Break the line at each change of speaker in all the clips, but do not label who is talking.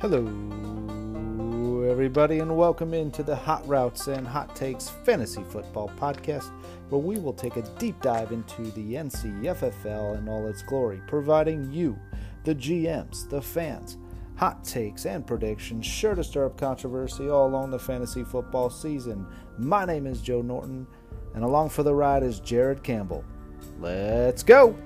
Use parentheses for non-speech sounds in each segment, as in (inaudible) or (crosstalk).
Hello, everybody, and welcome into the Hot Routes and Hot Takes Fantasy Football Podcast, where we will take a deep dive into the NCFFL in all its glory, providing you, the GMs, the fans, hot takes and predictions sure to stir up controversy all along the fantasy football season. My name is Joe Norton, and along for the ride is Jared Campbell. Let's go!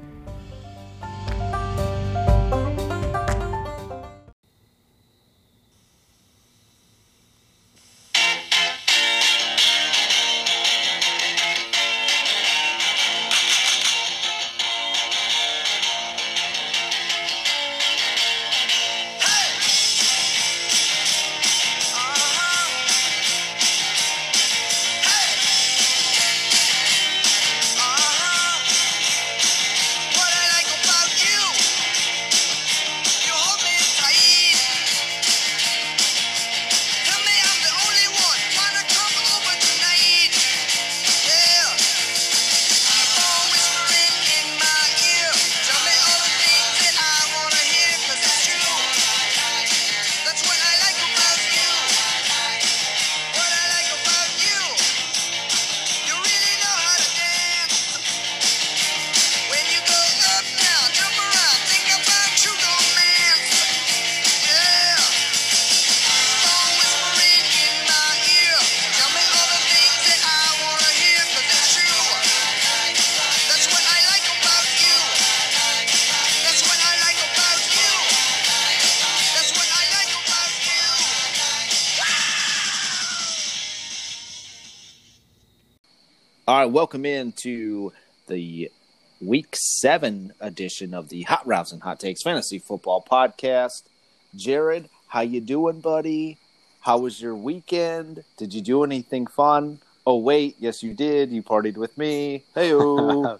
Welcome into the week seven edition of the Hot Routes and Hot Takes Fantasy Football Podcast. Jared, how you doing, buddy? How was your weekend? Did you do anything fun? Oh wait, yes you did. You partied with me. Hey (laughs)
nah,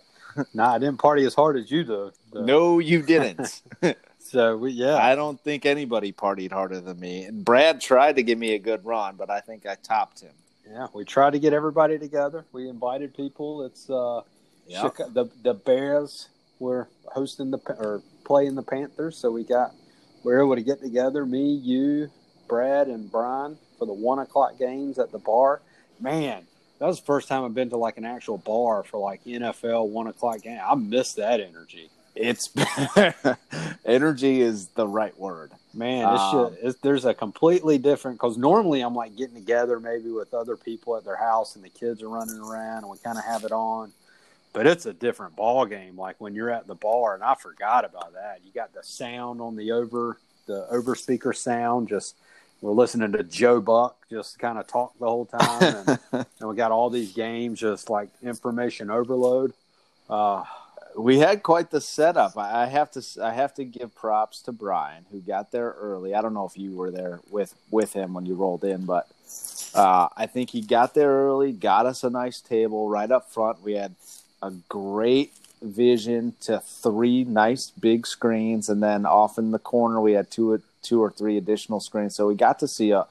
I didn't party as hard as you though. though.
No, you didn't. (laughs)
So we, yeah,
I don't think anybody partied harder than me. And Brad tried to give me a good run, but I think I topped him.
Yeah, we tried to get everybody together. We invited people. It's uh,
Yeah.
Chica- the the Bears were hosting the or playing the Panthers, so we got we were able to get together. Me, you, Brad, and Brian for the one o'clock games at the bar. Man, that was the first time I've been to like an actual bar for like NFL one o'clock game. I miss that energy.
It's (laughs) energy is the right word.
Man, it's
Um,
just, there's a completely different because normally I'm like getting together maybe with other people at their house and the kids are running around and we kind of have it on, but it's a different ball game. Like when you're at the bar, and I forgot about that. You got the sound on the over the over speaker sound. Just we're listening to Joe Buck just kind of talk the whole time, and, (laughs) and we got all these games just like information overload. Uh,
We had quite the setup. I have to I have to give props to Brian who got there early. I don't know if you were there with with him when you rolled in, but uh, I think he got there early, got us a nice table right up front. We had a great vision to three nice big screens, and then off in the corner we had two two or three additional screens. So we got to see a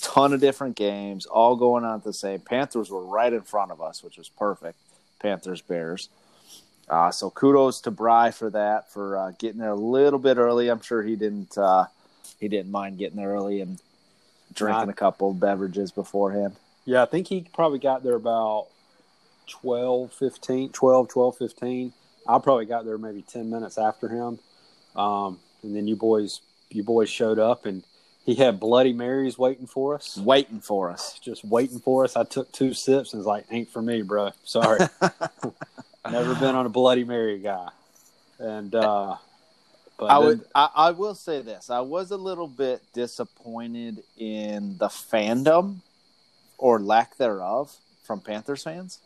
ton of different games, all going on at the same. Panthers were right in front of us, which was perfect. Panthers Bears. Uh, so kudos to Bry for that, for uh, getting there a little bit early. I'm sure he didn't uh, he didn't mind getting there early and drinking a couple beverages beforehand.
Yeah, I think he probably got there about 12, 15, 12, 12, 15. I probably got there maybe 10 minutes after him. Um, and then you boys, you boys showed up and he had Bloody Marys waiting for us,
Waiting for us.
just waiting for us. I took two sips and was like, ain't for me, bro. Sorry. (laughs) Never been on a Bloody Mary guy. And, uh, but
I
then-
would I, I will say this. I was a little bit disappointed in the fandom or lack thereof from Panthers fans.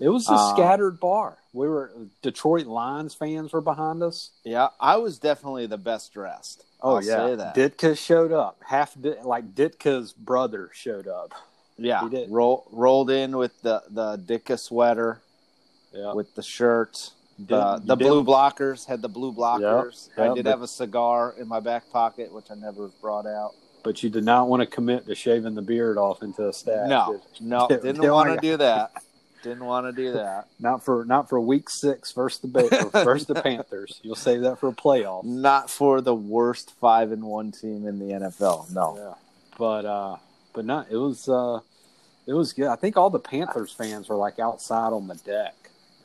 it was a
uh,
scattered bar. We were Detroit Lions fans were behind us.
Yeah, I was definitely the best dressed.
Oh
I'll
yeah,
that.
Ditka showed up. Half like Ditka's brother showed up.
yeah,
he did.
roll, rolled in with the the Ditka sweater
Yeah,
with the shirt. The,
Did-
the blue
did-
blockers had the blue blockers. I
yep,
did
but-
have a cigar in my back pocket, which I never brought out.
but you did not want to commit to shaving the beard off into a stash.
no,
did-
no,
did- (laughs)
didn't want to do that. Didn't want to do that. (laughs)
Not for not for week six versus the Ba- or (laughs) versus the Panthers. You'll save that for a playoff.
Not for the worst five and one team in the NFL. No.
Yeah, but uh, but not. It was uh, it was good. I think all the Panthers fans were like outside on the deck,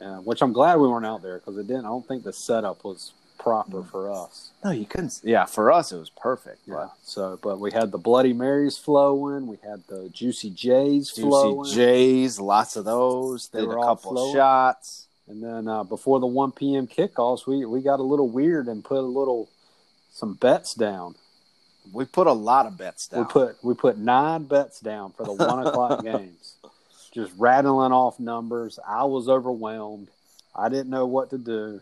uh, which I'm glad we weren't out there because it didn't. I don't think the setup was proper for us.
No, you couldn't. Yeah, for us it was perfect.
Yeah. So, but we had the Bloody Marys flowing. We had the Juicy J's
But
flowing.
Juicy J's, lots of those.
They
Did
were
a couple
flowing.
shots.
And then uh, before the 1 p.m. kickoffs, we, we got a little weird and put a little some bets down.
We put a lot of bets down.
We put we put nine bets down for the one o'clock (laughs) games, just rattling off numbers. I was overwhelmed. I didn't know what to do,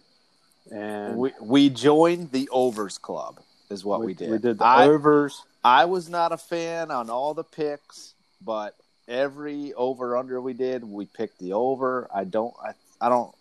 and
we we joined the overs club is what we, did.
We did the
I,
overs.
I was not a fan on all the picks, but every over under we did, we picked the over. I don't I, I don't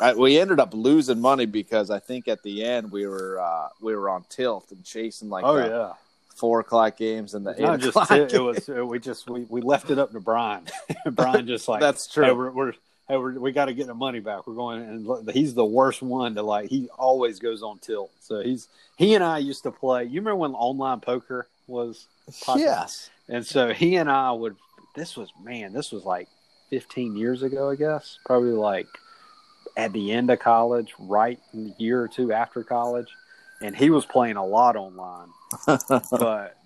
I, we ended up losing money because I think at the end we were uh, we were on tilt and chasing like
Oh yeah,
four o'clock games and the eight
not just
o'clock.
it, it was we just we, we left it up to Brian. (laughs) Brian just like
That's true.
Hey, we're, we're hey we're, we got to get the money back. We're going and look, he's the worst one to like. He always goes on tilt. So he's he and I used to play. You remember when online poker was popular?
yes.
And so he and I would. This was man. This was like 15 years ago, I guess. Probably like at the end of college, right in the year or two after college, and he was playing a lot online. (laughs) but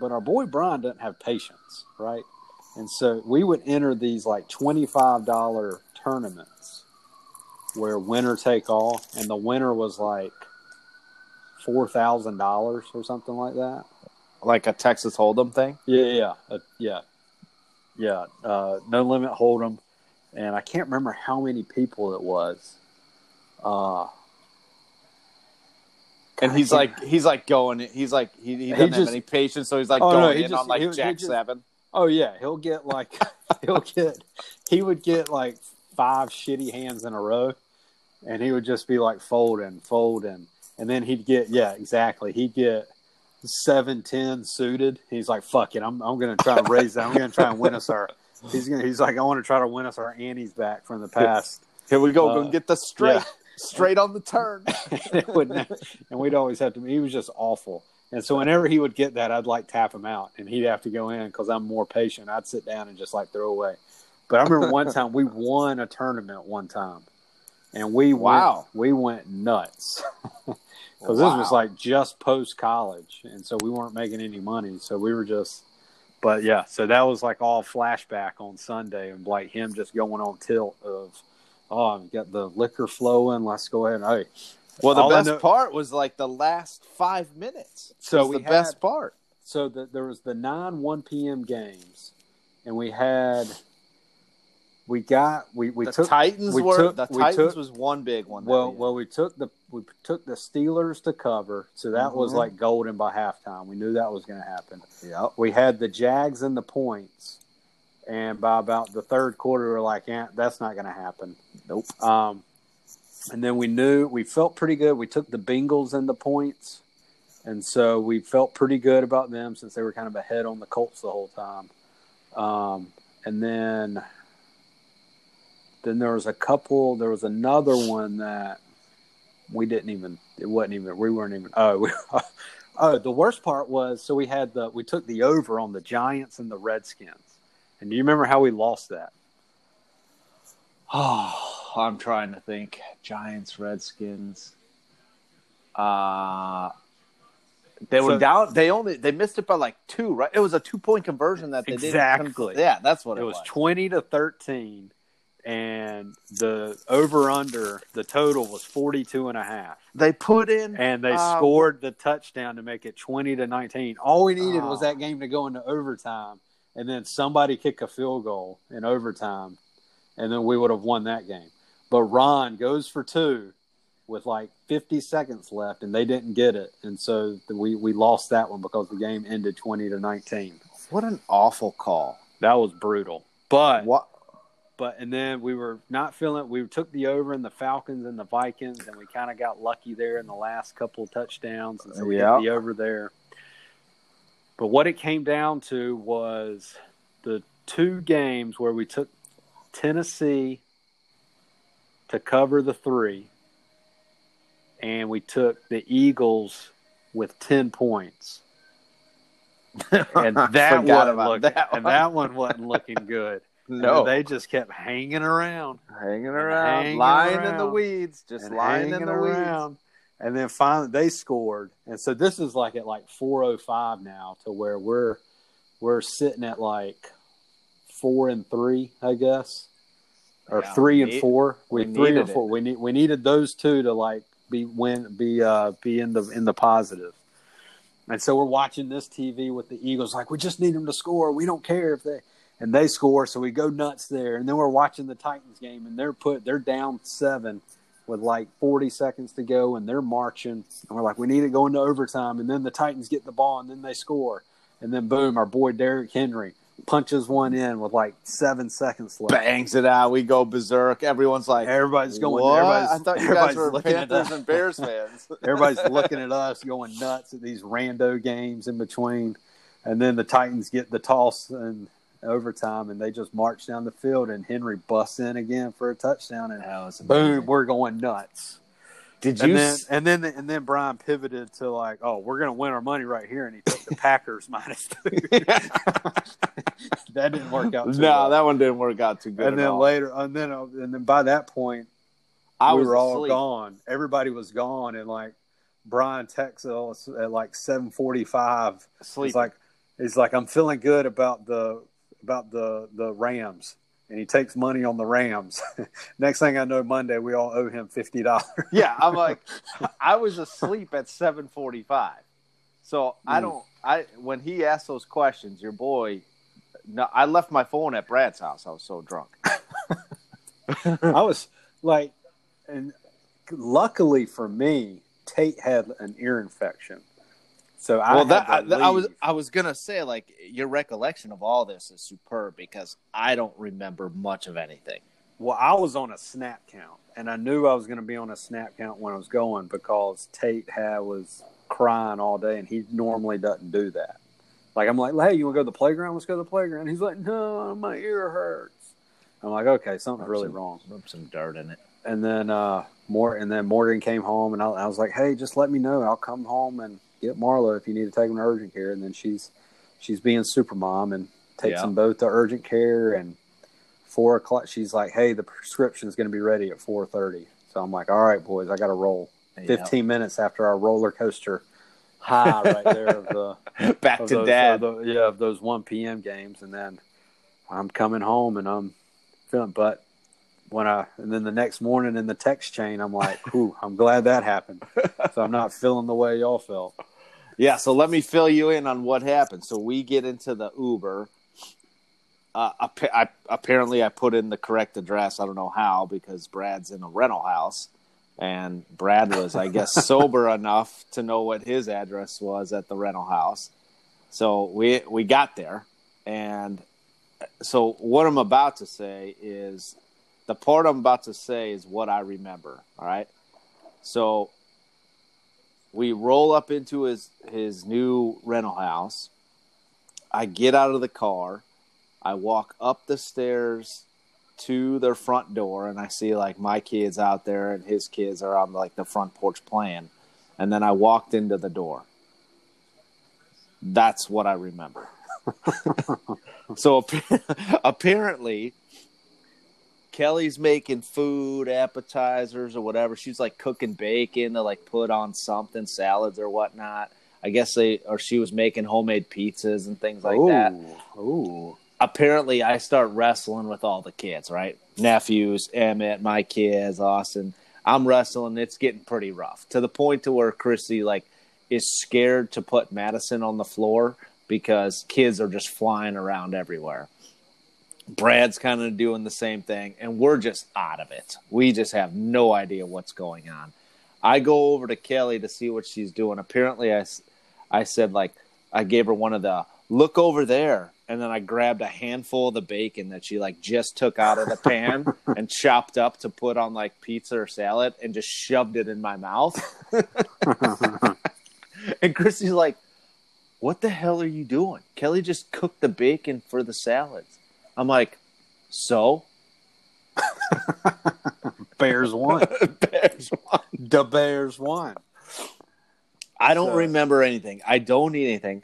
but our boy Brian doesn't have patience, right? And so we would enter these like twenty five dollar tournaments where winner take all, and the winner was like four thousand dollars or something like that.
like a Texas Hold'em thing.
Yeah, yeah, uh, yeah, yeah. Uh, no limit hold'em, and I can't remember how many people it was. Uh,
And he's like he's like going he's like he, he doesn't have
just-
any patience, so he's like
Oh, no,
going
he
in
just-
on like Jack
just-
seven.
oh yeah, he'll get like (laughs) he'll get he would get like five shitty hands in a row, and he would just be like folding, folding, and then he'd get yeah exactly he'd get seven ten suited. He's like fuck it, I'm I'm gonna try to raise that. I'm gonna try and win us our. (laughs) He's gonna. He's like, I want to try to win us our Annie's back from the past.
Here we go,
Uh,
go get the straight
yeah.
Straight on the turn. (laughs)
it would ne- and we'd always have to. He was just awful. And so whenever he would get that, I'd like tap him out, and he'd have to go in because I'm more patient. I'd sit down and just like throw away. But I remember one time we won a tournament one time, and we
Wow.
went, we went nuts (laughs) because this was like just post college, and so we weren't making any money. So we were just. But yeah, so that was like all flashback on Sunday, and like him just going on tilt of, oh, got the liquor flowing. Let's go ahead and hey,
Well, the
All
best
know-
part was like the last five minutes.
So
the
had-
best part.
so the, there was the nine one p.m. games, and we had we got we we
the
took
Titans
we
were
took-
the
we
Titans
took-
was one big one.
well
we-
well we took the we took the Steelers to cover, so that was
Mhm.
like golden by halftime. We knew that was going to happen.
Yeah,
We had the Jags and the points, and by about the third quarter, we are like, "Yeah, that's not going to happen."
Nope.
Um, and then we knew we felt pretty good. We took the Bengals and the points, and so we felt pretty good about them since they were kind of ahead on the Colts the whole time. Um, and then, then there was a couple. There was another one that we didn't even. It wasn't even. We weren't even. Oh, (laughs) we, oh. The worst part was so we had the we took the over on the Giants and the Redskins. And do you remember how we lost that?
Oh, I'm trying to think. Giants, Redskins. Uh they were down. They only they missed it by like two, right? It was a two point conversion that they
Exactly.
didn't. Yeah, that's what
it
it,
was 20 to 13 and the over under the total was 42 and a half
They put in
and they
uh,
scored the touchdown to make it 20 to 19 all we needed was
Oh.
that game to go into overtime and then somebody kick a field goal in overtime and then we would have won that game but ron goes for two with like 50 seconds left and they didn't get it and so we, we lost that one because the game ended 20 to 19
What an awful call.
that was brutal but
What?
but and then we were not feeling. We took the over in the Falcons and the Vikings, and we kind of got lucky there in the last couple of touchdowns, and so we
Yeah.
hit the over there. But what it came down to was the two games where we took Tennessee to cover the three, and we took the Eagles with ten points. (laughs) And that
about
looking,
that
and
one.
that one wasn't looking (laughs) good.
No,
they just kept hanging around,
hanging around,
hanging
lying in the weeds, just lying in the weeds.
And then finally they scored. And so this is like at like 405 now to where we're we're sitting at like 4 and 3, I guess. Or
Yeah,
3
we
and
need-
4. We,
we
3 and
needed
4. We need we needed those two to like be win be uh be in the in the positive. And so we're watching this TV with the Eagles like we just need them to score. We don't care if they and they score, so we go nuts there. And then we're watching the Titans game, and they're put they're down seven with like 40 seconds to go, and they're marching. And we're like, we need to go into overtime. And then the Titans get the ball, and then they score. And then boom, our boy Derrick Henry punches one in with like seven seconds left.
Bangs it out. We go berserk. Everyone's like,
Everybody's going.
What?
Everybody's,
I thought you guys were
looking at
Panthers
us.
and Bears fans. (laughs)
Everybody's looking at us, going nuts at these rando games in between. And then the Titans get the toss in overtime, and they just march down the field, and Henry busts in again for a touchdown, and
was
boom, we're going nuts.
Did
And
you?
then,
s-
and then, and then Brian pivoted to like, oh, we're going to win our money right here, and he took the (laughs) Packers minus two. (laughs) that didn't work out.
no,
well.
that one didn't work out too good.
and then
all.
later, and then, and then by that point,
I
we
was
were all
asleep.
gone. Everybody was gone, and like Brian texted us at like seven forty-five.
Sleep.
He's like, he's like, I'm feeling good about the about the the Rams, and he takes money on the Rams. (laughs) Next thing I know, Monday we all owe him fifty dollars.
yeah, I'm like, (laughs) I was asleep at 7:45. So I
Mm.
don't. I when he asked those questions, your boy. No, I left my phone at Brad's house. I was so drunk. (laughs)
I was like, and luckily for me, Tate had an ear infection. So I
well,
had
that
to
I, I was I was gonna say like your recollection of all this is superb because I don't remember much of anything.
Well, I was on a snap count, and I knew I was going to be on a snap count when I was going because Tate had was crying all day, and he normally doesn't do that. Like I'm like, hey, you want to go to the playground? Let's go to the playground. He's like, no, my ear hurts. I'm like, okay, something's really wrong.
Rub some dirt in it.
And then uh, more, and then Morgan came home, and I, I was like, hey, just let me know. I'll come home and get Marlo if you need to take him to urgent care. And then she's she's being super mom and takes
Yeah.
them both to urgent care and four o'clock she's like hey the prescription is going to be ready at 4.30 so i'm like all right boys i got to roll 15 minutes after our roller coaster high right there of the (laughs)
Back
of
to
those,
dad.
of the- yeah of those 1 p.m games and then i'm coming home and i'm feeling but when i and then the next morning in the text chain i'm like whew i'm glad that happened so i'm not feeling the way y'all felt
Yeah, so let me fill you in on what happened. So we get into the Uber. Uh, I, apparently, I put in the correct address. I don't know how because Brad's in a rental house, and Brad was, I guess, (laughs) sober enough to know what his address was at the rental house. So we we got there, and so what I'm about to say is the part I'm about to say is what I remember. All right, so we roll up into his his new rental house. I get out of the car. I walk up the stairs to their front door, and I see like my kids out there, and his kids are on like the front porch playing. And then I walked into the door. That's what I remember. (laughs) so (laughs) apparently, Kelly's making food, appetizers or whatever. She's like cooking bacon to like put on something, salads or whatnot. I guess they or she was making homemade pizzas and things like that.
Ooh.
Apparently, I start wrestling with all the kids, right? Nephews, Emmett, my kids, Austin. I'm wrestling. It's getting pretty rough to the point to where Chrissy like is scared to put Madison on the floor because kids are just flying around everywhere. Brad's kind of doing the same thing, and we're just out of it. We just have no idea what's going on. I go over to Kelly to see what she's doing. Apparently, I, I said, like, I gave her one of the look over there. And then I grabbed a handful of the bacon that she, like, just took out of the pan (laughs) and chopped up to put on, like, pizza or salad and just shoved it in my mouth. (laughs) and Christy's like, what the hell are you doing? Kelly just cooked the bacon for the salads. I'm like, so (laughs)
Bears won. (laughs)
Bears won.
the Bears won.
I don't
So-
remember anything. I don't need anything.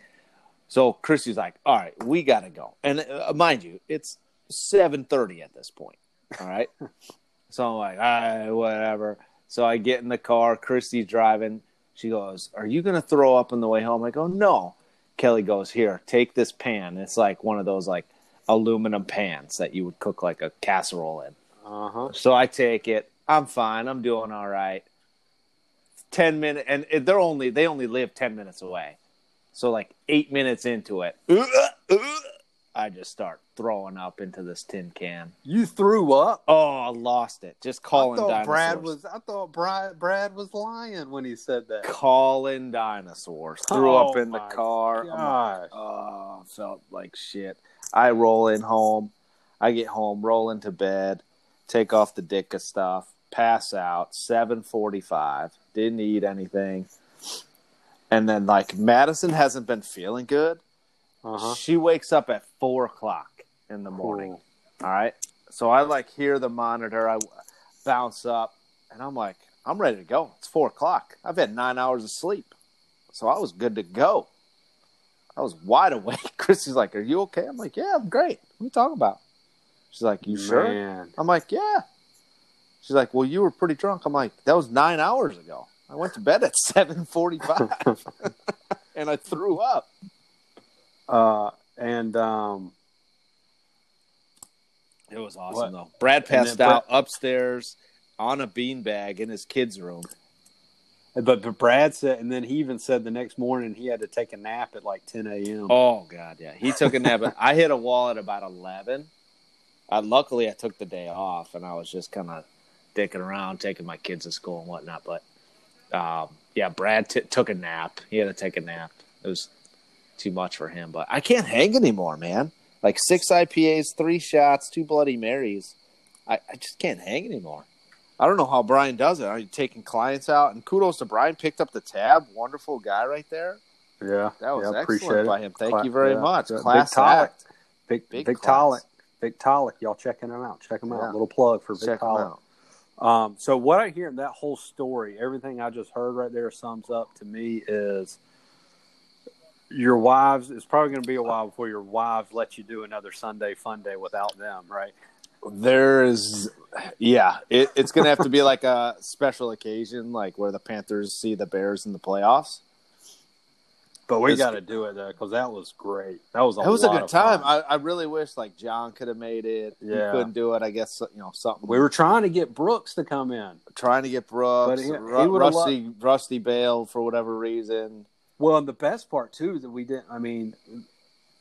So Christy's like, "All right, we got to go." And uh, mind you, it's seven thirty at this point. All right. (laughs) so I'm like, "All right, whatever." So I get in the car. Christy's driving. She goes, "Are you gonna throw up on the way home?" I go, "No." Kelly goes, "Here, take this pan. It's like one of those like aluminum pans that you would cook like a casserole in."
Uh huh.
So I take it. I'm fine. I'm doing all right. Ten minutes, and they're only they only live ten minutes away. So like eight minutes into it, I just start throwing up into this tin can.
You threw up.
Oh, I lost it. Just calling
I thought
dinosaurs.
Brad was. I thought Brad Brad was lying when he said that.
calling dinosaurs. Threw
Oh
up in the car. Like. Oh, felt like shit. I roll in home. I get home, roll into bed, take off the Ditka stuff, pass out. Seven forty-five. Didn't eat anything. And then, like Madison hasn't been feeling good.
Uh-huh.
She wakes up at four o'clock in the morning.
Cool.
All right. So I like hear the monitor. I bounce up, and I'm like, I'm ready to go. It's four o'clock. I've had nine hours of sleep, so I was good to go. I was wide awake. (laughs) Chrissy's like, "Are you okay?" I'm like, "Yeah, I'm great. What are you talking about?" She's like, "You sure?"
Man.
I'm like, "Yeah." She's like, "Well, you were pretty drunk." I'm like, "That was nine hours ago. I went to bed at (laughs) seven forty-five, (laughs) and I threw up."
Uh, and um,
It was awesome
What?
though. Brad passed
then
out upstairs on a beanbag in his kids' room.
But, but Brad said, and then he even said the next morning he had to take a nap at like 10 a.m.
Oh god, yeah. He took a nap. (laughs) I hit a wall at about eleven. Uh, luckily, I took the day off, and I was just kind of dicking around, taking my kids to school and whatnot. But um, yeah, Brad t- took a nap. He had to take a nap. It was too much for him. But I can't hang anymore, man. Like six IPAs, three shots, two Bloody Marys. I, I just can't hang anymore. I don't know how Brian does it. Are you taking clients out? And kudos to Brian, picked up the tab. Wonderful guy right there.
Yeah,
That was
yeah,
excellent by him. Thank
Cla-
you very
yeah.
much.
Yeah,
Class
Big Tolic.
act.
Big
Big
Big. Tolic. Big. Y'all checking him out. Check him out. Little plug for Big
Check
Tolic. Um, so what I hear in that whole story, everything I just heard right there sums up to me is your wives. It's probably going to be a while before your wives let you do another Sunday fun day without them, right?
There is, yeah, it, it's going to have to be (laughs) like a special occasion, like where the Panthers see the Bears in the playoffs.
But we got to do it because that was great. That was a
It was a good time. I, I really wish like John could have made it.
Yeah.
He couldn't do it. I guess you know something.
we were trying to get Brooks to come in.
trying to get Brooks,
But he- he
Ru-
would've
Rusty, Rusty bailed for whatever reason.
Well, and the best part too is that we didn't. I mean,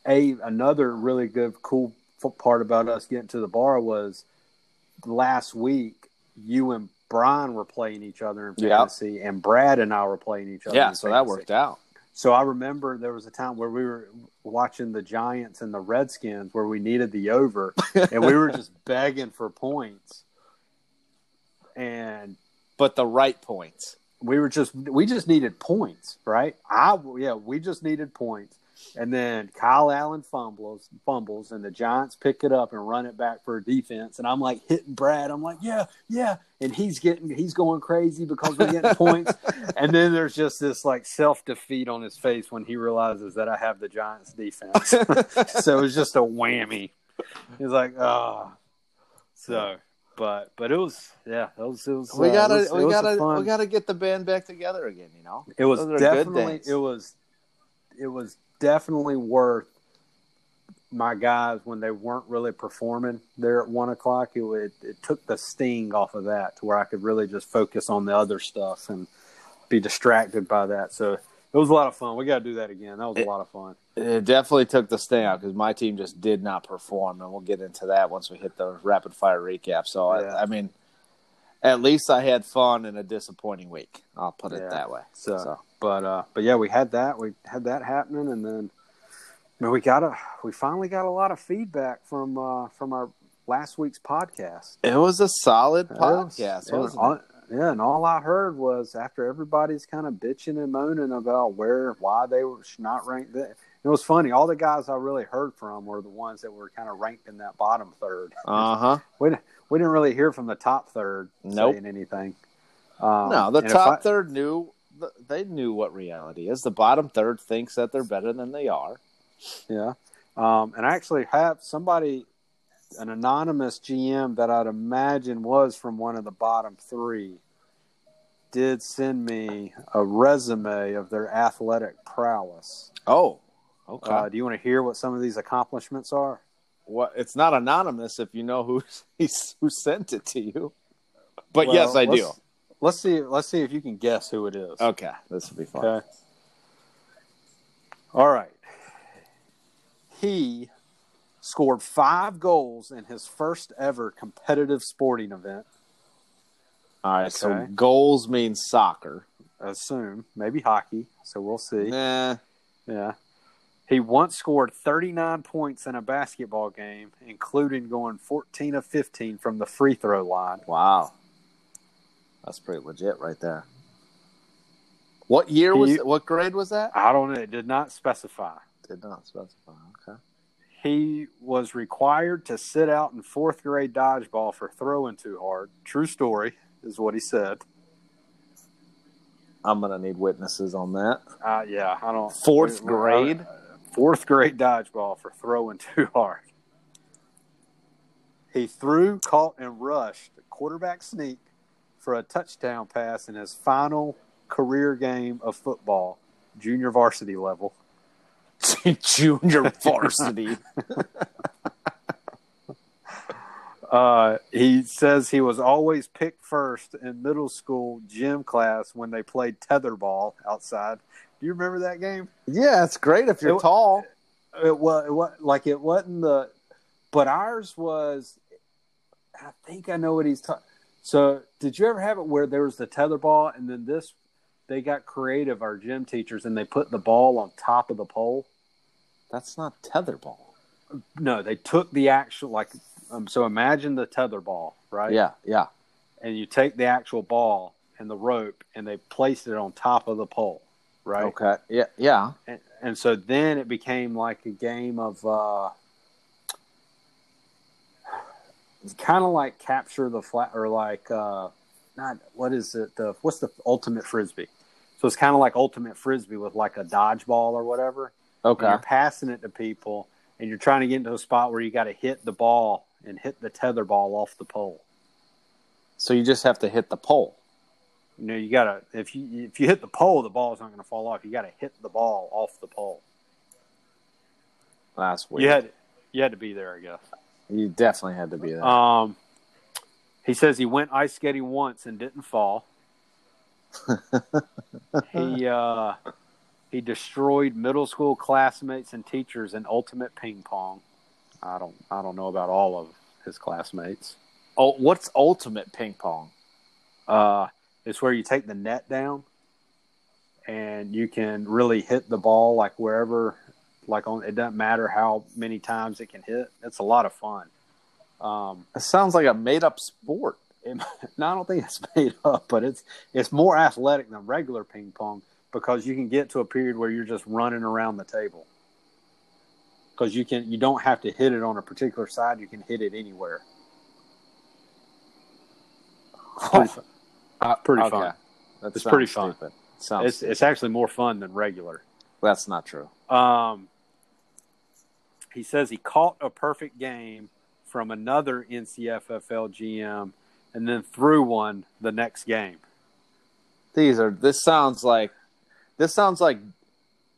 a another really good, cool part about us getting to the bar was last week. You and Brian were playing each other in fantasy, and Brad and I were playing each other.
Yeah, so that worked out.
So I remember there was a time where we were watching the Giants and the Redskins where we needed the over, (laughs) and we were just begging for points. And
But the right points.
we were just we just needed points, right? I yeah, we just needed points. And then Kyle Allen fumbles, fumbles, and the Giants pick it up and run it back for defense. And I'm like hitting Brad. I'm like, yeah, yeah. And he's getting he's going crazy because we're getting points. (laughs) And then there's just this like self defeat on his face when he realizes that I have the Giants defense. (laughs) so it was just a whammy. He's like, ah. So, but but it was yeah, it was it was.
we
uh,
gotta
it was-
we gotta
fun-
we gotta get the band back together again. You know,
it was definitely it was it was definitely worth my guys when they weren't really performing there at one o'clock. It would it took the sting off of that to where I could really just focus on the other stuff and be distracted by that. So it was a lot of fun. We got to do that again. That was a lot of fun.
It definitely took the sting out because my team just did not perform, and we'll get into that once we hit the rapid fire recap. So
Yeah.
I, I mean, at least I had fun in a disappointing week. I'll put it
Yeah.
that way.
So,
So.
But uh, but yeah, we had that. We had that happening, and then I mean, we got a we finally got a lot of feedback from uh, from our last week's podcast.
It was a solid podcast,
it was
it?
yeah, and all I heard was after everybody's kind of bitching and moaning about where why they were not ranked. That It was funny. All the guys I really heard from were the ones that were kind of ranked in that bottom third. (laughs)
Uh huh.
We we didn't really hear from the top third
Nope.
saying anything. Um,
No, the top
I-
third knew. Th- They knew what reality is. The bottom third thinks that they're better than they are.
Yeah. Um, and I actually have somebody, an anonymous GM that I'd imagine was from one of the bottom three, did send me a resume of their athletic prowess.
Oh, okay.
Uh, do you want to hear what some of these accomplishments are?
what? It's not anonymous if you know who (laughs) he's, who sent it to you. But
Well,
yes, I do.
Let's- see. Let's see if you can guess who it is.
Okay, this will be fun.
Okay. All right. He scored five goals in his first ever competitive sporting event.
All right, so goals means soccer.
I assume maybe hockey. So we'll see.
Nah,
Yeah. He once scored 39 points in a basketball game, including going 14 of 15 from the free throw line.
wow, that's pretty legit right there. What year was
He-
it? What grade was that?
I don't know. It did not specify.
Did not specify. Okay.
He was required to sit out in fourth grade dodgeball for throwing too hard. True story, is what he said.
I'm gonna need witnesses on that.
Uh, yeah, I don't.
Fourth
we-
grade?
Fourth grade dodgeball for throwing (laughs) too hard. He threw, caught, and rushed a quarterback sneak for a touchdown pass in his final career game of football, junior varsity level. (laughs)
Junior varsity. (laughs)
Uh, he says he was always picked first in middle school gym class when they played tetherball outside. Do you remember that game?
yeah, it's great if you're
It-
tall.
It was, it was like it wasn't the, but ours was. I think I know what he's talking. So, did you ever have it where there was the tether ball, and then this? They got creative, our gym teachers, and they put the ball on top of the pole.
That's not tether ball.
No, they took the actual like. Um, so imagine the tether ball, right?
Yeah, yeah.
and you take the actual ball and the rope and they placed it on top of the pole, right?
Okay. Yeah, yeah.
And, and so then it became like a game of uh, kind of like capture the flat or like uh, not what is it the what's the ultimate frisbee? So it's kind of like ultimate frisbee with like a dodgeball or whatever. And
Okay.
you're passing it to people and you're trying to get into a spot where you got to hit the ball and hit the tether ball off the pole.
So you just have to hit the pole.
You know, you gotta if you if you hit the pole, the ball's not going to fall off. You got to hit the ball off the pole.
That's weird.
You had you had to be there, I guess.
You definitely had to be there.
Um, he says he went ice skating once and didn't fall. he (laughs) uh, he destroyed middle school classmates and teachers in ultimate ping pong. I don't I don't know about all of his classmates.
oh, what's ultimate ping pong?
Uh, it's where you take the net down and you can really hit the ball like wherever, like on. It doesn't matter how many times it can hit. It's a lot of fun. Um,
It sounds like a made up sport.
it, (laughs) no, I don't think it's (laughs) made up, but it's it's more athletic than regular ping pong because you can get to a period where you're just running around the table. Because you can, you don't have to hit it on a particular side. You can hit it anywhere. Pretty (laughs) fun.
Uh,
Pretty
okay.
fun.
That
It's
sounds
pretty fun.
Sounds
It's it's actually more fun than regular.
That's not true.
Um, he says he caught a perfect game from another NCFFL GM and then threw one the next game.
These are. This sounds like. This sounds like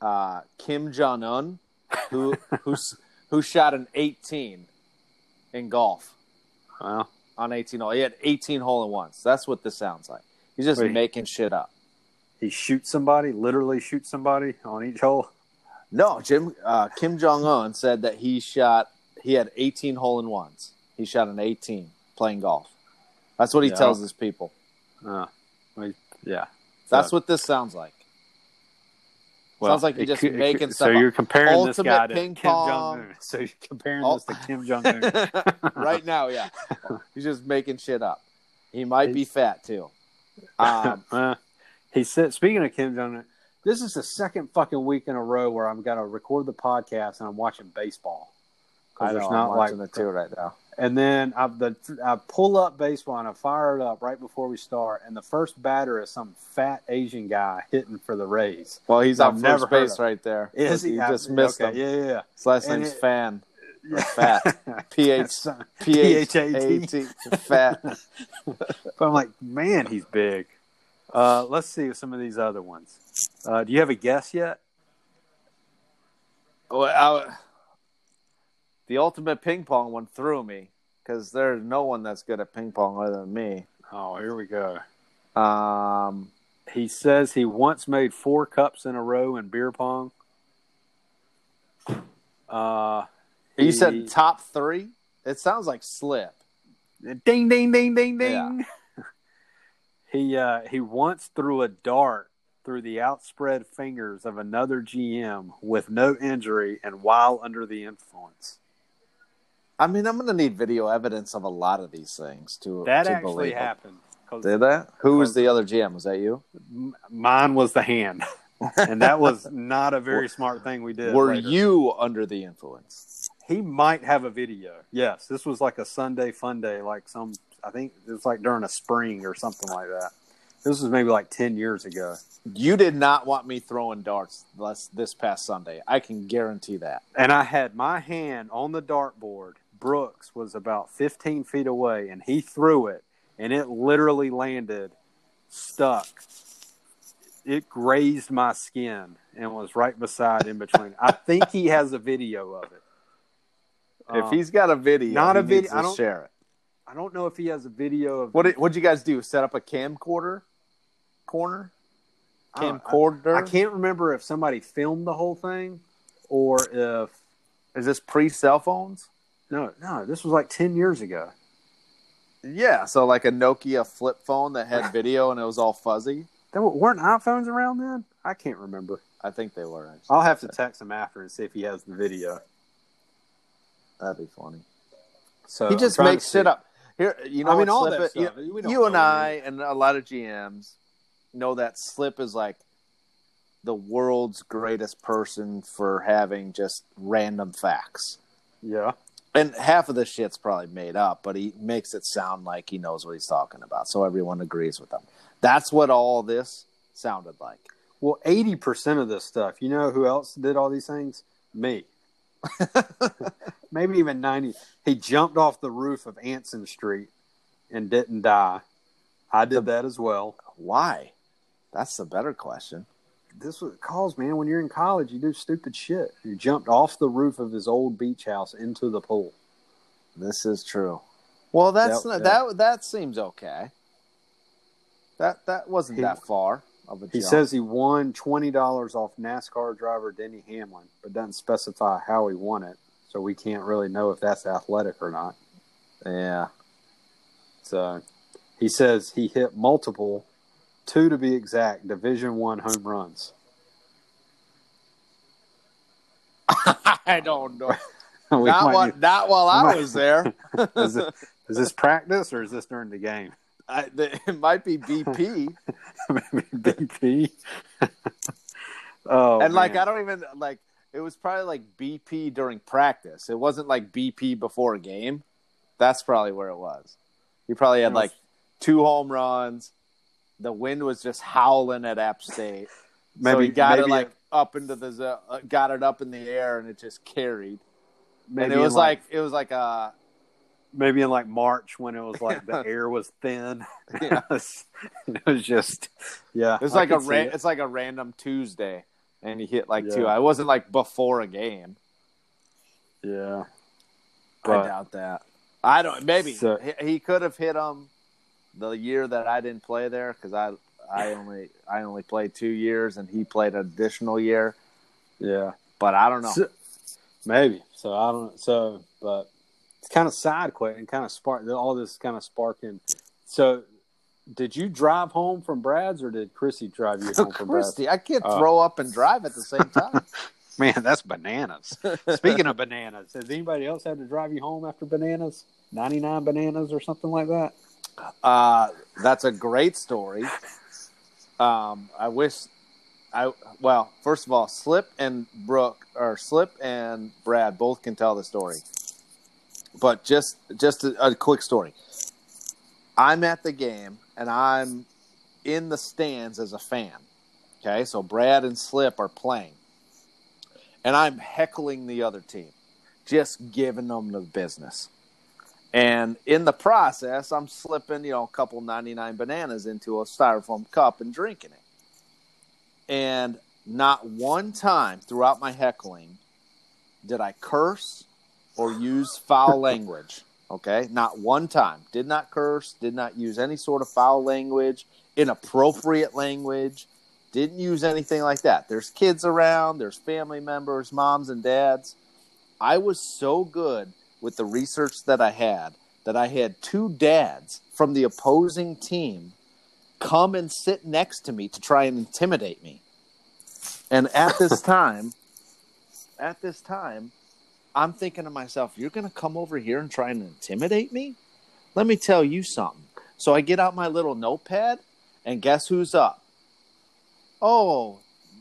uh, Kim Jong Un, who (laughs) who's who shot an 18 in golf
Well,
on 18 hole. He had 18 hole in ones. That's what this sounds like. He's just
Wait.
making shit up.
he shoots somebody, literally shoots somebody on each hole.
No, Jim uh, Kim Jong Un said that he shot. He had 18 hole in ones. He shot an 18 playing golf. That's what he
Yeah.
tells his people.
Uh, well, yeah,
That's
So-
what this sounds like.
well,
Sounds like you're just
could-
making
could-
stuff
So
up.
you're comparing this guy to Kim. Jong Un. (laughs) So you're comparing
Oh.
this to Kim Jong Un. (laughs)
right now, yeah. (laughs) He's just making shit up. He might be fat too. Um,
Uh, he said, speaking of Kim Jong Un, this is the second fucking week in a row where I'm gonna record the podcast and I'm watching baseball. 'Cause
I know,
there's
I'm
not
watching
like
it too right now.
And then I, the, I pull up baseball and I fire it up right before we start. And the first batter is some fat Asian guy hitting for the Rays.
Well, he's on first base right there.
Is he?
You just missed
okay,
him.
Yeah, yeah,
His last
And
name's
it-
Fan. (laughs)
Yeah.
Fat. P H (laughs) P H A T. Fat. (laughs)
But I'm like, man, he's big. Uh, let's see some of these other ones. Uh, do you have a guess yet?
Well, I, the ultimate ping pong one threw me because there's no one that's good at ping pong other than me.
Oh, here we go.
Um,
He says he once made four cups in a row in beer pong. Uh,
you
he-
said top three. It sounds like slip.
Ding ding ding ding ding.
Yeah. (laughs)
he uh, he once threw a dart through the outspread fingers of another GM with no injury and while under the influence.
I mean, I'm gonna need video evidence of a lot of these things to
That
to
actually
believe
happened.
Did that? Who was the other GM? Was that you?
mine was the hand, (laughs) and that was not a very smart thing we did.
Were
later.
you under the influence?
He might have a video. Yes, this was like a Sunday fun day, like some. I think it was like during a spring or something like that. This was maybe like ten years ago.
You did not want me throwing darts less this past Sunday. I can guarantee that.
and I had my hand on the dartboard. Brooks was about 15 feet away, and he threw it, and it literally landed stuck. It grazed my skin and was right beside in between. I think he has a video of it.
if
Um,
he's got a video,
not a
video,
I don't-
share it.
I don't know if he has a video of
What did what'd you guys do? Set up a camcorder corner?
I
Camcorder?
I can't remember if somebody filmed the whole thing or if
Is this pre cell phones?
no, no. This was like 10 years ago.
Yeah, so like a Nokia flip phone that had video and it was all fuzzy.
There weren't iPhones around then. I can't remember.
I think they were. Actually.
I'll have to text him after and see if he has the video.
That'd be funny.
So
he just makes shit up. Here, you know,
I mean, all that
is-
stuff.
You, you and I and a lot of GMs know that Slip is like the world's greatest person for having just random facts.
Yeah,
And half of the shit's probably made up, but he makes it sound like he knows what he's talking about, so everyone agrees with him. That's what all this sounded like.
well, eighty percent of this stuff. You know who else did all these things? Me. (laughs) Maybe even ninety. He jumped off the roof of Anson Street and didn't die. I did that as well.
Why? That's the better question.
This was cause, man. When you're in college, you do stupid shit. You jumped off the roof of his old beach house into the pool.
This is true. Well, that's
Yep,
not,
yep.
that that seems okay. That that wasn't
He-
that far of a
He
jump.
says he won twenty dollars off NASCAR driver Denny Hamlin, but doesn't specify how he won it, so we can't really know if that's athletic or not.
"Yeah,
So he says he hit multiple, two to be exact, Division One home runs. (laughs)
I don't know. (laughs) Not while, not while I was there. (laughs)
is, it, is this practice or is this during the game?
I, the, (laughs) it might be BP, (laughs)
Maybe BP. (laughs) oh,
and like. I don't even like. It was probably like BP during practice. It wasn't like BP before a game. That's probably where it was. He probably had
was-
like two home runs. The wind was just howling at App State. so
maybe
he got
maybe
it like up into the uh, got it up in the air and it just carried.
maybe
and it was like, it was like a
maybe in like March when it was like the (laughs) air was thin.
Yeah. (laughs)
it was just yeah.
it's like a
it.
it's like a random Tuesday and he hit like two. I wasn't like before a game.
yeah.
I doubt that. I don't. Maybe
So-
he, he could have hit them the year that I didn't play there because I I only I only played two years and he played an additional year.
Yeah.
But I don't know.
So- maybe. So I don't. So, but it's kind of side quick and kind of spark. All this kind of sparking. So, did you drive home from Brad's or did Chrissy drive you home from Brad's?
I can't
Oh.
throw up and drive at the same time. (laughs)
Man, that's bananas. Speaking of bananas, (laughs) has anybody else had to drive you home after bananas? Ninety nine bananas or something like that.
Uh, that's a great story. Um, I wish I well, first of all, Slip and Brooke or Slip and Brad both can tell the story. But just just a, a quick story. I'm at the game and I'm in the stands as a fan. Okay, so Brad and Slip are playing, and I'm heckling the other team, just giving them the business. And in the process, I'm slipping, you know, a couple 99 bananas into a styrofoam cup and drinking it. And not one time throughout my heckling did I curse or use foul language. Okay. Not one time. Did not curse, did not use any sort of foul language, inappropriate language. Didn't use anything like that. There's kids around, there's family members, moms and dads. I was so good with the research that I had that I had two dads from the opposing team come and sit next to me to try and intimidate me. And at this (laughs) time, at this time, I'm thinking to myself, you're going to come over here and try and intimidate me? Let me tell you something. So I get out my little notepad, and guess who's up? Oh,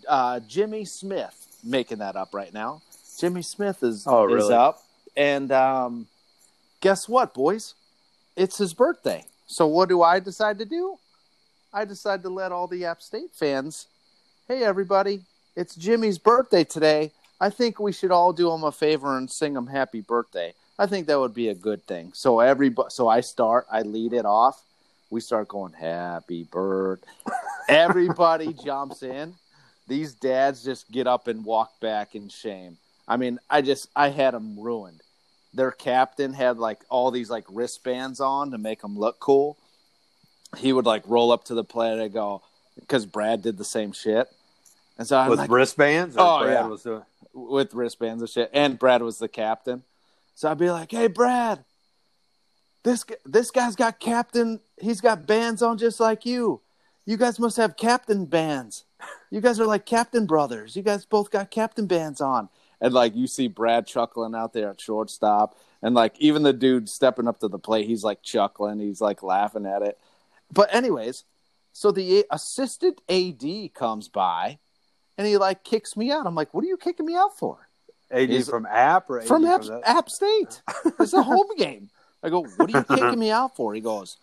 uh, Jimmy Smith, making that up right now. Jimmy Smith is,
Oh,
is up. And um, guess what, boys? It's his birthday. So what do I decide to do? I decide to let all the App State fans, hey, everybody, it's Jimmy's birthday today. I think we should all do him a favor and sing him happy birthday. I think that would be a good thing. So everybody, so I start, I lead it off. We start going happy birthday. Everybody (laughs) jumps in. These dads just get up and walk back in shame. I mean, I just I had them ruined. Their captain had like all these like wristbands on to make them look cool. He would like roll up to the plate and go because Brad did the same shit. And so I'm
with
like,
wristbands.
Oh,
Brad
yeah.
was doing-
with wristbands and shit. And Brad was the captain. So I'd be like, "Hey, Brad, this this guy's got captain. He's got bands on just like you. You guys must have captain bands. You guys are like captain brothers. You guys both got captain bands on." And like you see Brad chuckling out there at shortstop, and like even the dude stepping up to the plate, he's like chuckling. He's like laughing at it. But anyways, so the assistant AD comes by, and he like kicks me out. I'm like, "What are you kicking me out for?"
AD
Is-
from App or AD
from App,
the-
App State. (laughs) It's a home game. I go, what are you kicking me out for? He goes,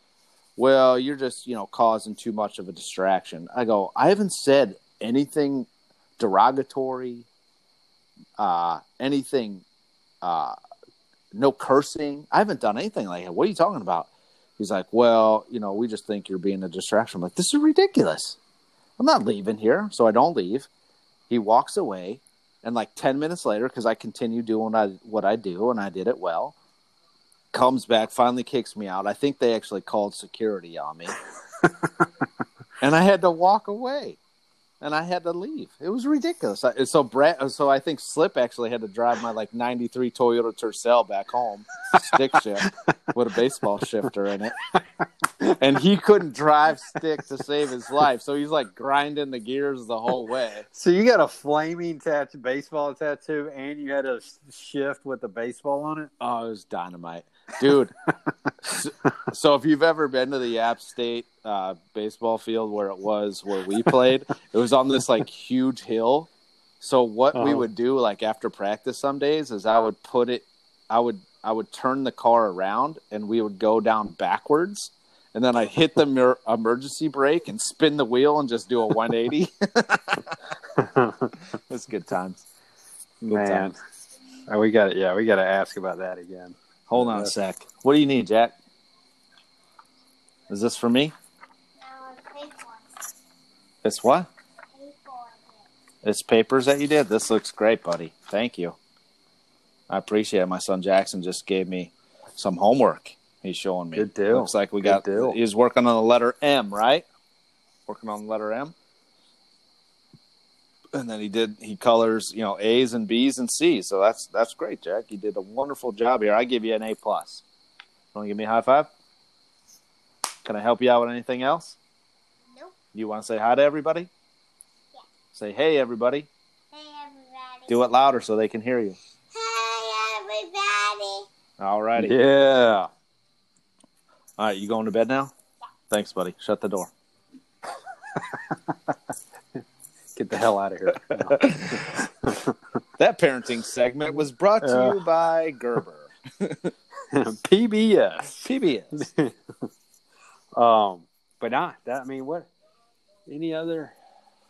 well, you're just you know causing too much of a distraction. I go, I haven't said anything derogatory, uh, anything, uh, no cursing. I haven't done anything like that. What are you talking about? He's like, well, you know, we just think you're being a distraction. I'm like, this is ridiculous. I'm not leaving here, so I don't leave. He walks away. And like ten minutes later, because I continue doing what I, what I do, and I did it well, comes back, finally kicks me out. I think they actually called security on me, (laughs) and I had to walk away, and I had to leave. It was ridiculous. I, so Brad, so I think Slip actually had to drive my like '93 Toyota Tercel back home, stick shift with a baseball shifter in it, and he couldn't drive stick to save his life, so he's like grinding the gears the whole way.
So you got a flaming tattoo, baseball tattoo, and you had a shift with the baseball on it.
Oh, it was dynamite, dude. (laughs) so, so if you've ever been to the App State uh, baseball field where it was where we played, it was on this like huge hill. So what we
Uh-huh.
would do, like after practice, some days is I would put it, I would I would turn the car around and we would go down backwards. And then I'd hit the mer- emergency brake and spin the wheel and just do a 180. (laughs) (laughs) It's good times. Good
Man,
times.
Uh, we got it. yeah, we got to ask about that again.
Hold on a sec. What do you need, Jack? Is this for me? It's what? It's papers that you did. This looks great, buddy. Thank you. I appreciate it. My son Jackson just gave me some homework. He's showing me.
Good deal.
Looks like we
Good
got.
deal.
He's working on the letter M, right? Working on the letter M. And then he did. He colors, you know, A's and B's and C's. So that's that's great, Jack. You did a wonderful job here. I give you an A plus. Want to give me a high five? Can I help you out with anything else?
Nope.
You want to say hi to everybody?
Yeah.
Say hey, everybody.
Hey everybody.
Do it louder so they can hear you.
Hey everybody.
All righty.
Yeah.
All right, you going to bed now? Thanks, buddy. Shut the door. (laughs)
Get the hell out of here.
That parenting segment was brought to
Yeah.
you by Gerber. (laughs)
PBS.
PBS. (laughs)
Um, but not that. I mean, what? Any other?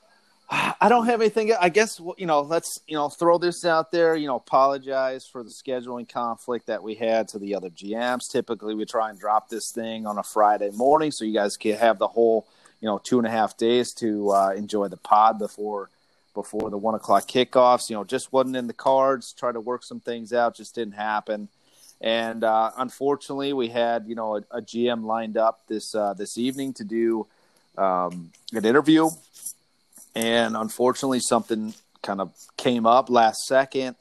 (sighs)
I don't have anything. I guess you know. Let's you know throw this out there. You know, apologize for the scheduling conflict that we had to the other GMs. Typically, we try and drop this thing on a Friday morning so you guys can have the whole you know two and a half days to uh, enjoy the pod before before the one o'clock kickoffs. You know, just wasn't in the cards. Try to work some things out, just didn't happen. And uh, unfortunately, we had you know a, a GM lined up this uh, this evening to do um, an interview and unfortunately something kind of came up last second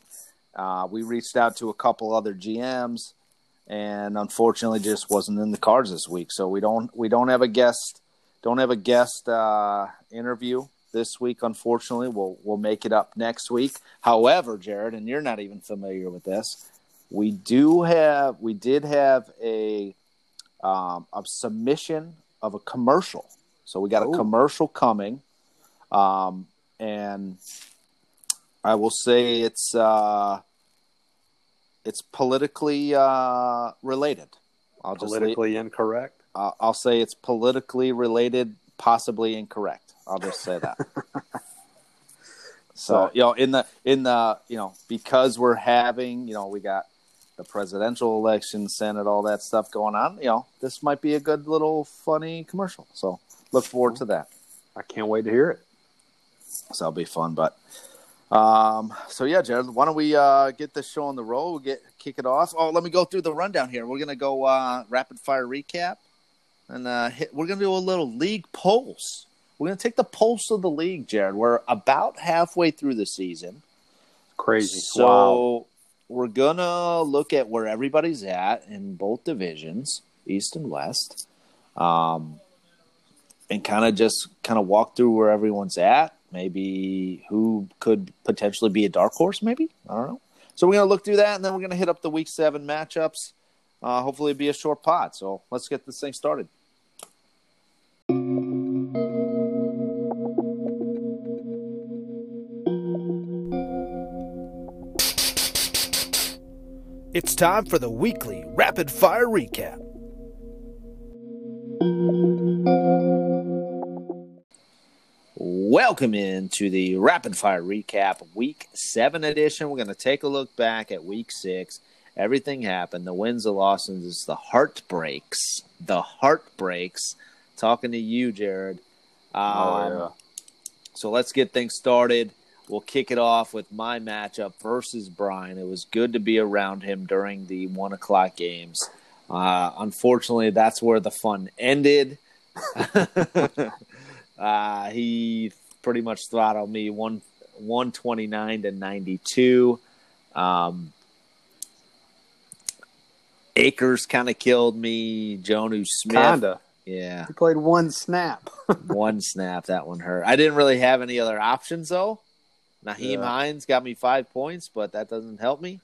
uh, we reached out to a couple other gms and unfortunately just wasn't in the cards this week so we don't we don't have a guest don't have a guest uh, interview this week unfortunately. We'll we'll make it up next week. However jared and you're not even familiar with this we do have we did have a um, a submission of a commercial. So we got a commercial coming. Um, and I will say it's uh, it's politically uh, related. I'll
Politically incorrect.
Uh, I'll say it's politically related, possibly incorrect. I'll just say that. (laughs) so you know, in the in the you know, because we're having you know, we got the presidential election, Senate, all that stuff going on. You know, this might be a good little funny commercial. So look forward to that.
I can't wait to hear it.
So that'll be fun. But um, so yeah, Jared, why don't we uh, get this show on the road? We'll get kick it off. Oh, let me go through the rundown here. We're gonna go uh, rapid fire recap, and uh, hit, we're gonna do a little league pulse. We're gonna take the pulse of the league, Jared. We're about halfway through the season,
Crazy.
so
wow.
we're gonna look at where everybody's at in both divisions, East and West, um, and kind of just kind of walk through where everyone's at. Maybe who could potentially be a dark horse? Maybe I don't know. So we're gonna look through that, and then we're gonna hit up the Week Seven matchups. Uh, hopefully, it'll be a short pod. So let's get this thing started.
It's time for the weekly rapid fire recap.
Welcome into the rapid fire recap, week seven edition. We're going to take a look back at week six. Everything happened the wins, the losses, the heartbreaks. The heartbreaks. Talking to you, Jared. Um,
Oh, yeah.
So let's get things started. We'll kick it off with my matchup versus Brian. It was good to be around him during the one o'clock games. Uh, unfortunately, that's where the fun ended. (laughs) uh, he pretty much throttled me one one twenty nine to ninety two. Um, Akers kind of killed me. Jonnu Smith,
Kinda.
yeah,
He played one snap. (laughs)
one snap. That one hurt. I didn't really have any other options though. Nyheim
Yeah.
Hines got me five points, but that doesn't help me.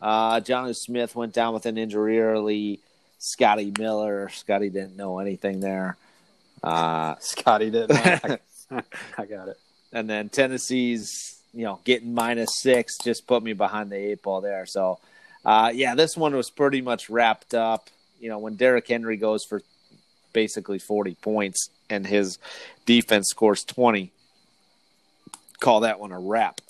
Uh, John Smith went down with an injury early. Scotty Miller, Scotty didn't know anything there. Uh, (laughs)
Scotty didn't. I, (laughs) I got it.
and then Tennessee's, you know, getting minus six just put me behind the eight ball there. So, uh, yeah, this one was pretty much wrapped up. You know, when Derrick Henry goes for basically 40 points and his defense scores 20, call that one a wrap.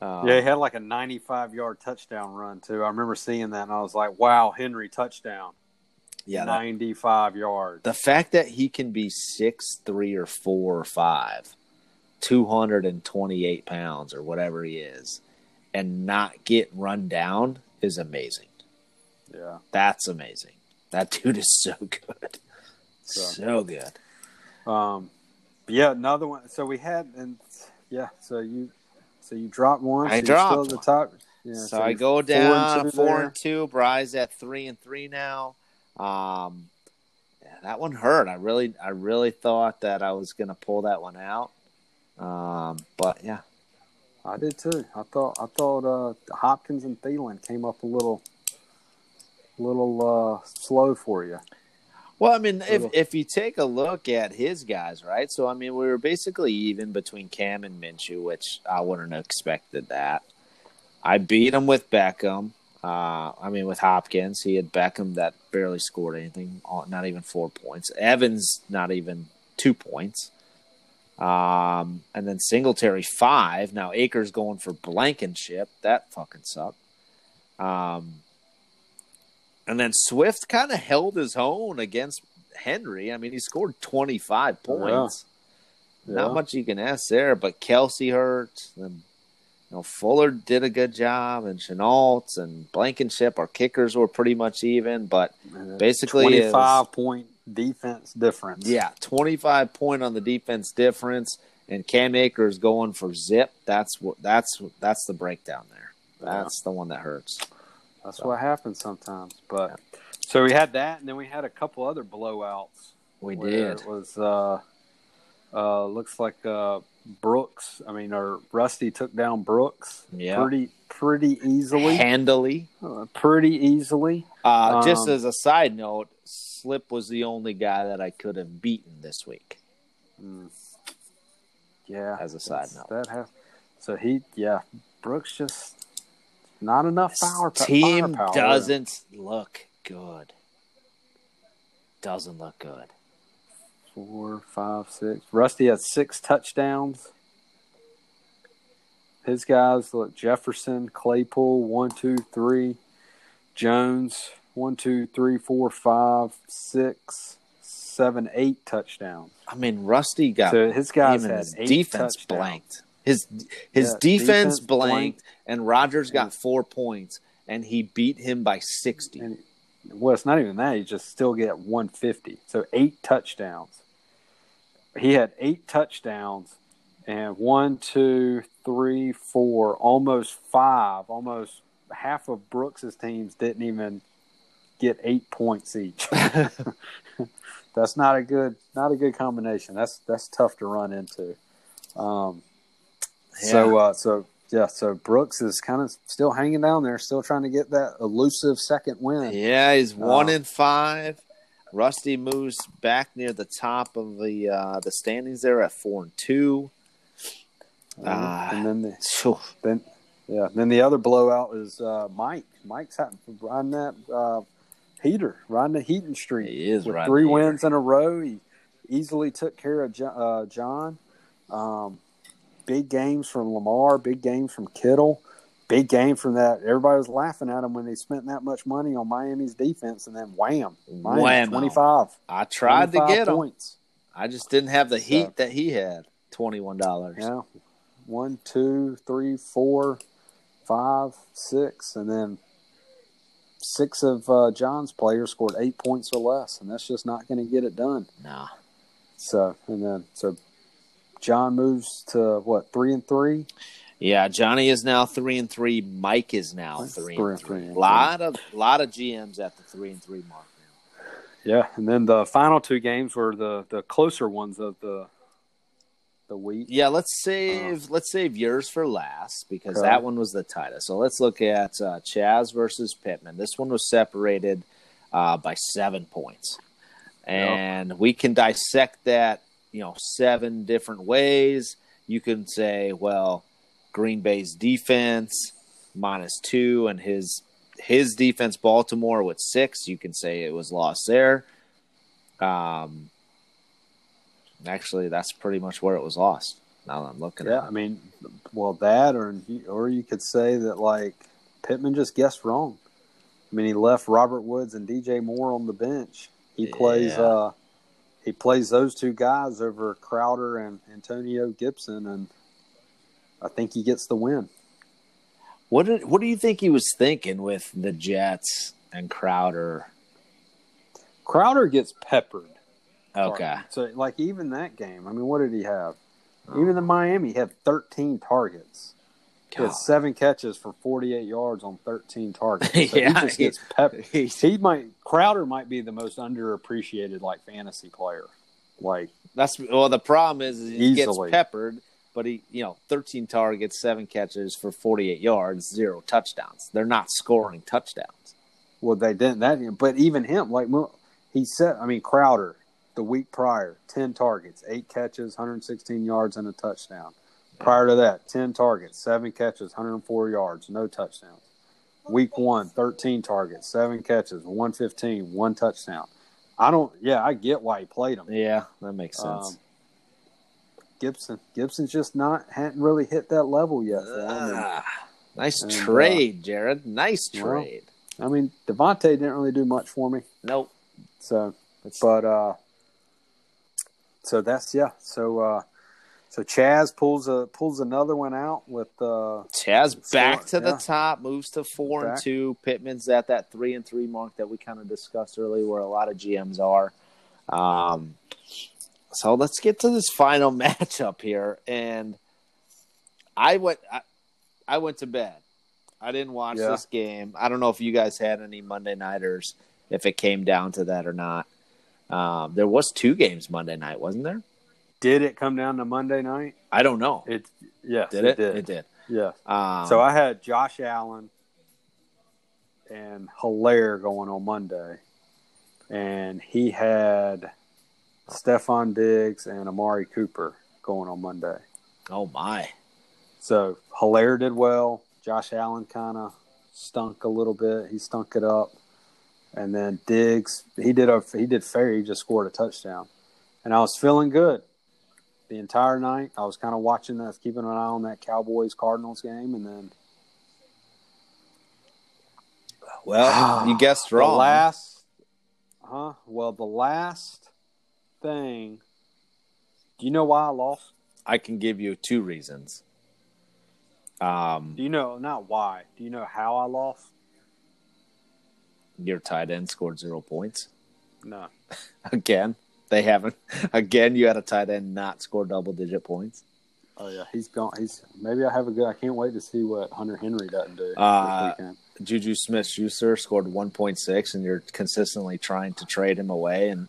Um,
Yeah, he had like a 95 yard touchdown run too. I remember seeing that and I was like, "Wow, Henry touchdown!"
yeah. that-
95 yards.
the fact that he can be six three or four or five, two hundred and twenty eight pounds or whatever he is, and not get run down is amazing.
Yeah.
That's amazing. That (laughs) dude is so good,
So-
so good.
Um, yeah, another one. So we had, and yeah, so you, so you dropped one.
I
so
dropped
still at the top. Yeah,
so, I
you're
go
four and
down
two
four and two. Bry's at three and three now. Um, yeah, that one hurt. I really, I really thought that I was gonna pull that one out. Um, but yeah,
I did too. I thought I thought uh, Hopkins and Thielen came up a little, little uh, slow for you.
Well, I mean, if if you take a look at his guys, right? So I mean, we were basically even between Cam and Minshew, which I wouldn't have expected that. I beat him with Beckham. Uh, I mean, with Hopkins, he had Beckham that barely scored anything, uh, not even four points. Evans, not even two points. Um, and then Singletary five. Now Akers going for Blankenship. That fucking sucked. Um, and then Swift kind of held his own against Henry. I mean, he scored 25 points. Not
Yeah.
much you can ask there, but Kelsey hurt. And, you know, Fuller did a good job, and Chenault and Blankenship, our kickers were pretty much even. But basically, it was-
25 point defense difference.
yeah, 25 point on the defense difference, and Cam Akers going for zip. That's what that's that's the breakdown there. That's the one that hurts.
That's what happens sometimes. But so we had that, and then we had a couple other blowouts.
We did.
It was uh, uh, looks like uh, Brooks. I mean, or Rusty took down Brooks
Yeah.
pretty pretty easily.
Handily.
Uh, pretty easily.
Uh, just
Um,
as a side note, Slip was the only guy that I could have beaten this week.
Mm. Yeah.
As a side note.
that has. So he, yeah, Brooks just not enough power.
Team
firepower.
doesn't look good. Doesn't look good.
Four, five, six. Rusty has six touchdowns. His guys look Jefferson, Claypool, one, two, three. Jones, one, two, three, four, five, six, seven, eight touchdowns.
I mean, Rusty got
So his guys had
his defense
touchdowns.
blanked. His his
Yeah,
defense,
defense
blanked,
blanked.
and Rogers got four points, and he beat him by sixty.
And well, it's not even that. He just still get 150. So eight touchdowns. He had eight touchdowns and one, two, three, four, almost five, almost half of Brooks's teams didn't even get eight points each. (laughs) (laughs) that's not a good not a good combination. That's that's tough to run into. Um, So uh, so yeah, so Brooks is kind of still hanging down there, still trying to get that elusive second win.
Yeah, he's one
Oh.
in five. Rusty moves back near the top of the uh, the standings there at four and two. Ah.
and then the
Phew.
then yeah, then the other blowout is uh, Mike. Mike's having riding that uh, heater, riding the heating streak.
He is
with three wins in a row. He easily took care of uh, John. Um, big games from Lamar, big games from Kittle, big game from that. Everybody was laughing at him when they spent that much money on Miami's defense, and then wham, Miami
Whammo.
twenty five.
I tried to get him.
points.
I just didn't have the
So-
heat that he had. Twenty one dollars.
Yeah. One, two, three, four, five, six, and then six of uh, John's players scored eight points or less, and that's just not going to get it done.
No.
So, and then so John moves to what three and three.
Yeah, Johnny is now three and three. Mike is now three,
three
and three.
three.
lot of lot of GMs at the three and three mark now.
Yeah, and then the final two games were the the closer ones of the the week.
Yeah, let's save let's save yours for last because
Okay.
that one was the tightest. So let's look at uh, Chaz versus Pittman. This one was separated uh, by seven points, and we can dissect that you know seven different ways. You can say, well, Green Bay's defense minus two, and his his defense Baltimore with six. You can say it was lost there. Um, actually, that's pretty much where it was lost. Now that I'm looking at.
Yeah,
I
mean, well, that or or you could say that like Pittman just guessed wrong. I mean, he left Robert Woods and DJ Moore on the bench. He plays
Yeah.
uh he plays those two guys over Crowder and Antonio Gibson, and I think he gets the win.
What did what do you think he was thinking with the Jets and Crowder?
Crowder gets peppered.
Okay,
So, like, even that game, I mean, what did he have?
Oh.
Even the Miami, had 13 targets. He had seven catches for 48 yards on 13 targets. (laughs) So
Yeah,
he just gets peppered. He might Crowder might be the most underappreciated like fantasy player. Like
that's well. The problem is, is he gets peppered, but he you know 13 targets, seven catches for 48 yards, zero touchdowns. They're not scoring touchdowns.
well they didn't that but even him like he he said, I mean, Crowder, the week prior, 10 targets, eight catches, 116 yards, and a touchdown. Prior to that, 10 targets, seven catches, 104 yards, no touchdowns. Week one, 13 targets, seven catches, 115, one touchdown. I don't, yeah, I get why he played him.
Yeah, that makes sense.
Um, Gibson, Gibson's just not, hadn't really hit that level yet
Ah, nice
and, uh,
trade, Jared. Nice
well,
trade.
I mean, Devontae didn't really do much for me.
nope.
So, but uh, so that's yeah. So uh, so Chaz pulls a pulls another one out with uh,
Chaz back to the top, moves to four and two. Pittman's at that three and three mark that we kind of discussed earlier, where a lot of GMs are. Um, so let's get to this final (laughs) matchup here, and I went, I, I went to bed. I didn't watch
Yeah.
this game. I don't know if you guys had any Monday nighters, if it came down to that or not. Um, there was two games Monday night, wasn't there?
Did it come down to Monday night?
I don't know.
It yes,
did it?
did.
It did.
Yeah.
Um,
so I had Josh Allen and Helaire going on Monday, and he had Stefon Diggs and Amari Cooper going on Monday.
oh my.
So Helaire did well. Josh Allen kind of stunk a little bit. He stunk it up, and then Diggs he did a he did fair. He just scored a touchdown, and I was feeling good the entire night. I was kind of watching that, keeping an eye on that Cowboys Cardinals game, and then
Well, you guessed
the
wrong.
last, huh? Well, the last thing. Do you know why I lost?
I can give you two reasons. Um,
Do you know not why? Do you know how I lost?
your tight end scored zero points
No. (laughs)
again. They haven't. (laughs) Again, you had a tight end not score double digit points.
Oh yeah, he's gone. He's maybe I have a good. I can't wait to see what Hunter Henry doesn't do
Uh. Juju Smith Schuster scored 1.6, and you're consistently trying to trade him away. And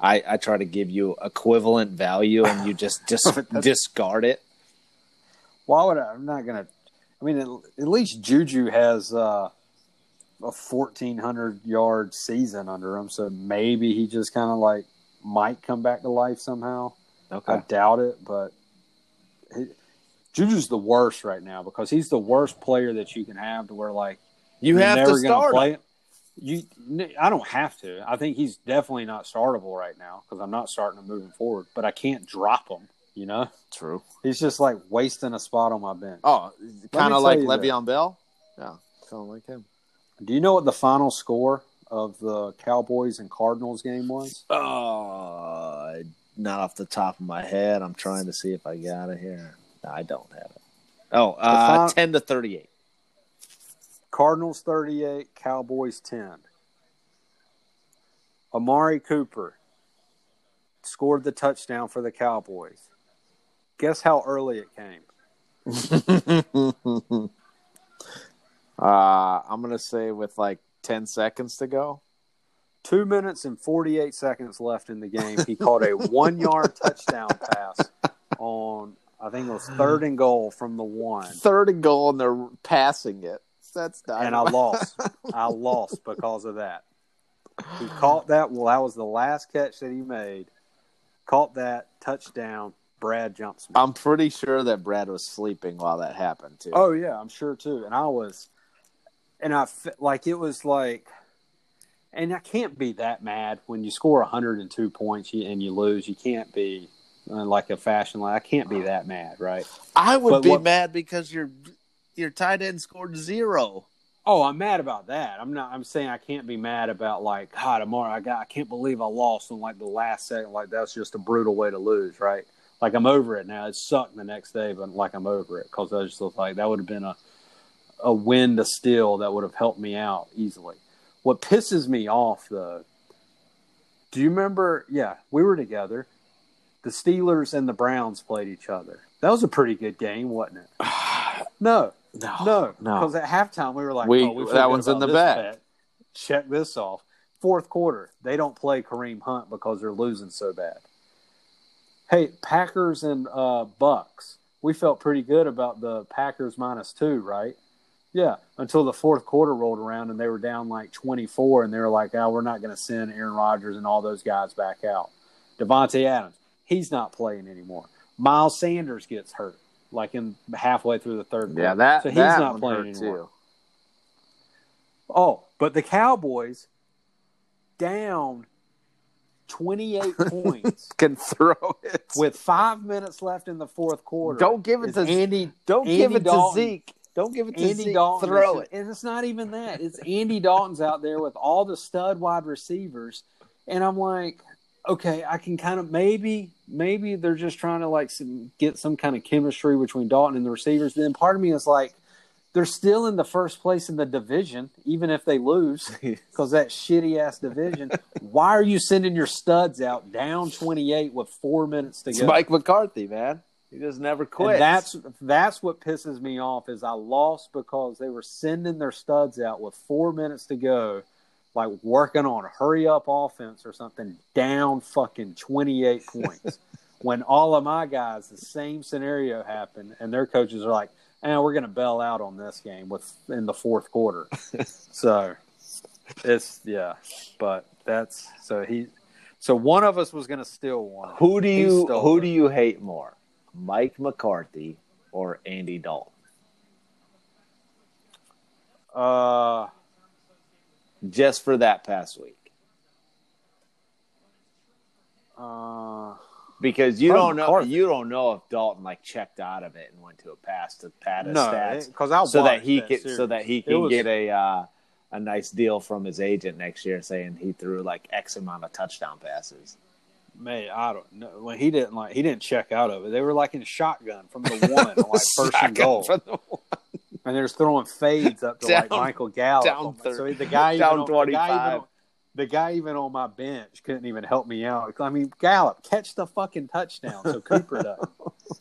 I, I try to give you equivalent value, and you just (laughs) just discard it.
Why would I? I'm not gonna. I mean, at, at least Juju has uh, a 1,400 yard season under him, so maybe he just kind of like might come back to life somehow. I doubt it, but he, Juju's the worst right now because he's the worst player that you can have to where like
You have
never
to start.
play
him.
it. You, I don't have to. I think he's definitely not startable right now because I'm not starting him moving forward. But I can't drop him. You know,
True.
he's just like wasting a spot on my bench.
Oh, kind of like Le'Veon Bell. Yeah, kind of like him.
Do you know what the final score of the Cowboys and Cardinals game was?
Uh, not off the top of my head. I'm trying to see if I got it here. No, I don't have it. Oh, uh,
fin-
10 to 38.
Cardinals 38, Cowboys 10. Amari Cooper scored the touchdown for the Cowboys. Guess how early it came? (laughs)
uh, I'm going to say with like 10 seconds to go.
Two minutes and 48 seconds left in the game. He caught a (laughs) one yard touchdown pass on, I think it was third and goal from the one.
Third and goal, and they're passing it. That's not.
And I lost. I (laughs) lost because of that. He caught that. Well, that was the last catch that he made. Caught that touchdown. Brad jumps me.
I'm pretty sure that Brad was sleeping while that happened too.
Oh yeah, I'm sure too. And I was, and I like it was like, and I can't be that mad when you score 102 points and you lose. You can't be uh, like a fashion like I can't be that mad, right?
I would
But
be
what-
mad because your your tight end scored zero.
Oh, I'm mad about that. I'm not. I'm saying I can't be mad about like God tomorrow. I got. I can't believe I lost on like the last second. Like that's just a brutal way to lose, right? Like I'm over it now. It sucked the next day, but like I'm over it because I just look like that would have been a a win to steal that would have helped me out easily. What pisses me off though, do you remember? Yeah, we were together. The Steelers and the Browns played each other. That was a pretty good game, wasn't it? (sighs) No,
No,
no,
no.
because at halftime we were like,
We-
oh, we
that one's in the
bet. Check this off. Fourth quarter, they don't play Kareem Hunt because they're losing so bad. Hey, Packers and uh, Bucks. We felt pretty good about the Packers minus two, right? Yeah, until the fourth quarter rolled around and they were down like 24, and they were like, "Oh, we're not going to send Aaron Rodgers and all those guys back out." Davante Adams, he's not playing anymore. Miles Sanders gets hurt, like in halfway through the third.
Yeah,
quarter.
that
so he's
that
not playing anymore.
too.
Oh, but the Cowboys down 28 (laughs) points
Can throw it.
with five minutes left in the fourth quarter.
Don't give it to
Andy.
Don't
Andy
give it
Dalton-
to Zeke. Don't give it to
Andy
Zeke.
Dalton.
Throw it.
And it's not even that. It's Andy Dalton's out there with all the stud wide receivers. And I'm like, okay, I can kind of maybe, maybe they're just trying to like some, get some kind of chemistry between Dalton and the receivers. Then part of me is like, they're still in the first place in the division, even if they lose, (laughs) because that shitty ass division. Why are you sending your studs out down 28 with four minutes to
It's
go?
Mike McCarthy, man. He just never quits.
And that's that's what pisses me off is I lost because they were sending their studs out with four minutes to go, like working on a hurry up offense or something, down fucking twenty eight (laughs) points. when all of my guys, the same scenario happened, and their coaches are like, "And we're going to bail out on this game with in the fourth quarter." (laughs) so it's yeah, but that's so he. So one of us was going to steal one.
who do you who
it.
do you hate more, Mike McCarthy or Andy Dalton?
Uh,
Just for that past week,
uh,
because you don't know
McCarthy.
you don't know if Dalton like checked out of it and went to a pass to pad his
no,
stats,
because
so that he could
series.
so that he can
was-
get a uh, a nice deal from his agent next year, saying he threw like X amount of touchdown passes.
May I don't know when he didn't like he didn't check out of it. They were like in shotgun from the (laughs) one, like first and goal, and they was throwing fades up to like Michael Gallup.
down
so the guy
down
even on, the guy even on- the guy even on my bench couldn't even help me out. I mean, Gallup catch the fucking touchdown, so Cooper does,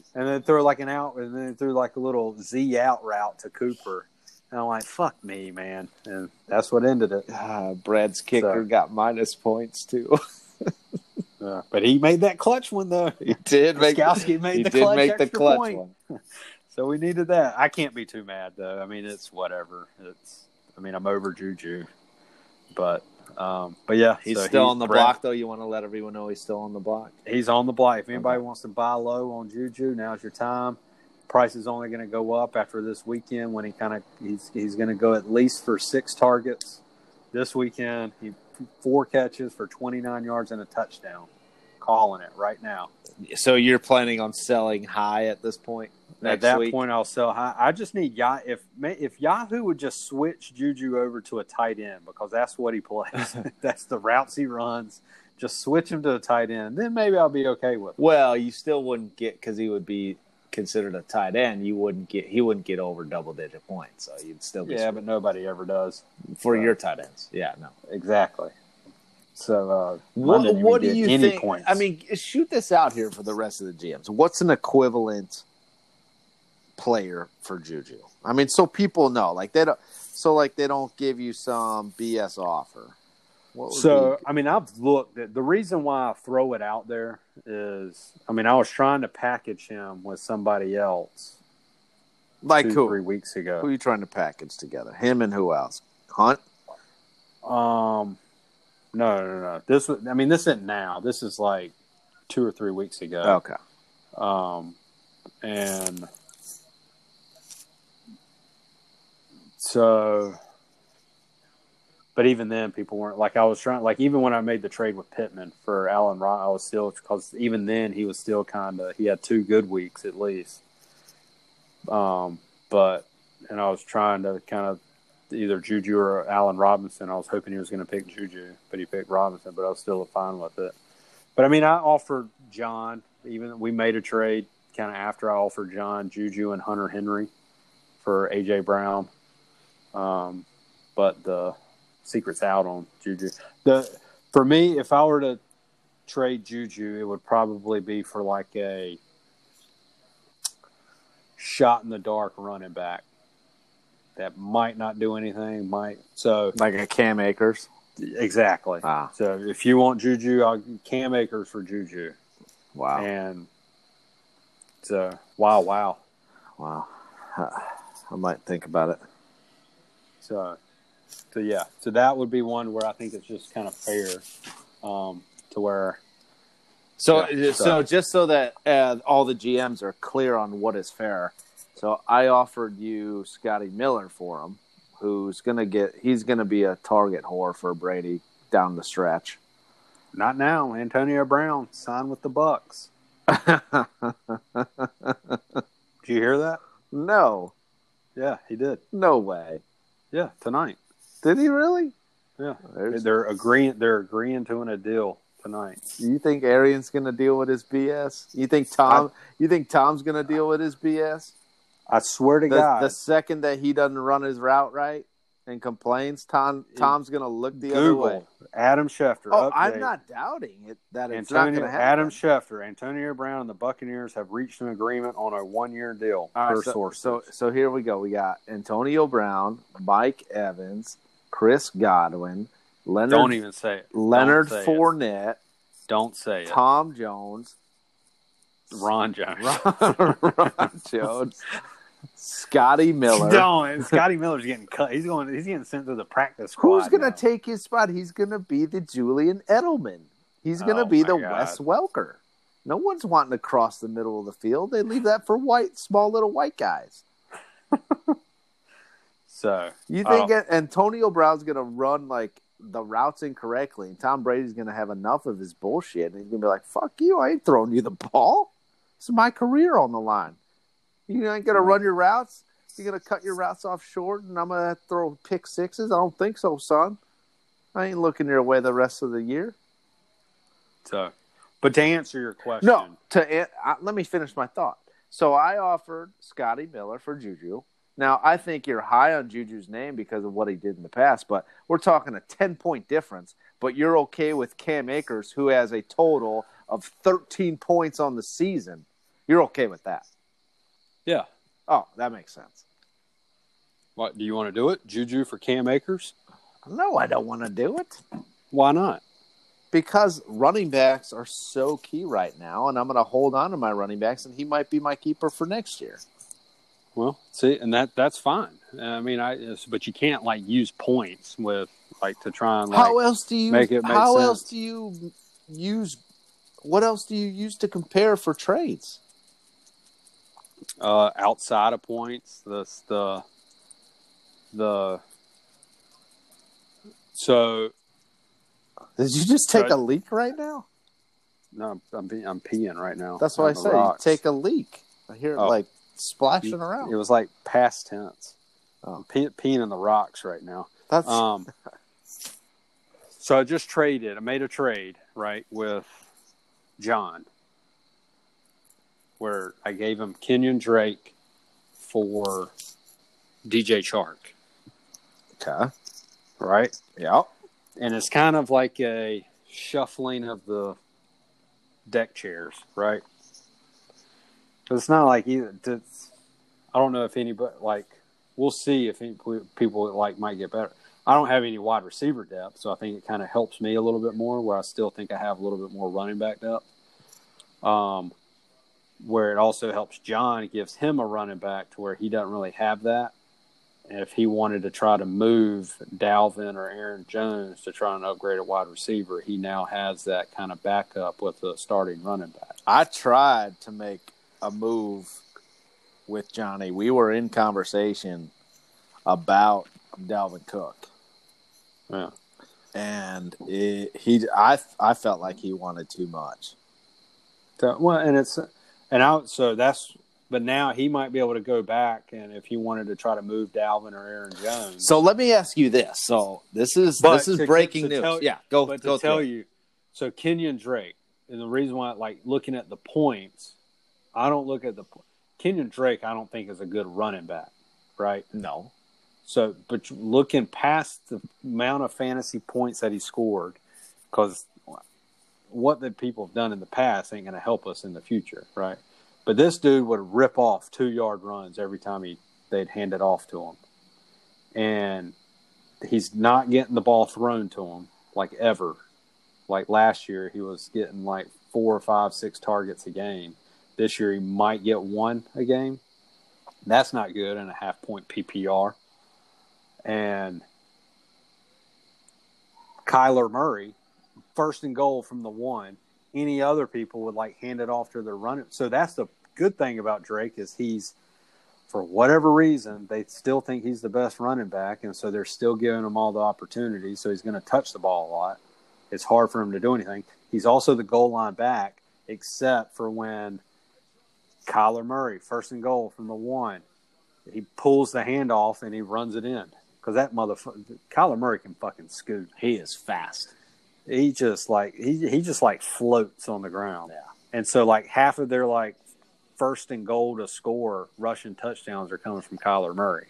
(laughs) and then throw like an out, and then threw like a little Z out route to Cooper. And I'm like, fuck me, man, and that's what ended it.
Ah, Brad's kicker
So-
got minus points too. (laughs)
Uh, but he made that clutch one though.
he did make
Skowski made
he
the
did
clutch
make the clutch
point.
one. (laughs)
So we needed that. I can't be too mad though. I mean, it's whatever. It's. I mean, I'm over Juju, but um, but yeah,
He's
so
still on the block though. You want to let everyone know he's still on the block.
He's on the block. If anybody
Okay.
wants to buy low on Juju, now's your time. Price is only going to go up after this weekend when he kind of he's he's going to go at least for six targets this weekend. He four catches for 29 yards and a touchdown. Calling it right now.
So you're planning on selling high at this point
At that
week?
point, I'll sell high. I just need Yah. If if Yahoo would just switch Juju over to a tight end because that's what he plays. (laughs) (laughs) that's the routes he runs. Just switch him to a tight end, then maybe I'll be okay with. It.
Well, you still wouldn't get because he would be considered a tight end. You wouldn't get he wouldn't get over double digit points, so you'd still be
Yeah, but nobody ever does.
for your tight ends. Yeah, no.
Exactly. So uh,
What, what do you think?
Points.
I mean, shoot this out here for the rest of the GMs. What's an equivalent player for Juju? I mean, so people know, like they don't, so like they don't give you some BS offer.
So
be-
I mean, I've looked at the reason why I throw it out there is, I mean, I was trying to package him with somebody else
like
two,
who?
three weeks ago.
Who are you trying to package together? Him and who else? Hunt.
Um, no, no, no. This, was- I mean, this isn't now. This is like two or three weeks ago.
Okay.
Um, and so, but even then, people weren't like I was trying. Like even when I made the trade with Pittman for Allen Wright, I was still because even then he was still kind of he had two good weeks at least. Um, but and I was trying to kind of either Juju or Allen Robinson. I was hoping he was going to pick Juju, but he picked Robinson. But I was still fine with it. But I mean, I offered John. Even we made a trade kind of after I offered John Juju and Hunter Henry for AJ Brown. Um, but the secret's out on Juju. The for me, if I were to trade Juju, it would probably be for like a shot in the dark running back that might not do anything. Might so
Like a Cam Akers.
exactly.
Ah,
So if you want Juju, I'll Cam Akers for Juju.
wow,
And so wow, wow.
wow. I might think about it.
So, so yeah, so that would be one where I think it's just kind of fair, um, to where
So,
Yeah,
so,
so-
just so that uh, all the GMs are clear on what is fair, so I offered you Scotty Miller for him, who's gonna get he's gonna be a target whore for Brady down the stretch.
not now. Antonio Brown signed with the Bucks. (laughs) Did you hear that?
no,
Yeah, he did.
no way.
Yeah, tonight.
Did he really?
Yeah,
There's-
they're agreeing. They're agreeing to a deal tonight.
You think Arians gonna deal with his BS? You think Tom? you think Tom's gonna deal with his BS?
I swear to
The,
God,
the second that he doesn't run his route right and complains, Tom Tom's gonna look the other way.
Adam Schefter.
Oh,
update.
I'm not doubting it that it's not
Antonio
gonna happen.
Adam Schefter, Antonio Brown, and the Buccaneers have reached an agreement on a one-year deal
All
per
right, so,
source.
so so here we go. We got Antonio Brown, Mike Evans, Chris Godwin, Leonard
don't even say it.
Leonard
Don't say it.
Fournette,
Don't say it.
Tom Jones,
Ron Jones.
Ron, (laughs) Ron Jones, Scotty Miller. (laughs)
Don't. Scotty Miller's getting cut. He's going. He's getting sent to the practice squad.
Who's gonna take his spot? He's gonna be the Julian Edelman. He's gonna
Oh,
be the
God.
Wes Welker. No one's wanting to cross the middle of the field. They leave that for white, small little white guys. (laughs)
So
You think Antonio Brown's going to run like the routes incorrectly, and Tom Brady's going to have enough of his bullshit, and he's going to be like, "Fuck you! I ain't throwing you the ball. It's my career on the line. You ain't going to run your routes. You're going to cut your routes off short, and I'm going to throw pick sixes. I don't think so, son. I ain't looking your way the rest of the year.
so, but to answer your question,
No, to uh, let me finish my thought. So I offered Scotty Miller for Juju. Now I think you're high on Juju's name because of what he did in the past, but we're talking a ten point difference. But you're okay with Cam Akers, who has a total of 13 points on the season. You're okay with that?
yeah.
Oh, that makes sense.
What do you want to do it? Juju for Cam Akers?
No, I don't want to do it
Why not?
because running backs are so key right now, and I'm going to hold on to my running backs, and he might be my keeper for next year.
Well, see, and that that's fine. I mean, I but you can't like use points with like to try and like
how else do you
make it make
how
sense.
else do you use what else do you use to compare for trades
uh, outside of points. The the the so
did you just take
Right.
a leak right now
no, I'm I'm, I'm peeing right now.
that's what i
say.
take a leak i hear it
Oh.
like splashing around
It was like past tense. I'm pe- peeing in the rocks right now.
that's
Um, (laughs) so I just traded. I made a trade right with John, where I gave him Kenyon Drake for DJ Chark.
okay
Right,
yeah
and it's kind of like a shuffling of the deck chairs, right? It's not like either. It's, I don't know if anybody like. We'll see if any, people like might get better. I don't have any wide receiver depth, so I think it kind of helps me a little bit more. Where I still think I have a little bit more running back depth. Um, where it also helps John, gives him a running back to where he doesn't really have that. And if he wanted to try to move Dalvin or Aaron Jones to try and upgrade a wide receiver, he now has that kind of backup with a starting running back.
i tried to make a move with johnny we were in conversation about Dalvin cook
Yeah.
and it, he I, I felt like he wanted too much
So, well, and it's and out. So that's. But now he might be able to go back, and if he wanted to try to move Dalvin or Aaron Jones.
So let me ask you this. So this is
But
this is
to-
breaking
to
news.
tell-
yeah, go
but
go
to tell
it.
you, so Kenyon Drake, and the reason why, like looking at the points, I don't look at the Kenyon Drake. I don't think is a good running back, right?
No.
So, but looking past the amount of fantasy points that he scored, because what the people have done in the past ain't going to help us in the future, right? But this dude would rip off two yard runs every time he they'd hand it off to him, and he's not getting the ball thrown to him like ever. Like last year, he was getting like four or five, six targets a game. This year, he might get one a game. That's not good in a half point PPR and Kyler Murray, first and goal from the one. Any other people would like hand it off to their running. So that's the good thing about Drake is he's, for whatever reason, they still think he's the best running back, and so they're still giving him all the opportunities. So he's going to touch the ball a lot. It's hard for him to do anything. He's also the goal line back, except for when Kyler Murray, first and goal from the one, he pulls the handoff and he runs it in because that motherfucker, Kyler Murray can fucking scoot.
He is fast.
He just like he he just like floats on the ground.
Yeah.
And so like half of their like first and goal to score rushing touchdowns are coming from Kyler Murray.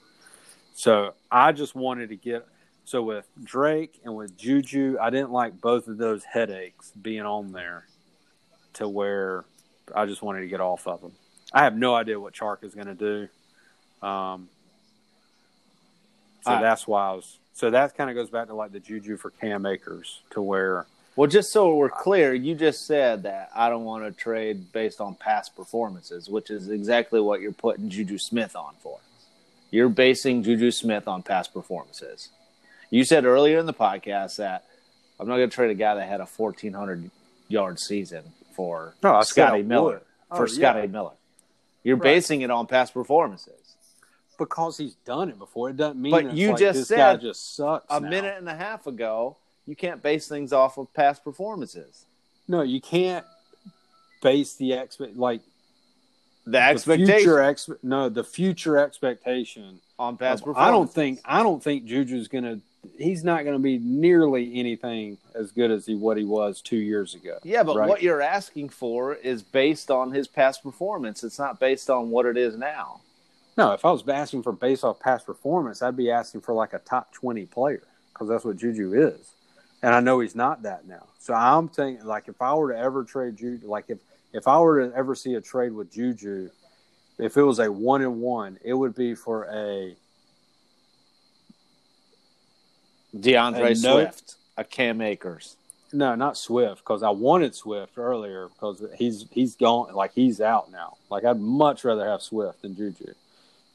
So I just wanted to get so with Drake and with Juju, I didn't like both of those headaches being on there to where I just wanted to get off of them. I have no idea what Chark is going to do. Um, so
I-
that's why I was. So that kind of goes back to like the Juju for Cam Akers to where
Well, just so we're clear, you just said that I don't want to trade based on past performances, which is exactly what you're putting Juju Smith on for. You're basing Juju Smith on past performances. You said earlier in the podcast that I'm not going to trade a guy that had a 1,400 yard season for
No, I said I
Scotty Miller.
would.
For
Oh,
Scotty. Miller, you're
Right.
basing it on past performances.
because he's done it before. It doesn't mean.
But
it's
you
like
just
this
said
guy just sucks.
A
now.
minute and a half ago, you can't base things off of past performances.
No, you can't base the expect like
The
the
expectation
future expe- no the future expectation.
on past
of-
performances.
I don't think I don't think Juju's gonna. He's not going to be nearly anything as good as he what he was two years ago.
Yeah, but
Right.
what you're asking for is based on his past performance. It's not based on what it is now.
No, if I was asking for based off past performance, I'd be asking for like a top twenty player because that's what Juju is, and I know he's not that now. So I'm thinking like if I were to ever trade Juju, like if if I were to ever see a trade with Juju, if it was a one and one, it would be for a
DeAndre
no-
Swift, a Cam Akers.
no, not Swift because I wanted Swift earlier because he's he's gone like he's out now. Like I'd much rather have Swift than Juju.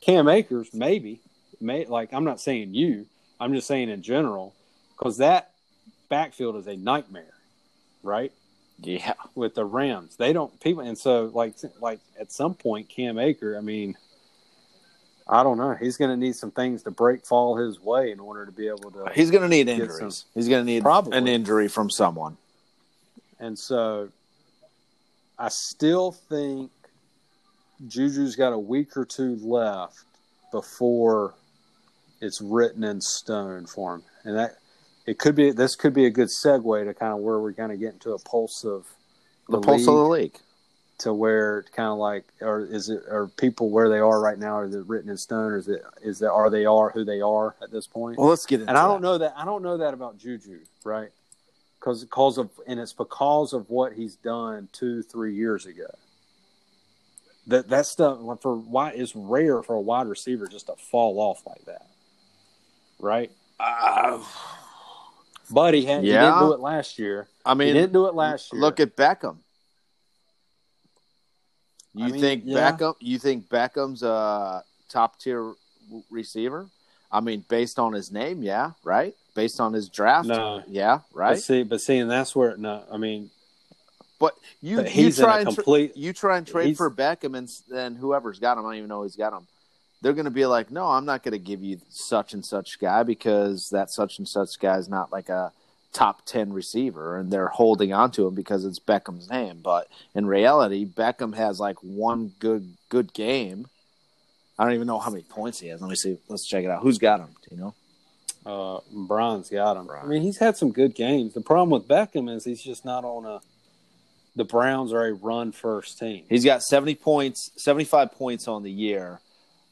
Cam Akers maybe, may like I'm not saying you, I'm just saying in general because that backfield is a nightmare, right?
Yeah,
With the Rams, they don't people, and so like like at some point Cam Aker, I mean. I don't know. He's going to need some things to break fall his way in order to be able to.
he's going to need injuries.
some-
he's going to need
Probably.
an injury from someone.
And so I still think Juju's got a week or two left before it's written in stone for him. And that it could be this could be a good segue to kind of where we're kind of getting to a pulse of
The, pulse of the league.
To where kind of like or is it are people where they are right now is it written in stone or is it is that are they are who they are at this point?
Well, let's get into
and I don't know that I don't know that about Juju, right? Because because of and it's because of what he's done two three years ago. That that stuff for why it's rare for a wide receiver just to fall off like that, right?
Uh,
But he, had, he didn't do it last year.
I mean, he
didn't do it last year.
look at Beckham. You
I mean,
think
yeah.
Beckham? You think Beckham's a top tier receiver? I mean, based on his name, yeah, right. Based on his draft,
No.
yeah,
but
right.
see, but seeing that's where no, I mean,
But you,
but
you
he's in
try
a
and tr-
complete.
you try and trade for Beckham, and then whoever's got him, I don't even know who's got him. They're going to be like, no, I'm not going to give you such and such guy because that such and such guy is not like a top 10 receiver and they're holding on to him because it's Beckham's name. But in reality, Beckham has like one good good game. I don't even know how many points he has. Let me see. Let's check it out. Who's got him? Do you know?
Uh, Brian's got him.
Brian.
I mean, he's had some good games. The problem with Beckham is he's just not on a. The Browns are a run first team.
He's got 70 points, 75 points on the year.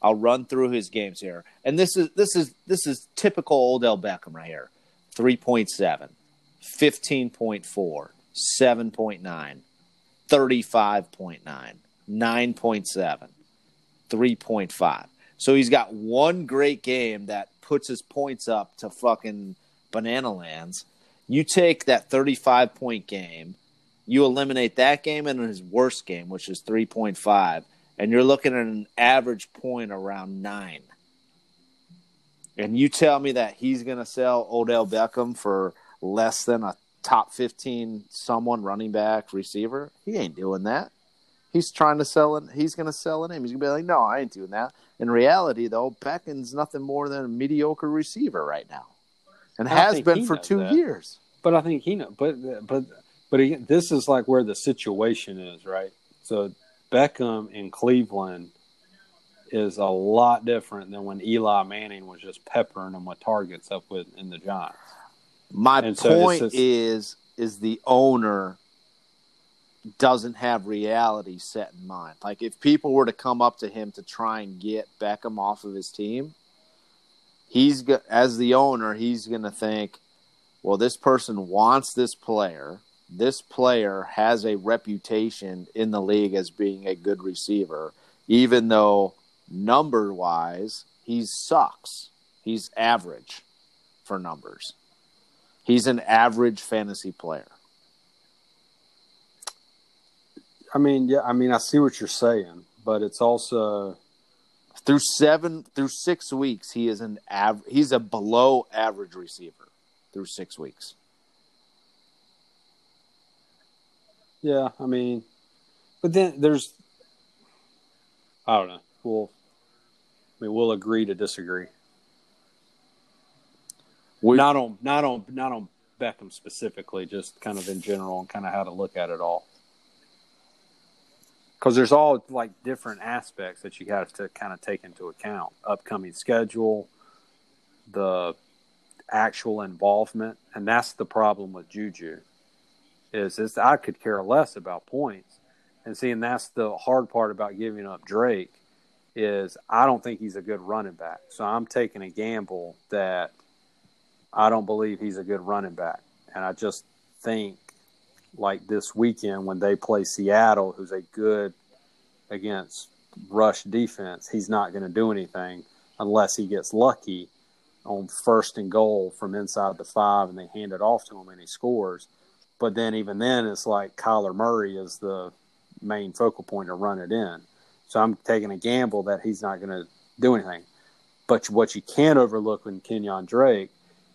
I'll run through his games here. And this is this is this is typical old Odell Beckham right here. 3.7, 15.4, 7.9, 35.9, 9.7, 3.5. So he's got one great game that puts his points up to fucking banana lands. You take that 35 point game, you eliminate that game and his worst game, which is 3.5, and you're looking at an average point around nine. And you tell me that he's going to sell Odell Beckham for less than a top 15 someone running back receiver? He ain't doing that. He's trying to sell it. He's going to sell it him. He's going to be like, no, I ain't doing that. In reality, though, Beckham's nothing more than a mediocre receiver right now, and
I
has been for two
that.
years.
But I think he know. But but but again, this is like where the situation is, right? So Beckham in Cleveland is a lot different than when Eli Manning was just peppering them with targets up with in the Giants.
My
And so
point
just-
is, is the owner doesn't have reality set in mind. Like if people were to come up to him to try and get Beckham off of his team, he's go- as the owner, he's going to think, well, this person wants this player. This player has a reputation in the league as being a good receiver, even though number wise he sucks. He's average for numbers. He's an average fantasy player.
I mean, yeah, I mean, I see what you're saying, but it's also
Through seven through six weeks, he is an av- he's a below average receiver through six weeks.
yeah. I mean, but then there's I don't know. We'll mean, we'll agree to disagree.
We-
not on not on not on Beckham specifically, just kind of in general and kind of how to look at it all. Because there's all like different aspects that you have to kind of take into account: upcoming schedule, the actual involvement, and that's the problem with Juju. Is is I could care less about points, and seeing that's the hard part about giving up Drake is I don't think he's a good running back. So I'm taking a gamble that I don't believe he's a good running back. And I just think like this weekend when they play Seattle, who's a good against rush defense, he's not going to do anything unless he gets lucky on first and goal from inside the five and they hand it off to him and he scores. But then even then it's like Kyler Murray is the main focal point to run it in. So I'm taking a gamble that he's not going to do anything. But what you can't overlook in Kenyon Drake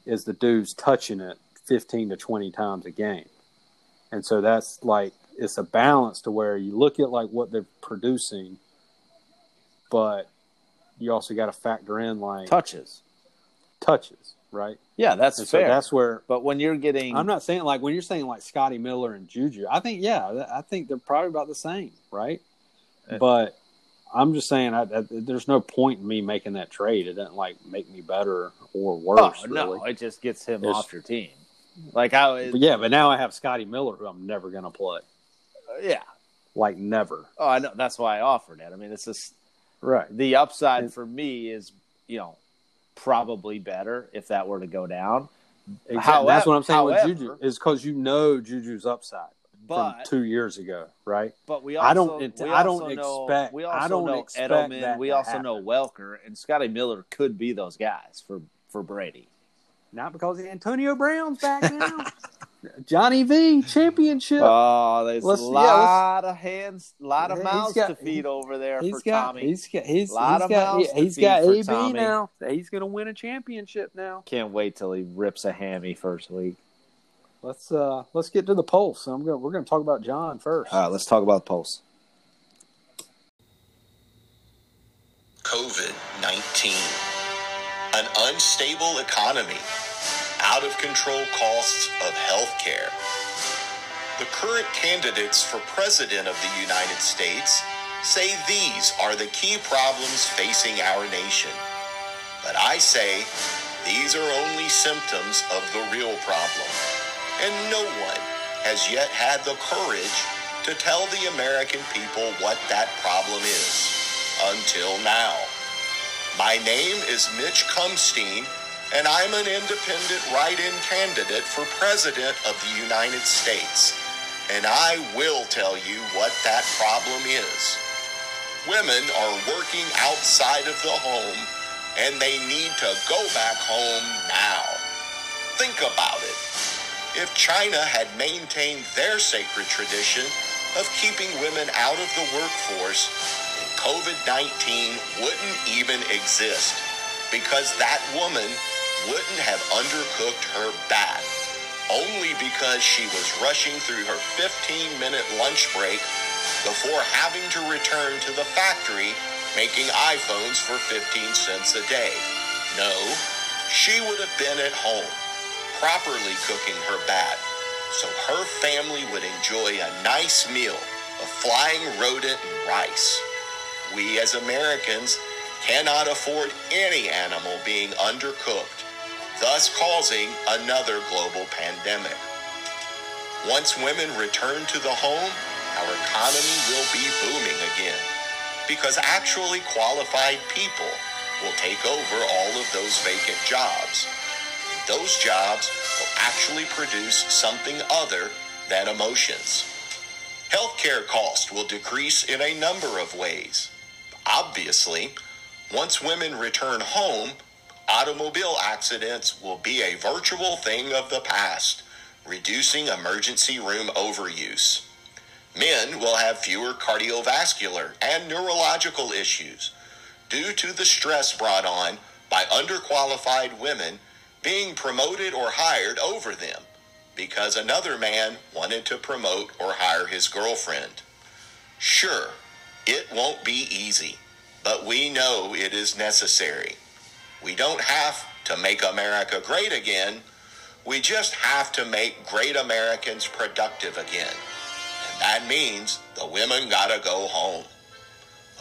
is the dude's touching it 15 to 20 times a game. And so that's like, it's a balance to where you look at like what they're producing, but you also got to factor in like
Touches.
touches, right?
Yeah, that's
And so
fair.
that's where
but when you're getting
I'm not saying like when you're saying like Scotty Miller and Juju, I think yeah, I think they're probably about the same, right?
Uh,
But I'm just saying, I, I, there's no point in me making that trade. It doesn't like make me better or oh, worse.
oh, no,
really.
it just gets him
It's-
off your team. Like how it,
yeah, but now I have Scotty Miller, who I'm never going to play.
Uh, yeah.
Like never.
Oh, I know. That's why I offered it. I mean, it's just
Right.
the upside
And-
for me is you know probably better if that were to go down.
Exactly.
However-
That's what I'm saying
however-
with Juju is because you know Juju's upside
But
from two years ago, right?
But we also,
I don't- it-
we
I don't
also know,
expect-
We
I don't
know Edelman. We
to
also know. Welker and Scotty Miller could be those guys for for Brady.
Not because Antonio Brown's back now. (laughs) Johnny V championship.
Oh, there's
Let's-
a
yeah,
lot of hands, a lot of mouths
got-
to feed over there
he's
for
got,
Tommy.
He's got, he's,
Lot
he's
of
got,
mouths to
he's
feed
got
for
AB
Tommy.
now. He's going to win a championship now.
Can't wait till he rips a hammy first week.
Let's uh let's get to the pulse. I'm going. We're going to talk about John first.
All right, let's talk about the Pulse.
COVID 19. An unstable economy, out of control costs of health care. The current candidates for President of the United States say these are the key problems facing our nation. But I say these are only symptoms of the real problem. And no one has yet had the courage to tell the American people what that problem is. Until now. My name is Mitch Cumstein, and I'm an independent write in candidate for President of the United States. And I will tell you what that problem is. Women are working outside of the home, and they need to go back home now. Think about it. If China had maintained their sacred tradition of keeping women out of the workforce, COVID 19 wouldn't even exist. because that woman wouldn't have undercooked her bat only because she was rushing through her 15 minute lunch break before having to return to the factory making iPhones for 15 cents a day. No, she would have been at home, properly cooking her bat, so her family would enjoy a nice meal of flying rodent and rice. We as Americans cannot afford any animal being undercooked, thus causing another global pandemic. Once women return to the home, our economy will be booming again because actually qualified people will take over all of those vacant jobs. Those jobs will actually produce something other than emotions. Healthcare costs will decrease in a number of ways. Obviously, once women return home, automobile accidents will be a virtual thing of the past, reducing emergency room overuse. Men will have fewer cardiovascular and neurological issues due to the stress brought on by underqualified women being promoted or hired over them because another man wanted to promote or hire his girlfriend. Sure, it won't be easy, but we know it is necessary. We don't have to make America great again. We just have to make great Americans productive again. And that means the women gotta go home.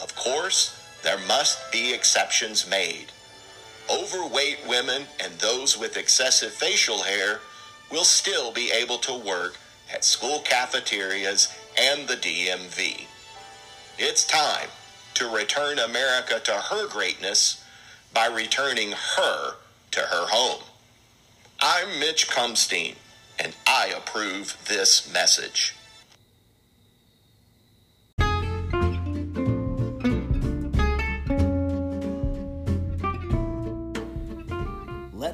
Of course, there must be exceptions made. Overweight women and those with excessive facial hair will still be able to work at school cafeterias and the DMV. It's time to return America to her greatness by returning her to her home. I'm Mitch Cumstein, and I approve this message.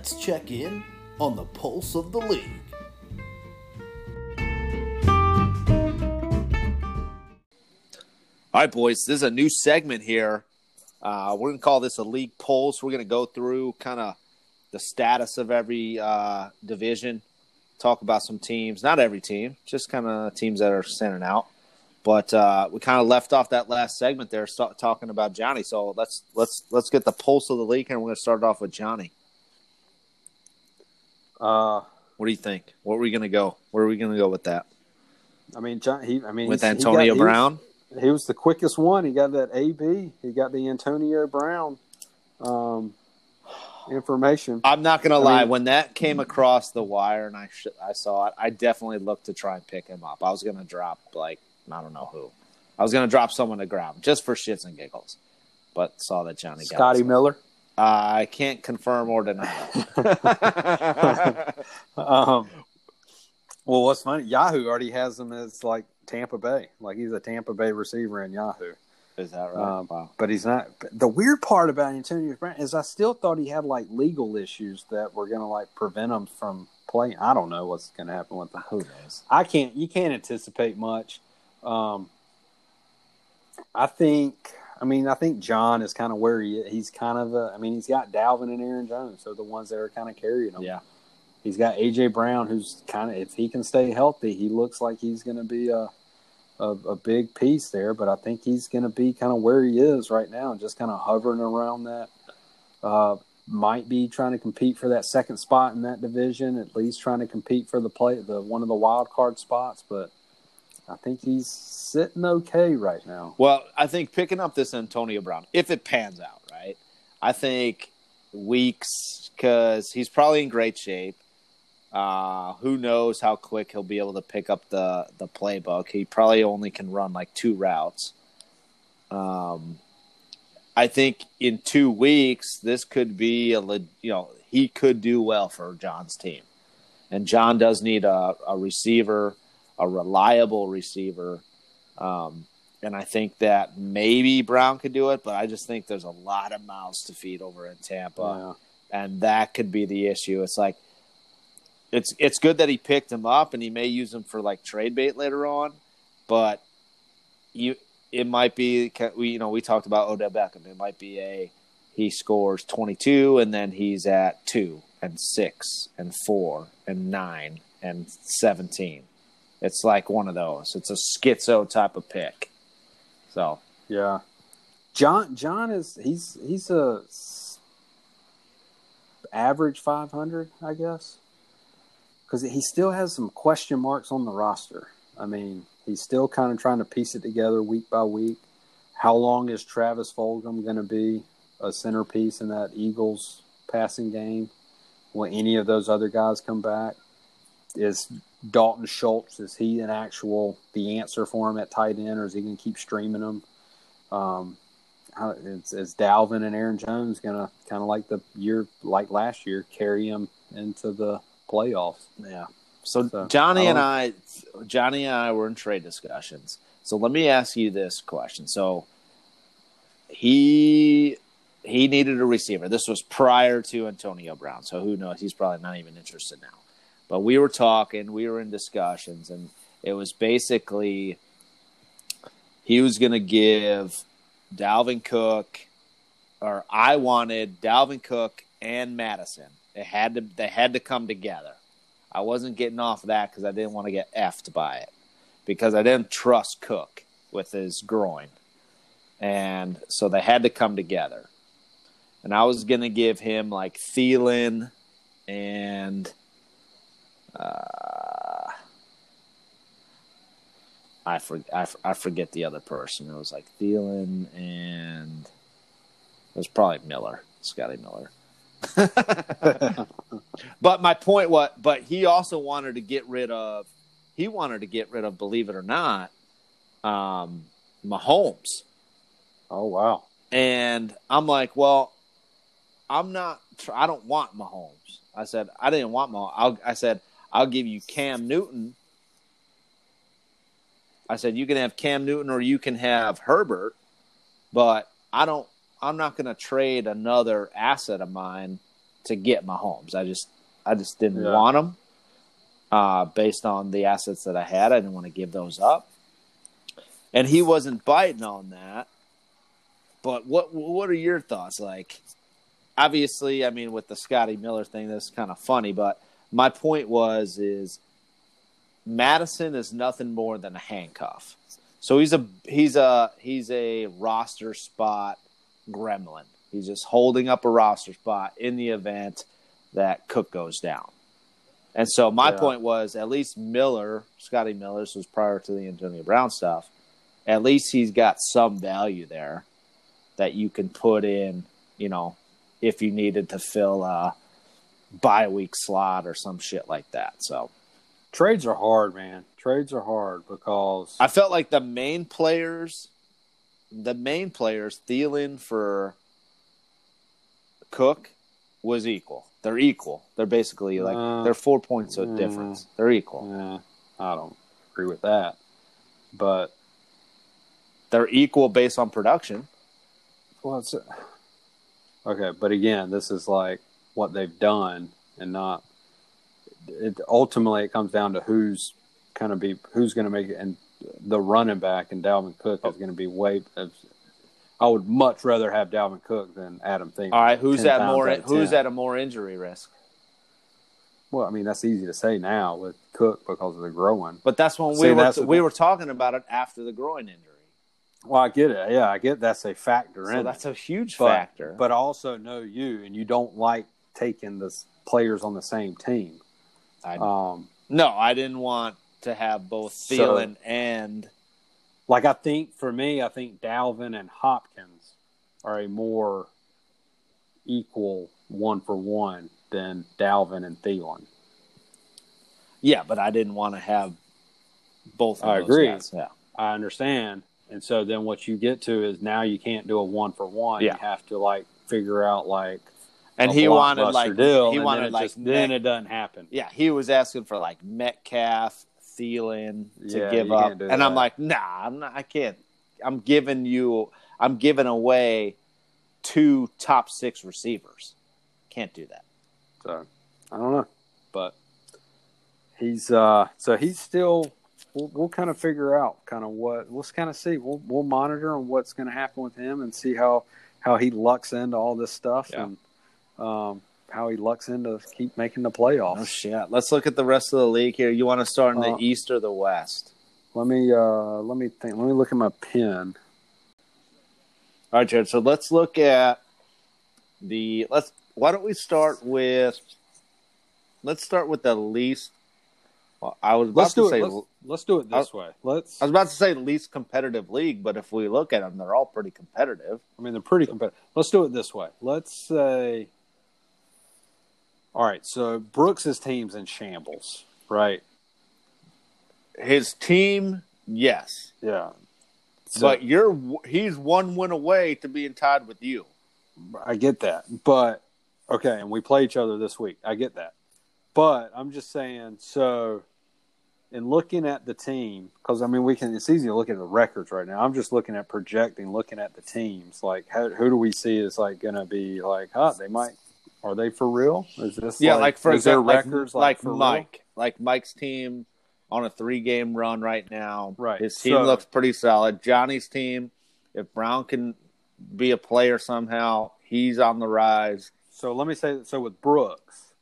Let's check in on the pulse of the league.
All right, boys. This is a new segment here. Uh, we're gonna call this a league pulse. We're gonna go through kind of the status of every uh, division, talk about some teams. Not every team, just kind of teams that are standing out. But uh, we kind of left off that last segment there, talking about Johnny. So let's let's let's get the pulse of the league, and we're gonna start off with Johnny.
Uh,
What do you think? Where are we gonna go? Where are we gonna go with that?
I mean, John. He, I mean,
With
he got-
Antonio
he was-
Brown?
he was the quickest one. He got that AB. He got the Antonio Brown um, information.
I'm not gonna lie.
mean-
when that came across the wire and I sh- I saw it, I definitely looked to try and pick him up. I was gonna drop like I don't know who. I was gonna drop someone to grab him just for shits and giggles, but saw that Johnny got
Scotty. Miller.
Uh, I can't confirm or deny. (laughs)
Um, well, what's funny? Yahoo already has him as like Tampa Bay. Like he's a Tampa Bay receiver in Yahoo.
Is that right?
Um,
wow.
But he's not. The weird part about Antonio Brown is I still thought he had like legal issues that were going to like prevent him from playing. I don't know what's going to happen with him.
Who knows?
I can't. You can't anticipate much. Um, I think. I mean, I think John is kind of where he. He's kind of. A, I mean, he's got Dalvin and Aaron Jones. They're the ones that are kind of carrying him.
Yeah.
He's got AJ Brown, who's kind of. If he can stay healthy, he looks like he's going to be a, a a big piece there. But I think he's going to be kind of where he is right now, just kind of hovering around that. Uh, might be trying to compete for that second spot in that division, at least trying to compete for the play the one of the wild card spots. But I think he's sitting okay right now.
Well, I think picking up this Antonio Brown, if it pans out, right? I think weeks because he's probably in great shape. Uh, who knows how quick he'll be able to pick up the the playbook? He probably only can run like two routes. Um, I think in two weeks this could be a you know he could do well for John's team, and John does need a, a receiver, a reliable receiver. Um, and I think that maybe Brown could do it, but I just think there's a lot of mouths to feed over in Tampa, and that could be the issue. It's like it's it's good that he picked him up, and he may use him for like trade bait later on, but you it might be we you know we talked about Odell Beckham. It might be a he scores 22 and then he's at 2 and 6 and 4 and 9 and 17 it's like one of those it's a schizo type of pick so
Yeah. John John is he's he's a average 500, I guess. Cuz he still has some question marks on the roster. I mean, he's still kind of trying to piece it together week by week. How long is Travis Fulgham going to be a centerpiece in that Eagles passing game? Will any of those other guys come back? Is Dalton Schultz is he an actual the answer for him at tight end, or is he going to keep streaming them? Um, how, is, is Dalvin and Aaron Jones going to kind of like the year like last year carry him into the playoffs?
Yeah. So,
So,
Johnny and
um,
I, Johnny and I were in trade discussions. So let me ask you this question. So he he needed a receiver. This was prior to Antonio Brown. So who knows? He's probably not even interested now. But we were talking, we were in discussions, and it was basically he was going to give Dalvin Cook, or I wanted Dalvin Cook and Madison. It had to they had to come together. I wasn't getting off of that because I didn't want to get effed by it because I didn't trust Cook with his groin, and so they had to come together. And I was gonna give him like Thielen and uh, I, for, I, for- I forget the other person. It was like Thielen and it was probably Miller, Scotty Miller. (laughs) but my point was, but he also wanted to get rid of, he wanted to get rid of, believe it or not, um, Mahomes.
Oh wow!
And I'm like, well, I'm not. I don't want Mahomes. I said I didn't want Mahomes. I'll, I said I'll give you Cam Newton. I said you can have Cam Newton or you can have Herbert, but I don't. I'm not going to trade another asset of mine to get Mahomes. I just I just didn't
Yeah.
want them Uh, based on the assets that I had, I didn't want to give those up. And he wasn't biting on that. But what what are your thoughts? Like, obviously, I mean, with the Scotty Miller thing, that's kind of funny. But my point was, is Madison is nothing more than a handcuff. So he's a he's a he's a roster spot gremlin. He's just holding up a roster spot in the event that Cook goes down. And so my
Yeah.
point was, at least Miller, Scotty Miller, this was prior to the Antonio Brown stuff. At least he's got some value there that you can put in, you know, if you needed to fill a bye week slot or some shit like that. So
Trades are hard, man. Trades are hard because
I felt like the main players, the main players, Thielen for Cook was equal. They're equal. They're basically like
Uh,
they're four points of difference. They're equal.
Yeah, I don't agree with that. But
They're equal based on production.
well, it's okay. But again, this is like what they've done, and not. It ultimately it comes down to who's kind of be who's going to make it, and the running back and Dalvin Cook is going to be way. I would much rather have Dalvin Cook than Adam Thielen.
All right, who's
10
at more? Who's at a more injury risk?
Well, I mean that's easy to say now with Cook because of the groin.
But that's when
See,
we were we were talking about it after the groin injury.
Well, I get it. Yeah, I get that's a factor
So
in
that's
it.
a huge
But-
factor.
But I also know you, and you don't like taking the players on the same team.
I,
Um,
no, I didn't want to have both
So-
Thielen and
like I think for me, I think Dalvin and Hopkins are a more equal one for one than Dalvin and Thielen.
yeah, but I didn't want to have both. Of
I
those
agree.
guys. Yeah.
I understand. And so then what you get to is now you can't do a one for one.
Yeah.
You have to like figure out like
And he wanted like
deal,
he wanted like
just, then it doesn't happen.
yeah he was asking for like Metcalf, Thielen to
Yeah,
give up, and I'm like, nah, I'm not. I can't. I'm giving you. I'm giving away two top six receivers. Can't do that.
So I don't know, but he's uh so he's still. We'll, we'll kind of figure out kind of what we'll kind of see. We'll we'll monitor on what's going to happen with him and see how how he lucks into all this stuff
Yeah.
and um, how he lucks into keep making the playoffs.
Oh shit! Let's look at the rest of the league here. You want to start in the
Uh,
East or the West?
Let me uh, let me think. Let me look at my pen.
All right, Jared. So let's look at the let's. Why don't we start with? Let's start with the least. Well, I was about
Let's
to say.
Let's, let's do it this way. Let's.
I was about to say least competitive league, but if we look at them, they're all pretty competitive.
I mean, they're pretty competitive. Let's do it this way. Let's say. All right, so Brooks's team's in shambles, right?
His team, yes,
Yeah. So,
but you're he's one win away to being tied with you.
I get that, but okay, and we play each other this week. I get that, but I'm just saying. So, in looking at the team, because I mean, we can. It's easy to look at the records right now. I'm just looking at projecting, looking at the teams. Like, how, who do we see is like going to be like? Huh, they might. Are they for real? Is this
Yeah, like, for
is there
like-
records
like,
for real?
Mike, like Mike's team on a three game run right now.
Right.
his team
So-
looks pretty solid. Johnny's team, if Brown can be a player somehow, he's on the rise.
So let me say so with Brooks.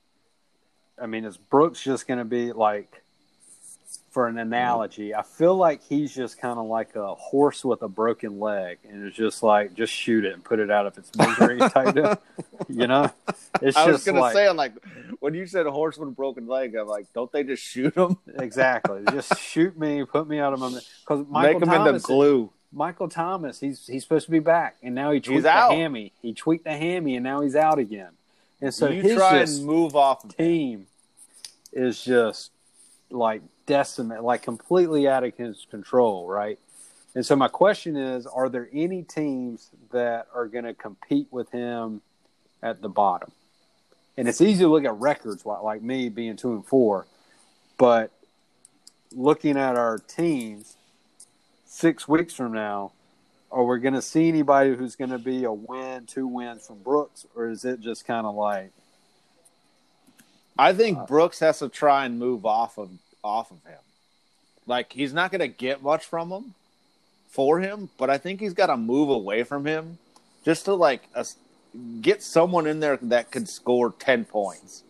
I mean, is Brooks just going to be like, for an analogy, I feel like he's just kind of like a horse with a broken leg, and it's just like just shoot it and put it out if it's misery (laughs) type deal. You know, it's
I was
just
gonna
like
say, I'm like, when you said a horse with a broken leg, I'm like, don't they just shoot him, (laughs)
exactly just shoot me, put me out of my because Michael
make him into
Thomas.
glue?
Michael Thomas, he's he's supposed to be back, and now he tweaked the
out.
hammy. He tweaked the hammy, and now he's out again. And so
you
his
try and move off. Of
team is just like decimate, like completely out of his control, right? And so my question is, are there any teams that are going to compete with him at the bottom? And it's easy to look at records like, me being two and four, but looking at our teams six weeks from now, are we going to see anybody who's going to be a win, two wins from Brooks, or is it just kind of like
I think uh, Brooks has to try and move off of off of him. Like he's not going to get much from him for him, but I think he's got to move away from him just to like us get someone in there that could score ten points.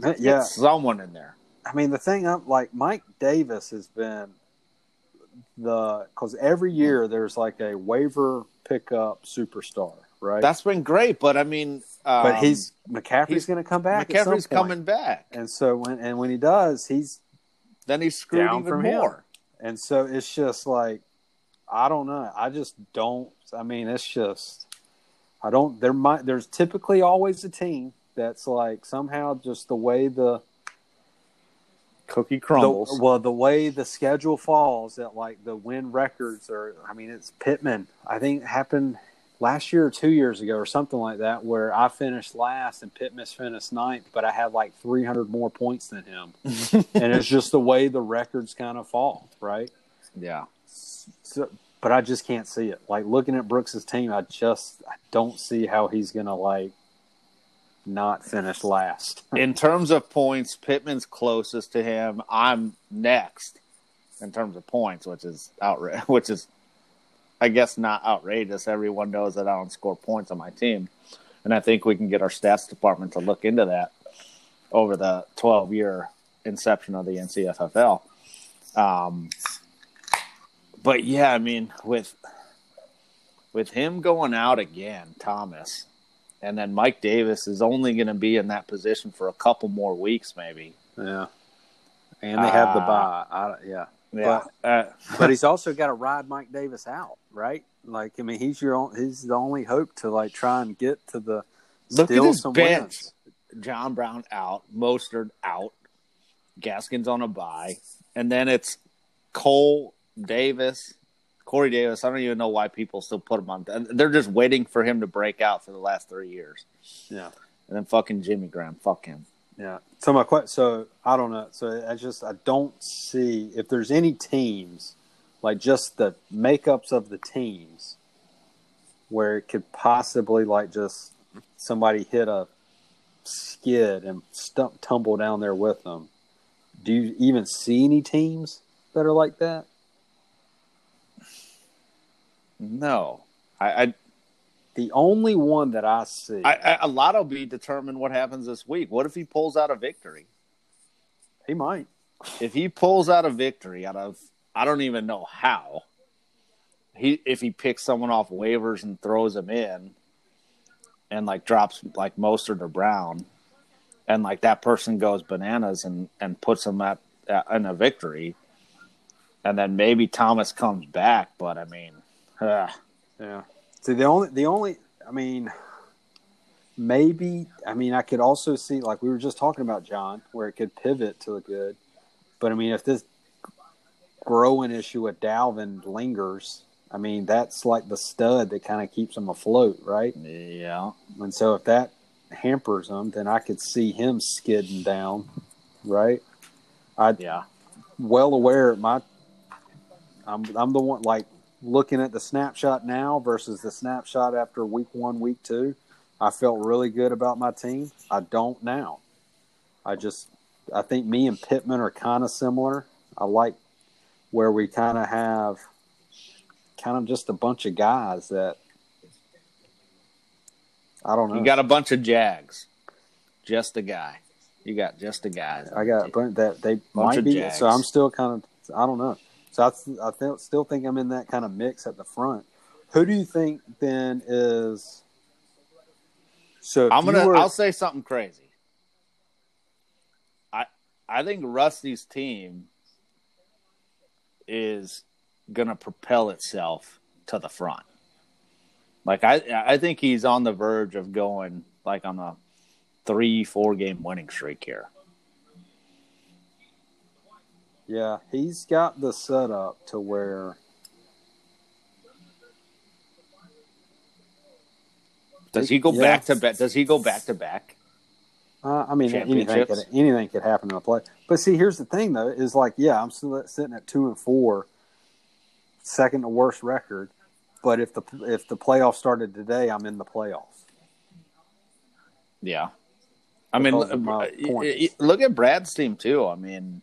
Get
yeah?
someone in there.
I mean, the thing I'm like Mike Davis has been the because every year there's like a waiver pickup superstar, right?
That's been great, but I mean, um,
but he's McCaffrey's going to come back.
McCaffrey's coming back.
and so when and when he does, he's
Then he's screwed
Down
even
from him.
more.
and so it's just like I don't know. I just don't. I mean, it's just I don't. There might there's typically always a team that's like somehow just the way the
Cookie
The,
crumbles.
well, the way the schedule falls, that like the win records are. I mean, it's Pittman. I think happened last year or two years ago or something like that, where I finished last and Pittman finished ninth, but I had like 300 more points than him, (laughs) and it's just the way the records kind of fall, right?
yeah.
So, but I just can't see it. Like looking at Brooks's team, I just I don't see how he's gonna like not finish last. (laughs)
in terms of points, Pittman's closest to him. I'm next in terms of points, which is outra- (laughs) which is I guess not outrageous. Everyone knows that I don't score points on my team. And I think we can get our stats department to look into that over the 12 year inception of the NCFFL. Um, but yeah, I mean, with with him going out again, Thomas, and then Mike Davis is only going to be in that position for a couple more weeks, maybe.
Yeah, and they have the
Uh,
bye. I, yeah.
Yeah, uh, (laughs)
but he's also got to ride Mike Davis out, right? Like, I mean, he's your own, he's the only hope to like try and get to the
Look at his
some
bench.
wins.
John Brown out, Mostert out, Gaskins on a bye, and then it's Cole Davis, Corey Davis. I don't even know why people still put him on. They're just waiting for him to break out for the last three years,
Yeah,
and then fucking Jimmy Graham, fuck him.
Yeah. So my question, so I don't know. So I just I don't see if there's any teams like just the makeups of the teams where it could possibly like just somebody hit a skid and stump, tumble down there with them. Do you even see any teams that are like that?
No, I, I
the only one that I see.
I, I, a lot will be determined what happens this week. What if he pulls out a victory?
he might.
If he pulls out a victory out of I don't even know how. He if he picks someone off waivers and throws him in, and like drops like Mostert or Brown, and like that person goes bananas and and puts him at, at in a victory, and then maybe Thomas comes back. But I mean, uh,
Yeah. See, the only, the only, I mean, maybe, I mean, I could also see, like we were just talking about, John, where it could pivot to the good. But I mean, if this growing issue with Dalvin lingers, I mean, that's like the stud that kind of keeps him afloat, right?
yeah,
And so if that hampers him, then I could see him skidding down, right? I
yeah.
well aware my I'm I'm the one like looking at the snapshot now versus the snapshot after week one, week two. I felt really good about my team. I don't now. I just I think me and Pittman are kind of similar. I like where we kind of have kind of just a bunch of guys that I don't know.
You got a bunch of Jags, just a guy. You got just a guy.
I got that they
Bunch
might be.
Jags.
So I'm still kind of I don't know. So I, I th- still think I'm in that kind of mix at the front. Who do you think then is? So
I'm gonna.
Were...
I'll say something crazy. I I think Rusty's team is gonna propel itself to the front. Like I I think he's on the verge of going like on a three four game winning streak here.
Yeah, he's got the setup to where
Does he go
Yeah.
back to back? Does he go back to back?
Uh, I mean, anything could anything could happen in a play. But see, here's the thing, though, is like, yeah, I'm still sitting at two and four, second to worst record. But if the if the playoff started today, I'm in the playoffs.
Yeah. I mean, look, look at Brad's team too. I mean,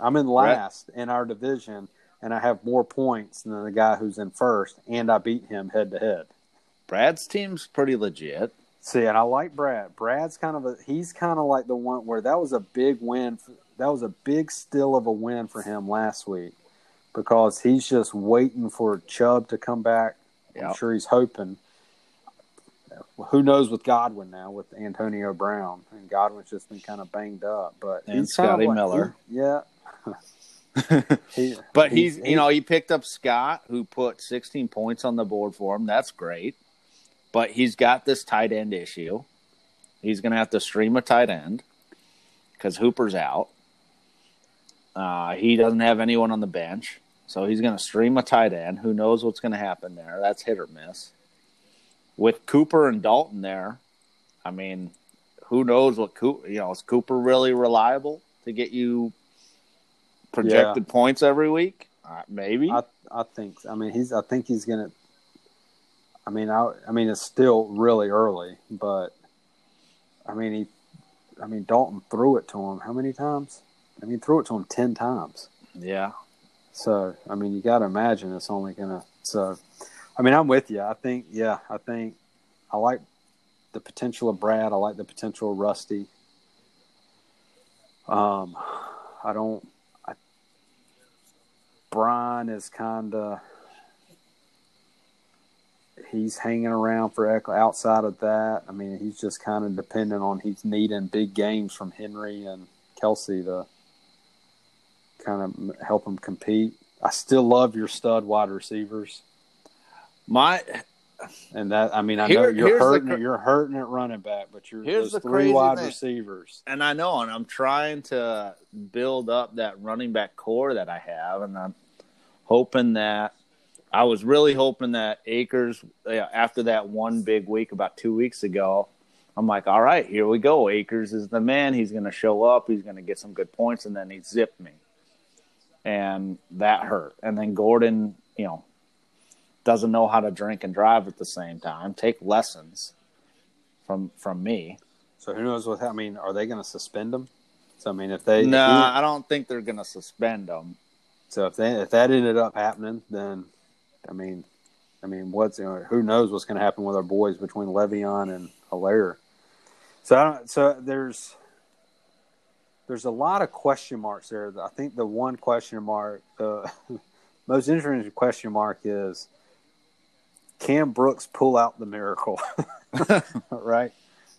I'm in last in our division, and I have more points than the guy who's in first, and I beat him head to head.
Brad's team's pretty legit.
See, and I like Brad. Brad's kind of a he's kind of like the one where that was a big win. For, that was a big still of a win for him last week because he's just waiting for Chubb to come back. I'm sure he's hoping. Who knows with Godwin now with Antonio Brown and Godwin's just been kind of banged up, but
And
he's kind of
Scotty
like-
Miller.
he- yeah. (laughs) He-
But he's,
he-
you know, he picked up Scott, who put 16 points on the board for him. That's great. But he's got this tight end issue. He's going to have to stream a tight end because Hooper's out. Uh, he doesn't have anyone on the bench. So he's going to stream a tight end. Who knows what's going to happen there? That's hit or miss. With Cooper and Dalton there, I mean, who knows what Cooper, you know, is Cooper really reliable to get you projected points every week? Uh, maybe.
I I think I mean he's I think he's gonna. I mean I I mean it's still really early, but I mean he, I mean Dalton threw it to him how many times? I mean threw it to him ten times.
yeah.
So I mean you got to imagine it's only gonna. So I mean I'm with you. I think yeah I think I like the potential of Brad. I like the potential of Rusty. Um, I don't. Brian is kind of. He's hanging around for Ekeler. Outside of that, I mean, he's just kind of dependent on he's needing big games from Henry and Kelce to kind of help him compete. I still love your stud wide receivers,
My
and that I mean I know
Here-
you're
here's the
hurting it, you're hurting at running back, but you're
Here's
those
the
three wide
thing.
receivers.
and I know, and I'm trying to build up that running back core that I have, and I'm hoping that I was really hoping that Akers, yeah, after that one big week about two weeks ago, I'm like, all right, here we go. Akers is the man. He's going to show up. He's going to get some good points, and then he zipped me, and that hurt. And then Gordon, you know, doesn't know how to drink and drive at the same time. Take lessons from from me.
So who knows what I mean? Are they going to suspend him? So I mean, if they
No,
if he-
I don't think they're going to suspend him.
So if if that ended up happening, then I mean, I mean, what's who knows what's going to happen with our boys between Le'Veon and Helaire. So I don't, so there's there's a lot of question marks there. I think the one question mark, the (laughs) most interesting question mark is can Brooks pull out the miracle? (laughs) right.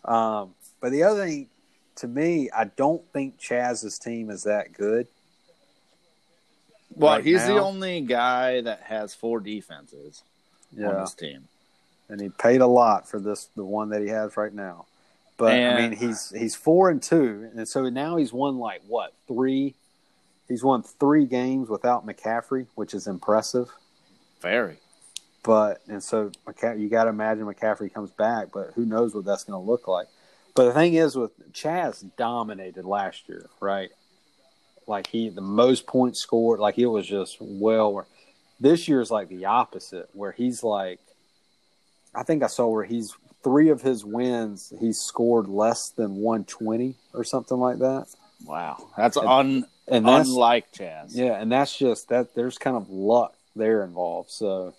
Um, but the other thing, to me, I don't think Chaz's team is that good.
Well,
right
he's the only guy that has four defenses on
Yeah,
his team.
and he paid a lot for this, the one that he has right now. But I mean, he's he's four and two, and so now he's won like what three? He's won three games without McCaffrey, which is impressive.
Very.
But and so you got to imagine McCaffrey comes back, but who knows what that's going to look like. But the thing is, with Chaz dominated last year, right? Like he the most points scored, like it was just well. This year is like the opposite, where he's like, I think I saw where he's three of his wins, he scored less than one twenty or something like that,
Wow. That's un,
and that's
unlike Chaz.
yeah, and that's just that. There's kind of luck there involved. So,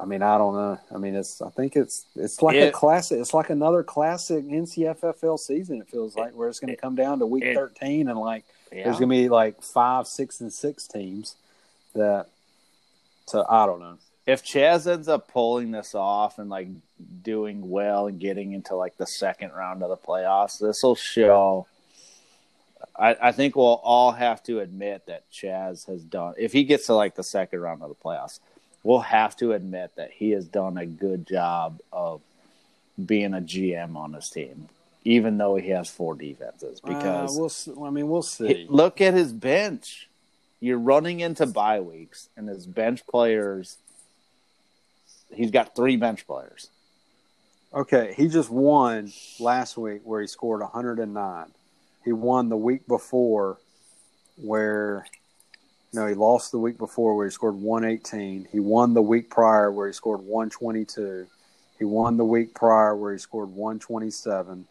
I mean, I don't know. I mean, it's. I think it's. It's like a classic. It's like another classic NCFFL season. It feels like where it's going to come down to week
it-
13, and like
Yeah.
there's going to be like five, six, and six teams that. So I don't know.
if Chaz ends up pulling this off and like doing well and getting into like the second round of the playoffs, this will show. I, I think we'll all have to admit that Chaz has done. If he gets to like the second round of the playoffs, we'll have to admit that he has done a good job of being a GM on his team, even though he has four defenses. Because
Uh, we'll. I mean, we'll see.
Look at his bench. You're running into bye weeks, and his bench players. He's got three bench players.
Okay, he just won last week where he scored 109. He won the week before where no, he lost the week before where he scored 118. He won the week prior where he scored 122. He won the week prior where he scored 127.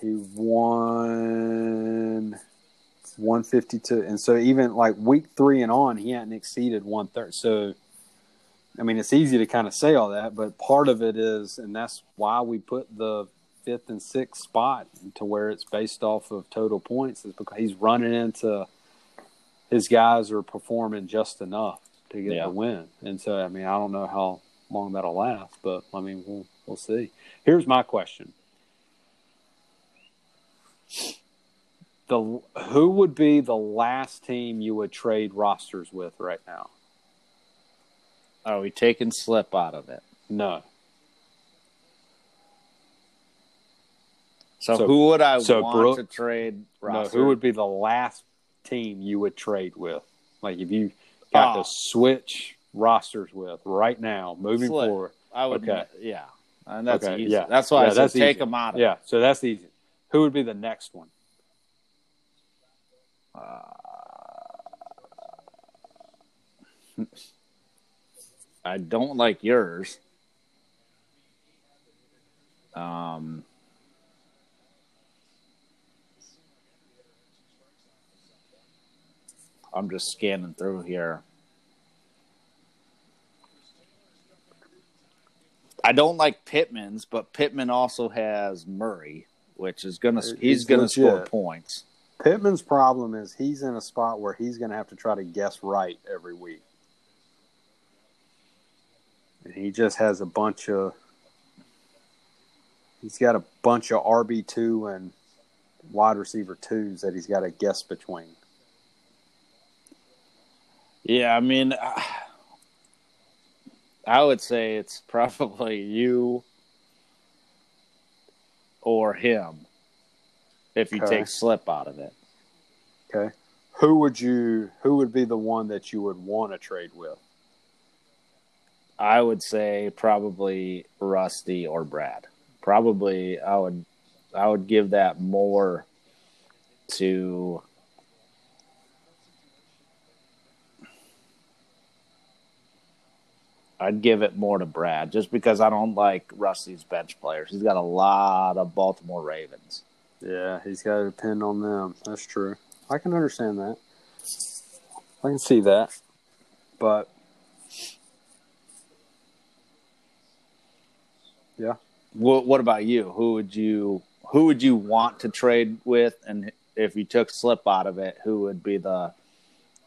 He won 152. And so even like week 3 and on, he hadn't exceeded one third So I mean, it's easy to kind of say all that, but part of it is, and that's why we put the fifth and sixth spot to where it's based off of total points, is because he's running into his guys are performing just enough to get
Yeah.
the win. And so, I mean, I don't know how long that'll last, but I mean, we'll we'll see. Here's my question: the who would be the last team you would trade rosters with right now?
Are we taking slip out of it?
No.
So,
So-
who would I
so
want
Brooke-
to trade?
No, who would be the last team you would trade with? Like if you got
Oh.
to switch rosters with right now, moving
Slip.
forward.
I would.
Okay.
Yeah, and that's
okay,
easy.
yeah,
That's why
yeah,
I said
that's
take
easy.
them out of
Yeah, so that's easy. Who would be the next one?
Uh, (laughs) I don't like yours. Um. I'm just scanning through here. I don't like Pittman's, but Pittman also has Murray, which is gonna he's,
He's
gonna score points.
Pittman's problem is he's in a spot where he's going to have to try to guess right every week. And he just has a bunch of he's got a bunch of RB2 and wide receiver twos that he's got to guess between.
Yeah, I mean, (sighs) I would say it's probably you or him if you
Okay.
take slip out of it.
Okay. Who would you who would be the one that you would want to trade with?
I would say probably Rusty or Brad. Probably I would I would give that more to I'd give it more to Brad just because I don't like Rusty's bench players. He's got a lot of Baltimore Ravens.
Yeah, he's got to depend on them. That's true. I can understand that. I can see that. But Yeah.
What, what about you? Who would you who would you want to trade with and if you took slip out of it, who would be the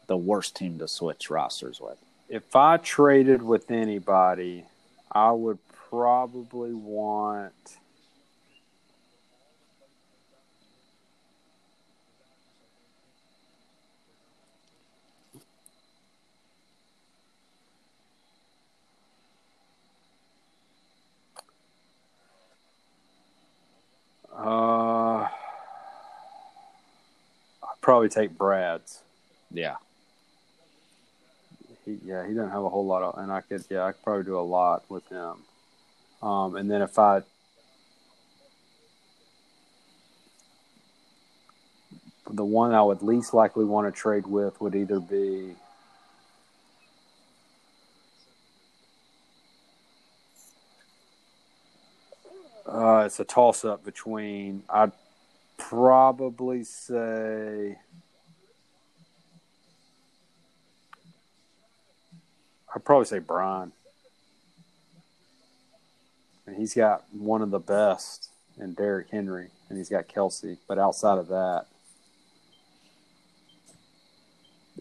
the worst team to switch rosters with?
If I traded with anybody, I would probably want. Uh, I'd probably take Brad's.
Yeah,
He, yeah, he doesn't have a whole lot of, and I could, yeah, I could probably do a lot with him. Um, and then if I, the one I would least likely want to trade with would either be, uh, it's a toss up between, I'd probably say, I'd probably say Brian. And he's got one of the best in Derrick Henry, and he's got Kelce. But outside of that,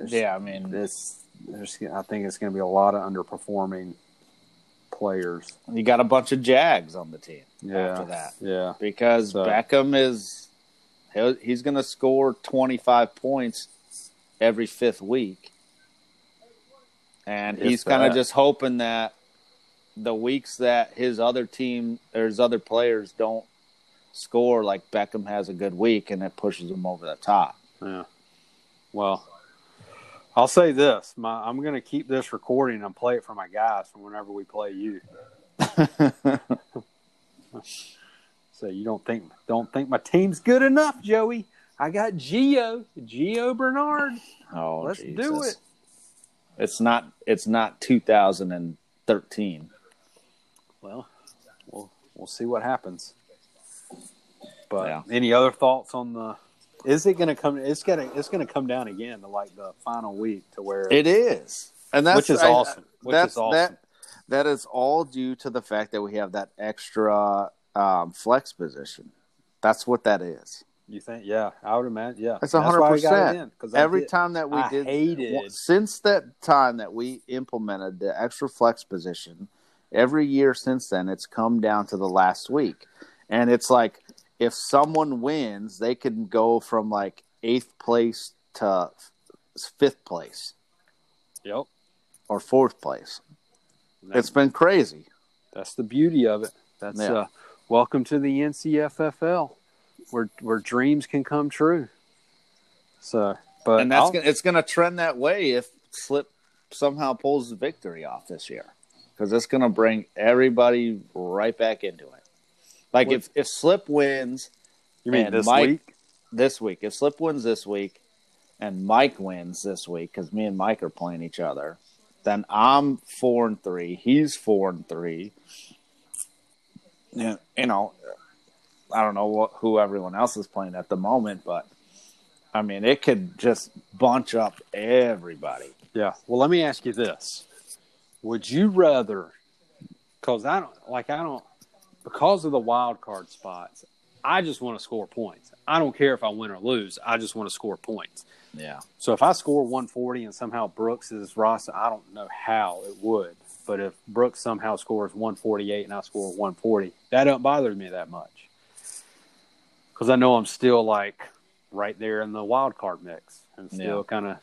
yeah. I mean,
this there's I think it's going to be a lot of underperforming players.
you got a bunch of Jags on the team
Yeah,
after that
yeah,
because
So-
Beckham is he's going to score twenty five points every fifth week, and he's kind of just hoping that the weeks that his other team or his other players don't score, like Beckham has a good week, and it pushes him over the top.
yeah. Well, I'll say this: my, I'm going to keep this recording and play it for my guys for whenever we play you. (laughs) So you don't think don't think my team's good enough, Joey? I got Gio, Gio Bernard.
Oh,
Let's do it.
It's not. It's not 2013.
Well, we'll we'll see what happens. But
Yeah.
any other thoughts on the? Is it going to come? It's gonna it's going to come down again to like the final week to where
It is, and that's
which is
I-
awesome. Which
that's
is awesome.
that. That is all due to the fact that we have that extra um, flex position. That's what that is.
You think? Yeah, I would imagine. Yeah,
That's hundred
I got it
percent.
in, 'cause I
Every
did-
time that we
I
did,
hated-
since that time that we implemented the extra flex position, every year since then, it's come down to the last week, and it's like if someone wins, they can go from like eighth place to fifth place
Yep,
or fourth place.
That's,
It's been crazy.
that's the beauty of it. That's
Yeah.
uh, welcome to the NCFFL, where where dreams can come true. So, but
and that's
I'll-
gonna, it's going to trend that way if Slip somehow pulls the victory off this year, because it's going to bring everybody right back into it. Like
What-
if if Slip wins
you mean this
Mike-
week?
this week, if Slip wins this week, and Mike wins this week, because me and Mike are playing each other, then I'm four and three. He's four and three. Yeah, you know, I don't know what who everyone else is playing at the moment, but I mean, it could just bunch up everybody.
Yeah. Well, let me ask you this: Would you rather? Because I don't like I don't because of the wild card spots. I just want to score points. I don't care if I win or lose. I just want to score points.
Yeah,
So if I score 140 and somehow Brooks is roster, I don't know how it would. But if Brooks somehow scores 148 and I score 140, that don't bother me that much. Because I know I'm still like right there in the wild card mix and still
Yeah.
kind of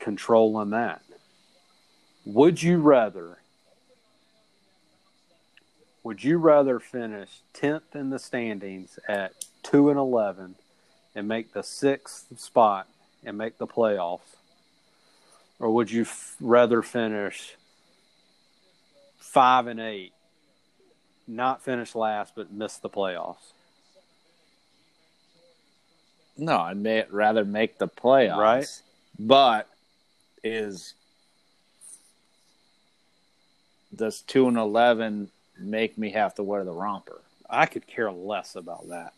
controlling that. Would you rather? Would you rather finish 10th in the standings at 2 and 11 and make the sixth spot and make the playoffs? Or would you f- rather finish 5 and 8, not finish last, but miss the playoffs?
No, I'd ma- rather make the playoffs,
Right.
But is does two and eleven make me have to wear the romper?
I could care less about that.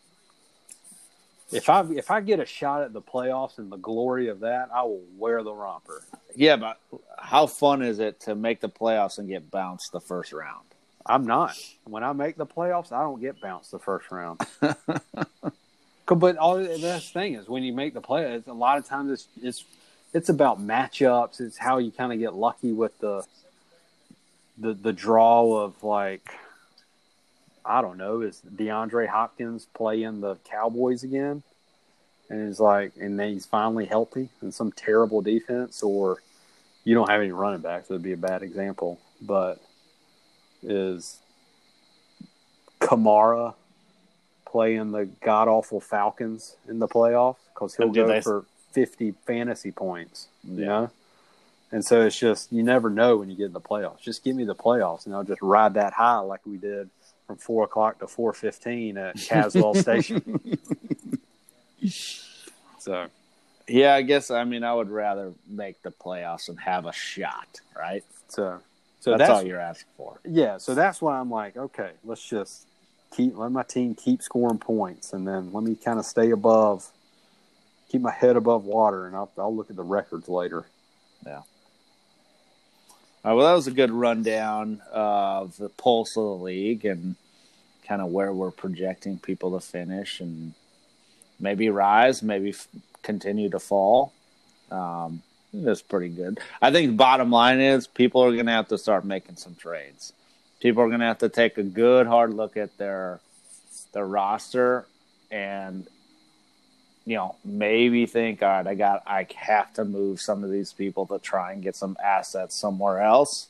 If I if I get a shot at the playoffs and the glory of that, I will wear the romper.
Yeah, but how fun is it to make the playoffs and get bounced the first round?
I'm not. When I make the playoffs, I don't get bounced the first round. (laughs) but all the best thing is when you make the play, a lot of times it's it's it's about matchups. It's how you kind of get lucky with the the the draw of like I don't know, is DeAndre Hopkins playing the Cowboys again? And it's like and then he's finally healthy in some terrible defense or you don't have any running backs, so it'd be a bad example. But is Kamara playing the god awful Falcons in the playoffs because he'll
oh, And
go
they-
for fifty fantasy points. You
Yeah.
know, and so it's just you never know when you get in the playoffs. Just give me the playoffs, and I'll just ride that high like we did from four o'clock to four fifteen at (laughs) Caswell Station. (laughs) So
Yeah, I guess. I mean, I would rather make the playoffs and have a shot, right?
so so
that's,
that's,
all you're asking for.
Yeah, so that's why I'm like, okay, let's just keep let my team keep scoring points, and then let me kind of stay above, keep my head above water, and I'll I'll look at the records later. Yeah.
All right, well, that was a good rundown of the pulse of the league and kind of where we're projecting people to finish and maybe rise, maybe f- continue to fall. Um, that's pretty good. I think the bottom line is people are going to have to start making some trades. People are going to have to take a good hard look at their their roster and you know maybe think all right i got i have to move some of these people to try and get some assets somewhere else.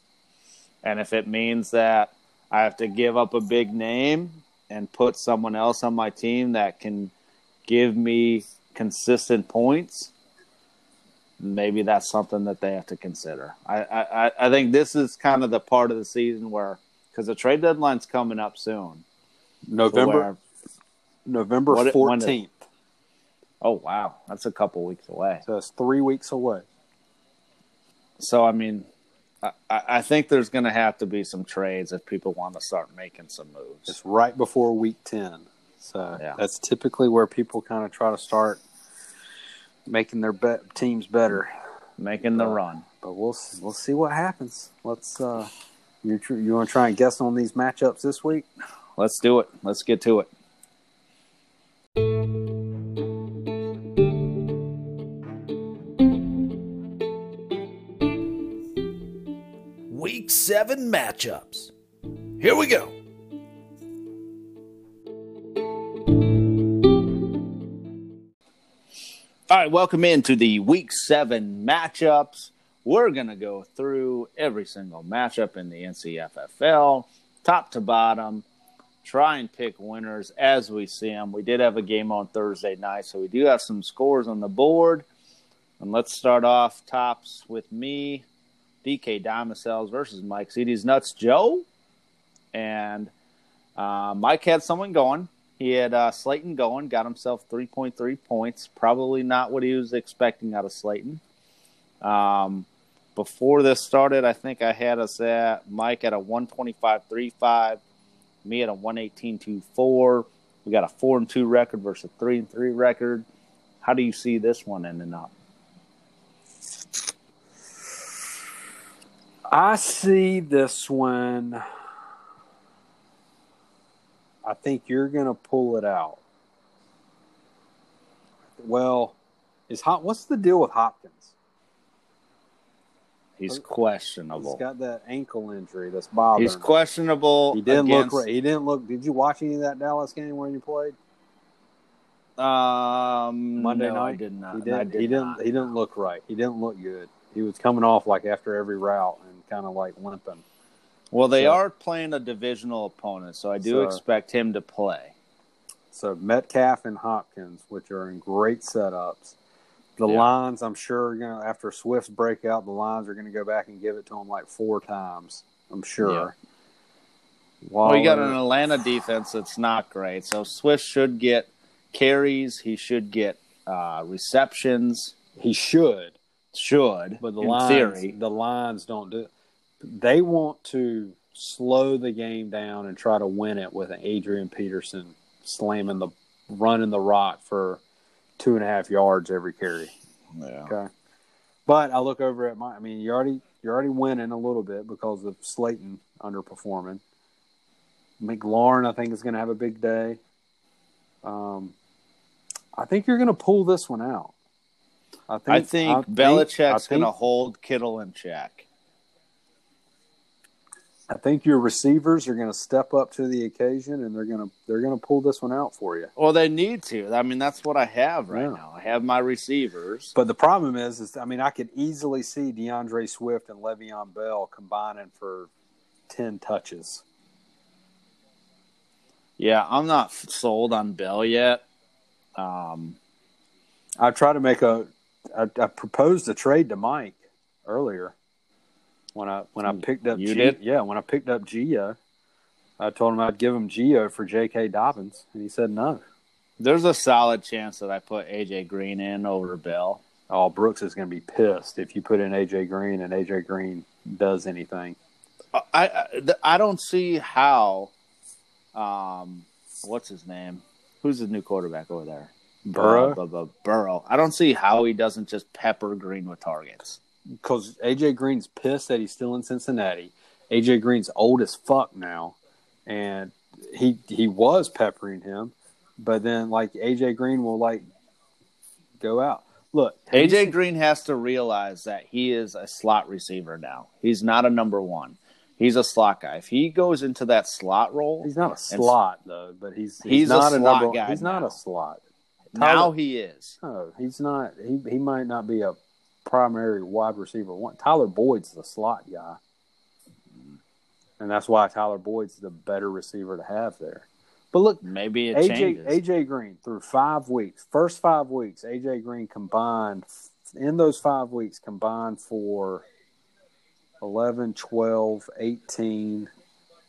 And if it means that i have to give up a big name and put someone else on my team that can give me consistent points maybe that's something that they have to consider. I i, I think this is kind of the part of the season where because the trade deadline's coming up soon
November
where-
November
What it- when it-
fourteenth,
oh wow that's a couple weeks away
so it's three weeks away.
So I mean, I, I I think there's going to have to be some trades if people want to start making some moves.
It's right before week ten, so
Yeah.
that's typically where people kind of try to start making their be- teams better.
Making the run.
But we'll we'll see what happens. Let's uh, you tr- you want to try and guess on these matchups this week?
Let's do it. Let's get to it.
Week 7 matchups. Here we go.
All right, welcome into the week seven matchups. We're going to go through every single matchup in the NCFFL, top to bottom, try and pick winners as we see them. We did have a game on Thursday night, so we do have some scores on the board. And let's start off tops with me, DK Diamond versus Mike CD's Nuts Joe. And uh, Mike had someone going. He had uh, Slayton going, got himself 3.3 points. Probably not what he was expecting out of Slayton. Um, before this started, I think I had us at Mike at a 125.35, me at a 118.24. We got a four and two record versus a three and three record. How do you see this one ending up?
I see this one. I think you're going to pull it out. Well, is Hop? What's the deal with Hopkins?
He's questionable.
He's got that ankle injury that's bothering.
He's
him.
questionable.
He didn't
against,
look. right. He didn't look. Did you watch any of that Dallas game where you played
Um,
Monday
no,
night?
I did not.
He
I
didn't.
did
he didn't.
not.
He didn't look right. He didn't look good. He was coming off like after every route and kind of like limping.
Well, they
So-
are playing a divisional opponent, so I do
So-
expect him to play.
So Metcalf and Hopkins, which are in great setups. The
Yeah.
lines, I'm sure, you know, after Swift's breakout, the lines are going to go back and give it to him like four times. I'm sure.
Well, you got an Atlanta defense that's not great, so Swift should get carries. He should get uh, receptions.
he should,
Should,
but the
in
lines,
theory,
the lines don't do. They want to slow the game down and try to win it with an Adrian Peterson slamming the running the rock for two and a half yards every carry.
yeah.
Okay. But I look over at my I mean, you already you're already winning a little bit because of Slayton underperforming. McLaurin, I think, is going to have a big day. Um, I think you're going to pull this one out. I think,
I think
I
Belichick's
I
going to hold Kittle in check.
I think your receivers are going to step up to the occasion, and they're going to they're going to pull this one out for you.
Well, they need to. I mean, that's what I have right
Yeah.
now. I have my receivers.
But the problem is, is I mean, I could easily see D'Andre Swift and Le'Veon Bell combining for ten touches.
Yeah, I'm not sold on Bell yet. Um,
I tried to make a. I, I proposed a trade to Mike earlier when I when I picked up.
You
G-
did?
Yeah, when I picked up Gio, I told him I'd give him Gio for J.K. Dobbins, and he said no.
there's a solid chance that I put AJ Green in over Bell.
Oh, Brooks is going to be pissed if you put in AJ Green and AJ Green does anything.
I I, I don't see how. Um, what's his name? Who's the new quarterback over there?
Burrow?
Uh, bu- bu- Burrow. I don't see how he doesn't just pepper Green with targets.
Because AJ Green's pissed that he's still in Cincinnati. AJ Green's old as fuck now, and he he was peppering him, but then like AJ Green will like go out. Look,
AJ Green has to realize that he is a slot receiver now. He's not a number one. He's a slot guy. If he goes into that slot role,
he's not a slot though, but he's he's,
He's
not a,
slot
number.
guy
he's not a slot.
now he is.
No, he's not. He he might not be a primary wide receiver one. Tyler Boyd's the slot guy, and that's why Tyler Boyd's the better receiver to have there. But look,
Maybe it
AJ
changes.
AJ Green through five weeks, first five weeks, AJ Green combined in those five weeks combined for 11, 12, 18,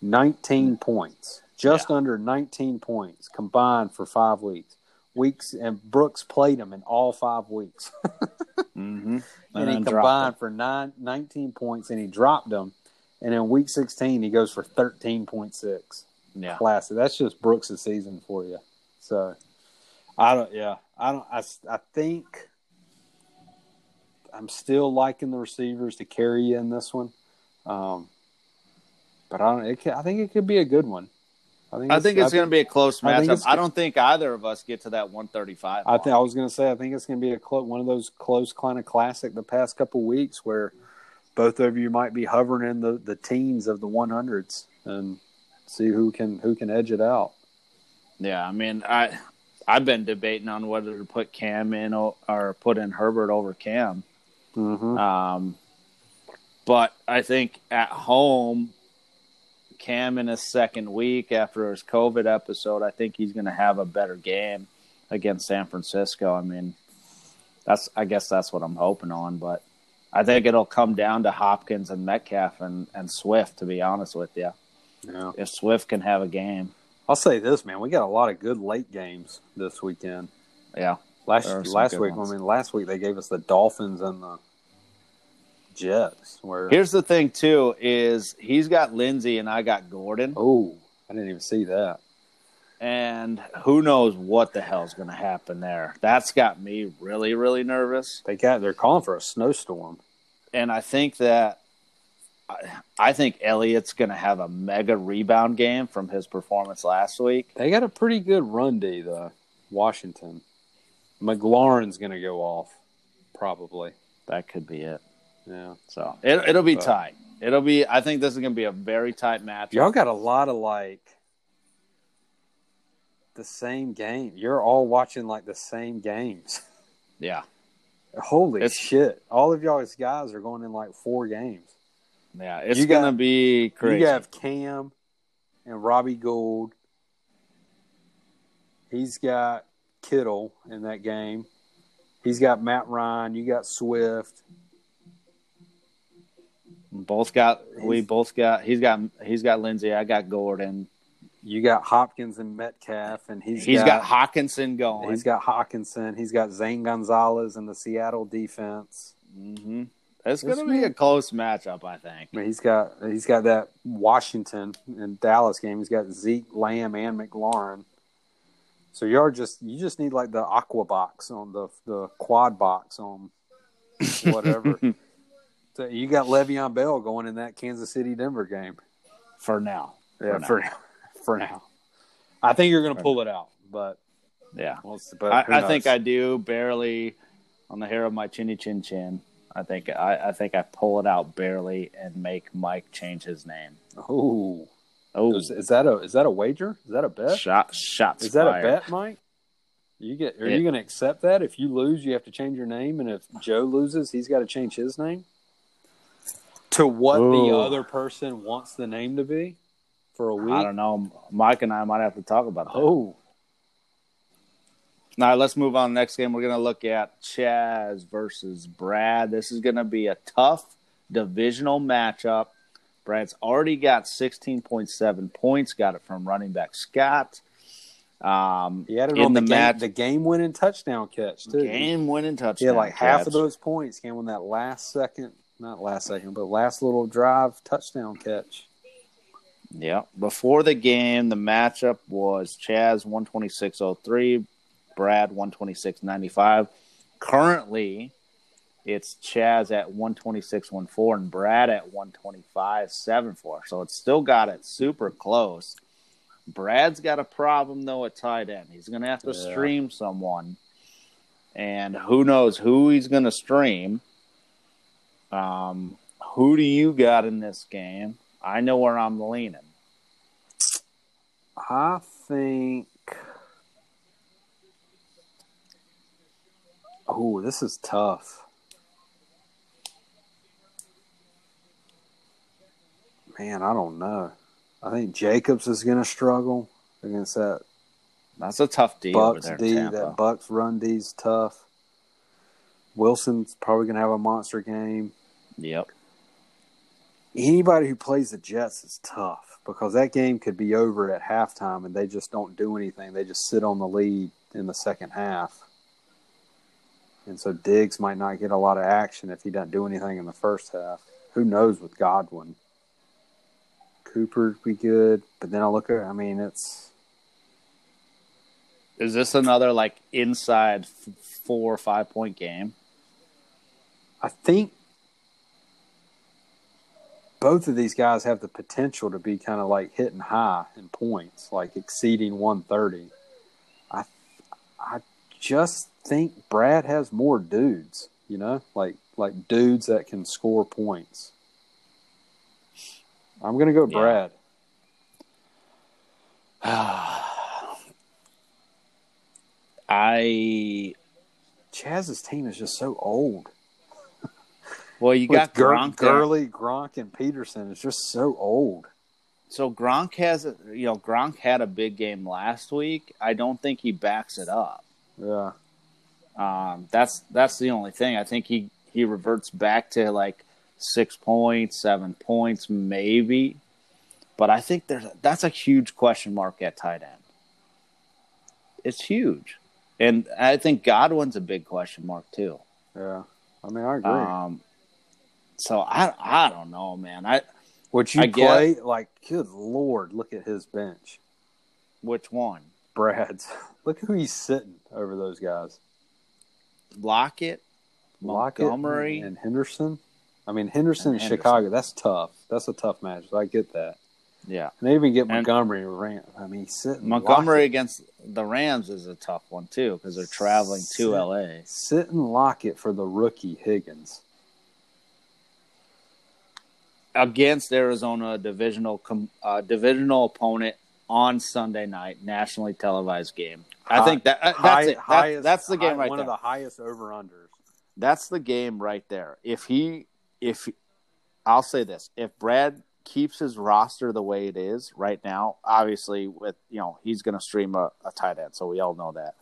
19 mm. points, just under 19 points combined for five weeks. Weeks and Brooks played him in all five weeks, (laughs) (laughs)
hmm
and, he combined for nine, 19 points, and he dropped them. And in week 16, he goes for 13.6
Yeah.
classic. That's just Brooks' season for you. So I don't. Yeah, I don't. I, I think I'm still liking the receivers to carry you in this one. Um, but I don't. It I think it could be a good one. I think.
I think it's going to be a close
I
matchup.
it's-
I don't think either of us get to that 135.
I think I was going to say I think it's going to be a clo- one of those close kind of classic the past couple weeks where both of you might be hovering in the, the teens of the 100s and see who can who can edge it out.
Yeah, I mean, I I've been debating on whether to put Cam in or put in Herbert over Cam.
Mm-hmm.
Um, but I think at home, Cam in his second week after his COVID episode, I think he's going to have a better game against San Francisco. I mean, that's I guess that's what I'm hoping on, but I think it'll come down to Hopkins and Metcalf and, and Swift. To be honest with you,
Yeah.
if Swift can have a game,
I'll say this, man. We got a lot of good late games this weekend.
yeah,
Last last week,
ones.
I mean, last week they gave us the Dolphins and the Jets. Where
Here's the thing too: is he's got Lindsay and I got Gordon,
oh, I didn't even see that.
and who knows what the hell's going to happen there. That's got me really, really nervous.
They got they're calling for a snowstorm.
And I think that I, I think Elliott's going to have a mega rebound game from his performance last week.
They got a pretty good run day, though. Washington, McLaurin's going to go off probably.
That could be it.
Yeah,
So it, it'll be
But-
tight. It'll be. I think this is going to be a very tight match.
y'all got a lot of like the same game. You're all watching like the same games. (laughs)
Yeah,
Holy
It's-
shit! All of y'all's guys are going in like four games.
yeah. It's
You
going to be crazy.
You have Cam and Robbie Gould. He's got Kittle in that game. He's got Matt Ryan. You got Swift.
Both got. We both got. He's got. He's got Lindsay. I got Gordon.
You got Hopkins and Metcalf, and he's
he's
got,
got, Hockenson going.
he's got Hockenson. He's got Zane Gonzalez in the Seattle defense.
hmm It's going to be a close matchup, I think.
He's got he's got that Washington and Dallas game. He's got Zeke, Lamb, and McLaurin. So you're just you just need like the aqua box on the the quad box on (laughs) whatever. (laughs) so you got Le'Veon Bell going in that Kansas City Denver game.
For now.
Yeah,
now.
for (laughs) for now. I think you're going to pull it out, but
Yeah.
we'll. But
I, I think? I do barely on the hair of my chinny chin chin. I think I, I think I pull it out barely and make Mike change his name.
Ooh.
Oh,
Is, is that a is that a wager? Is that a bet?
shot shots
Is that
fired.
a bet, Mike? You get are
Yeah.
you going to accept that? If you lose, you have to change your name, and if Joe loses, he's got to change his name to what the other person wants the name to be for a week.
I don't know. Mike and I might have to talk about that.
Oh,
Now let's move on. To next game, we're going to look at Chaz versus Brad. This is going to be a tough divisional matchup. Brad's already got 16.7 points. Got it from running back Scott. Um,
he had it on the,
the
game,
match,
the game-winning touchdown catch too.
game winning touchdown.
Yeah, like half of those points came on that last second, not last second, but last little drive touchdown catch.
Yeah. Before the game, the matchup was Chaz 126.03, Brad 126.95. Currently, it's Chaz at 126.14 and Brad at 125.74. So it's still got it super close. Brad's got a problem though at tight end. He's going to have to
Yeah.
stream someone, and who knows who he's going to stream. Um, who do you got in this game? I know where I'm leaning.
I think. Oh, this is tough. Man, I don't know. I think Jacobs is going to struggle against that
That's a tough D
Bucks
there,
D.
Tampa.
That Bucks run D's tough. Wilson's probably going to have a monster game.
Yep.
anybody who plays the Jets is tough because that game could be over at halftime and they just don't do anything. They just sit on the lead in the second half. And so Diggs might not get a lot of action if he doesn't do anything in the first half. Who knows with Godwin? Cooper would be good, but then I look at I mean it's
Is this another like inside four or five point game?
I think both of these guys have the potential to be kind of like hitting high in points, like exceeding 130. I I just think Brad has more dudes, you know, like like dudes that can score points. I'm gonna go
Yeah.
Brad. (sighs)
I
Chaz's team is just so old.
Well, you got Gronk.
Gurley, Gronk, and Peterson is just so old.
So Gronk has, a- you know, Gronk had a big game last week. I don't think he backs it up.
Yeah.
Um, that's that's the only thing. I think he he reverts back to like six points, seven points, maybe. But I think there's that's a huge question mark at tight end. It's huge, and I think Godwin's a big question mark too.
Yeah. I mean, I agree.
Um, so I I don't know, man. I
Would you
I
play like? Good lord, look at his bench.
which one?
Brad's. (laughs) Look who he's sitting over those guys.
Lockett,
Lockett
Montgomery.
and Henderson. I mean, Henderson
And
and Chicago. That's tough. That's a tough match. I get that.
yeah.
And they even get Montgomery and Rand. I mean, he's sitting
Montgomery
Lockett,
against the Rams is a tough one too because they're traveling to
Sit-
LA.
sitting Lockett for the rookie Higgins.
Against Arizona, divisional com- uh, divisional opponent on Sunday night, nationally televised game. I
Hi-
think that uh, that's
High-
it. That-
highest-
that's the game
high-
right
One
there.
of the highest over unders.
That's the game right there. If he, if I'll say this, if Brad keeps his roster the way it is right now, obviously with you know he's going to stream a, a tight end, so we all know that.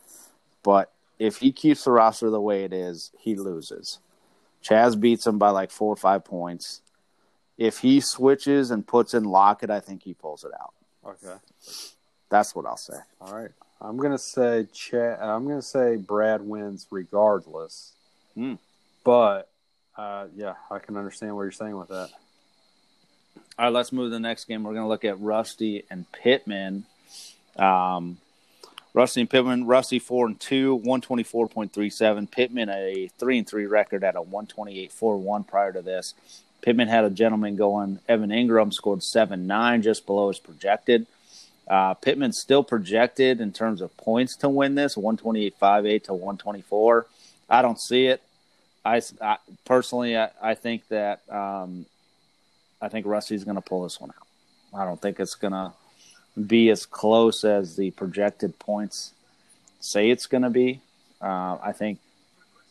But if he keeps the roster the way it is, he loses. Chaz beats him by like four or five points. If he switches and puts in Lockett, I think he pulls it out.
Okay.
That's what I'll say.
All right. I'm gonna say Chad. I'm gonna say Brad wins regardless.
Hmm.
But uh, yeah, I can understand what you're saying with that.
All right, let's move to the next game. We're going to look at Rusty and Pittman. Um, Rusty and Pittman, Rusty four and two, one twenty four point three seven. Pittman a three and three record at a one twenty eight four one prior to this. Pittman had a gentleman going. Evan Engram scored seven nine, just below his projected. Uh, Pittman's still projected in terms of points to win this 128.58 to 124. I don't see it. I, I personally, I, I think that um, I think Rusty's going to pull this one out. I don't think it's going to be as close as the projected points say it's going to be. Uh, I think,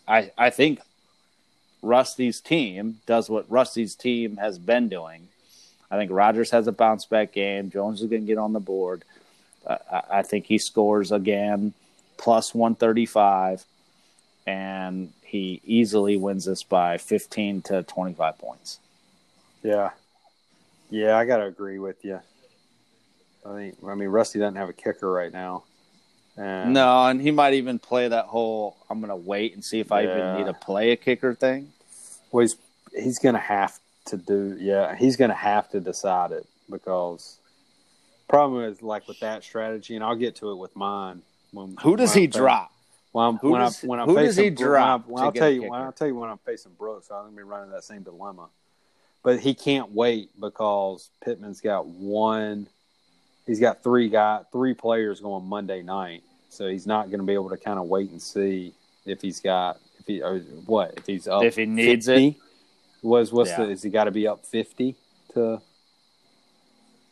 I I think Rusty's team does what Rusty's team has been doing. I think Rodgers has a bounce back game. Jones is going to get on the board. Uh, I, think he scores again, plus 135, and he easily wins this by 15 to 25 points.
Yeah. Yeah, I got to agree with you. I think, I mean, Rusty doesn't have a kicker right now. And
No, and he might even play that whole I'm going to wait and see if I even need to play a kicker thing.
Well, he's, he's going to have to do, yeah, he's going to have to decide it because problem is like with that strategy, and I'll get to it with mine. When,
Who does he drop?
When I'm,
Who
when,
does-
I, when I'm
who does he drop
When, I, will tell you when? I'll tell you when I'm facing Brooks, I'm going to be running that same dilemma. But he can't wait because Pittman's got one. He's got three guy, three players going Monday night, so he's not going to be able to kind of wait and see if he's got if he or what if he's up
If he needs
50?
it.
Was what's
Yeah.
the is he got to be up fifty to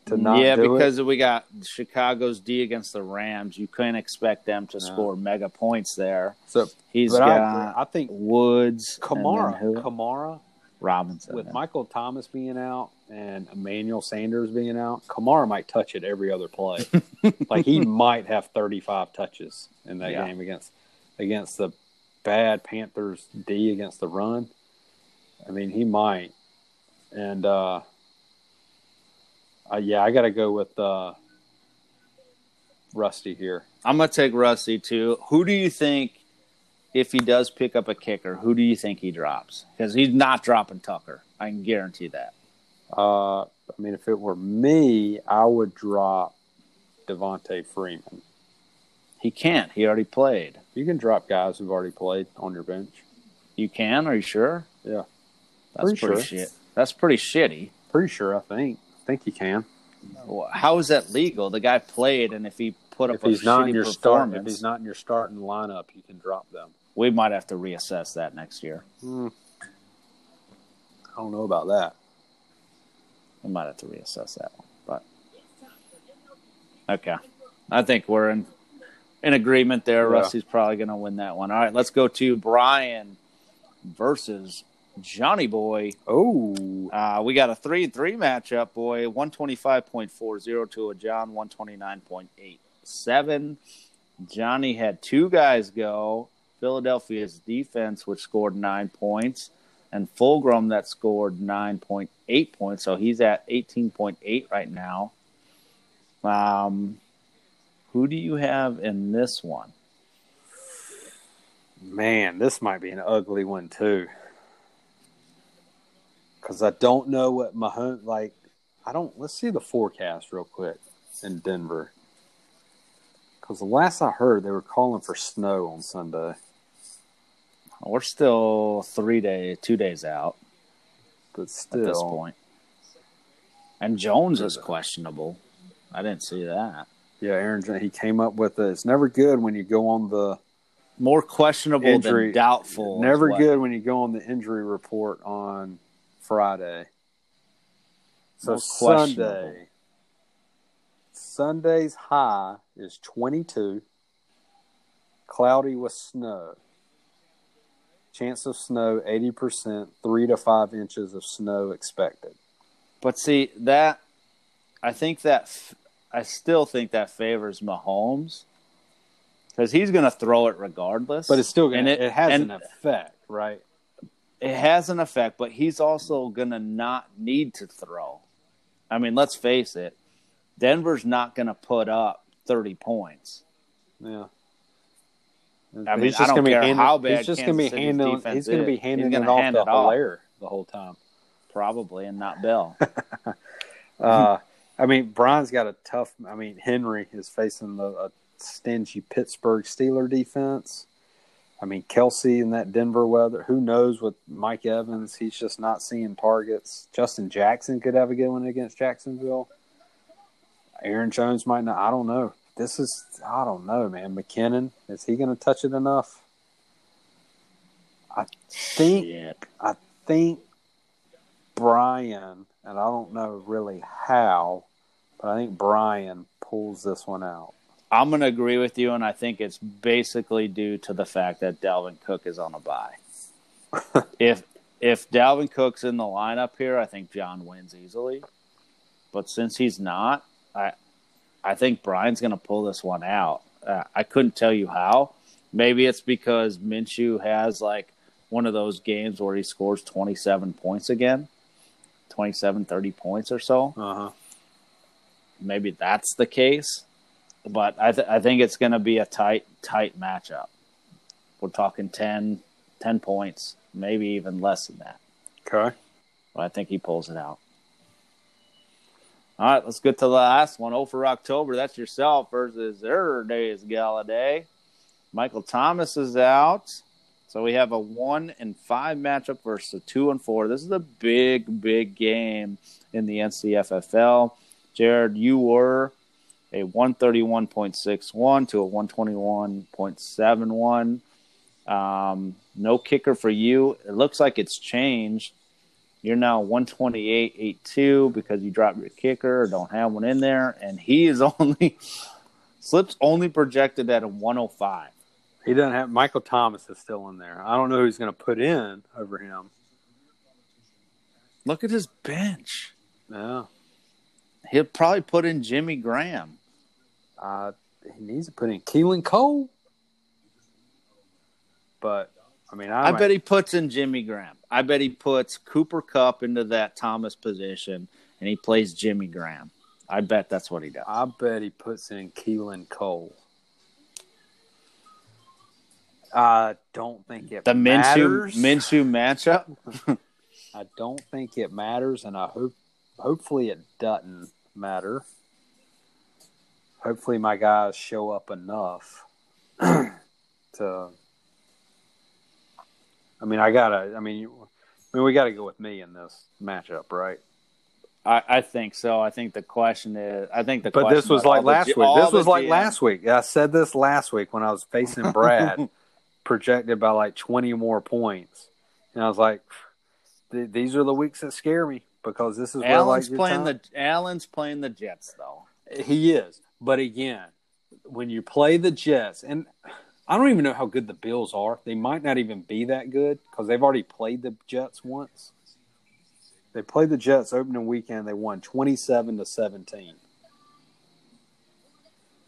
to mm, not
yeah,
do it?
because we got Chicago's D against the Rams. You couldn't expect them to
No.
score mega points there.
so
He's
but I,
got
I think
Woods,
Kamara? Kamara
Robinson.
with Michael Thomas being out and Emmanuel Sanders being out, Kamara might touch it every other play. (laughs) like he might have 35 touches in that
Yeah.
game against against the bad Panthers D against the run. I mean, he might. And uh, uh yeah, I got to go with uh Rusty here.
I'm gonna take Rusty too. Who do you think, if he does pick up a kicker, who do you think he drops? Because he's not dropping Tucker. I can guarantee that.
Uh, I mean, if it were me, I would drop Devonta Freeman.
He can't. He already played.
You can drop guys who've already played on your bench.
You can? Are you sure?
Yeah.
That's
Pretty
pretty,
sure.
shit. That's pretty shitty.
Pretty sure, I think. I think you can.
Well, How is that legal? The guy played, and if he put up
If
a
he's not in your start, if he's not in your starting lineup, you can drop them.
we might have to reassess that next year.
Hmm. I don't know about that.
We might have to reassess that one. But okay, I think we're in in agreement there.
Yeah.
Rusty's probably going to win that one. All right, let's go to Brian versus Johnny Boy.
Oh,
Uh, we got a three three matchup, boy. One twenty five point four zero to a John. One twenty nine point eight seven. Johnny had two guys go. Philadelphia's defense, which scored nine points, and Fulgham that scored nine point eight points. So he's at eighteen point eight right now. Um, who do you have in this one?
man, this might be an ugly one too. Because I don't know what Mahomes like. I don't. Let's see the forecast real quick in Denver. Because the last I heard, they were calling for snow on Sunday.
We're still three day, two days out
But
at this point. And Jones is questionable. I didn't see that.
yeah, Aaron, he came up with it. It's never good when you go on the
More questionable
Injury-
than doubtful.
Never
what-
good when you go on the injury report on Friday. So. Sunday, Sunday's high is 22, cloudy with snow. Chance of snow 80%, three to five inches of snow expected.
But see that, I think that I still think that favors Mahomes because he's going to throw it regardless.
But it's still going to, it, has
and
an effect, right?
It has an effect, but he's also going to not need to throw. I mean, let's face it, Denver's not going to put up thirty points.
Yeah.
I mean, I don't
gonna be
care how bad
He's just going to be
City's
handing. He's going to be handing it
gonna
off
hand
to. Helaire the whole time.
Probably, and not Bell. (laughs) (laughs)
Uh, I mean, Brian's got a tough. I mean, Henry is facing the a stingy Pittsburgh Steeler defense. I mean, Kelce in that Denver weather. Who knows with Mike Evans? He's just not seeing targets. Justin Jackson could have a good one against Jacksonville. Aaron Jones might not. I don't know. This is I don't know, man. McKinnon is he going to touch it enough? I think
Shit.
I think Brian, and I don't know really how, but I think Brian pulls this one out.
I'm going to agree with you, and I think it's basically due to the fact that Dalvin Cook is on a bye. (laughs) if if Dalvin Cook's in the lineup here, I think John wins easily. But since he's not, I I think Brian's going to pull this one out. Uh, I couldn't tell you how. Maybe it's because Minshew has like one of those games where he scores 27 points again, 27, 30 points or so
Uh huh.
maybe that's the case. But I, th- I think it's going to be a tight, tight matchup. We're talking 10, 10 points, maybe even less than that.
Okay.
But I think he pulls it out. All right, let's get to the last one. Oh, for October, that's yourself versus Erday's Golladay. Michael Thomas is out. So we have a one and five matchup versus a two and four. This is a big, big game in the NCFFL. Jared, you were a 131.61 to a 121.71. Um, no kicker for you. It looks like it's changed. You're now 128.82 because you dropped your kicker or don't have one in there. And he is (laughs) only, Slip's only projected at a 105.
He doesn't have Michael Thomas is still in there. I don't know who's going to put in over him.
Look at his bench.
Yeah.
He'll probably put in Jimmy Graham.
Uh, he needs to put in Keelan Cole. But I mean, I,
I
might-
bet he puts in Jimmy Graham. I bet he puts Cooper Kupp into that Thomas position and he plays Jimmy Graham. I bet that's what he does.
I bet he puts in Keelan Cole. I don't think it
The Minshew
matters.
Minshew matchup. (laughs)
I don't think it matters, and I hope hopefully it doesn't matter. Hopefully my guys show up enough (clears throat) to. I mean, I gotta. I mean, I mean, we got to go with me in this matchup, right?
I, I think so. I think the question is. I think the. Question But
this was like
all the
last week. This was like
GMs
last week. I said this last week when I was facing Brad, (laughs) projected by like 20 more points. And I was like, these are the weeks that scare me because this is where
Allen's
like
playing
time-
the Allen's playing the Jets though.
He is. But again, when you play the Jets, and I don't even know how good the Bills are. They might not even be that good because they've already played the Jets once. They played the Jets opening weekend. They won 27 to 17.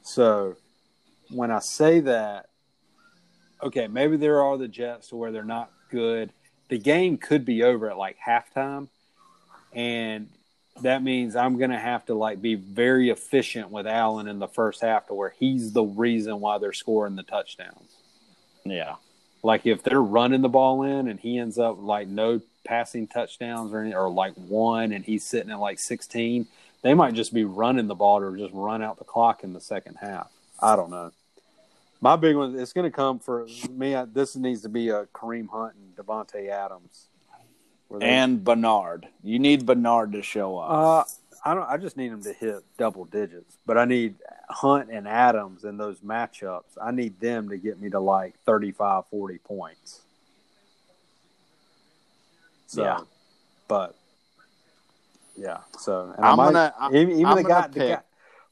So when I say that, okay, maybe there are the Jets to where they're not good. The game could be over at like halftime. And that means I'm going to have to like be very efficient with Allen in the first half to where he's the reason why they're scoring the touchdowns.
Yeah.
Like if they're running the ball in and he ends up like no passing touchdowns or any, or like one and he's sitting at like 16, they might just be running the ball or just run out the clock in the second half. I don't know. My big one, it's going to come for me. I- This needs to be a Kareem Hunt and Davante Adams.
And Bernard. You need Bernard to show up.
uh, I don't. I just need him to hit double digits, but I need Hunt and Adams in those matchups. I need them to get me to like 35, 40 points. So,
Yeah.
but yeah. So and I
I'm
might-
gonna-
even, even
I'm
the
gonna
guy, the guy.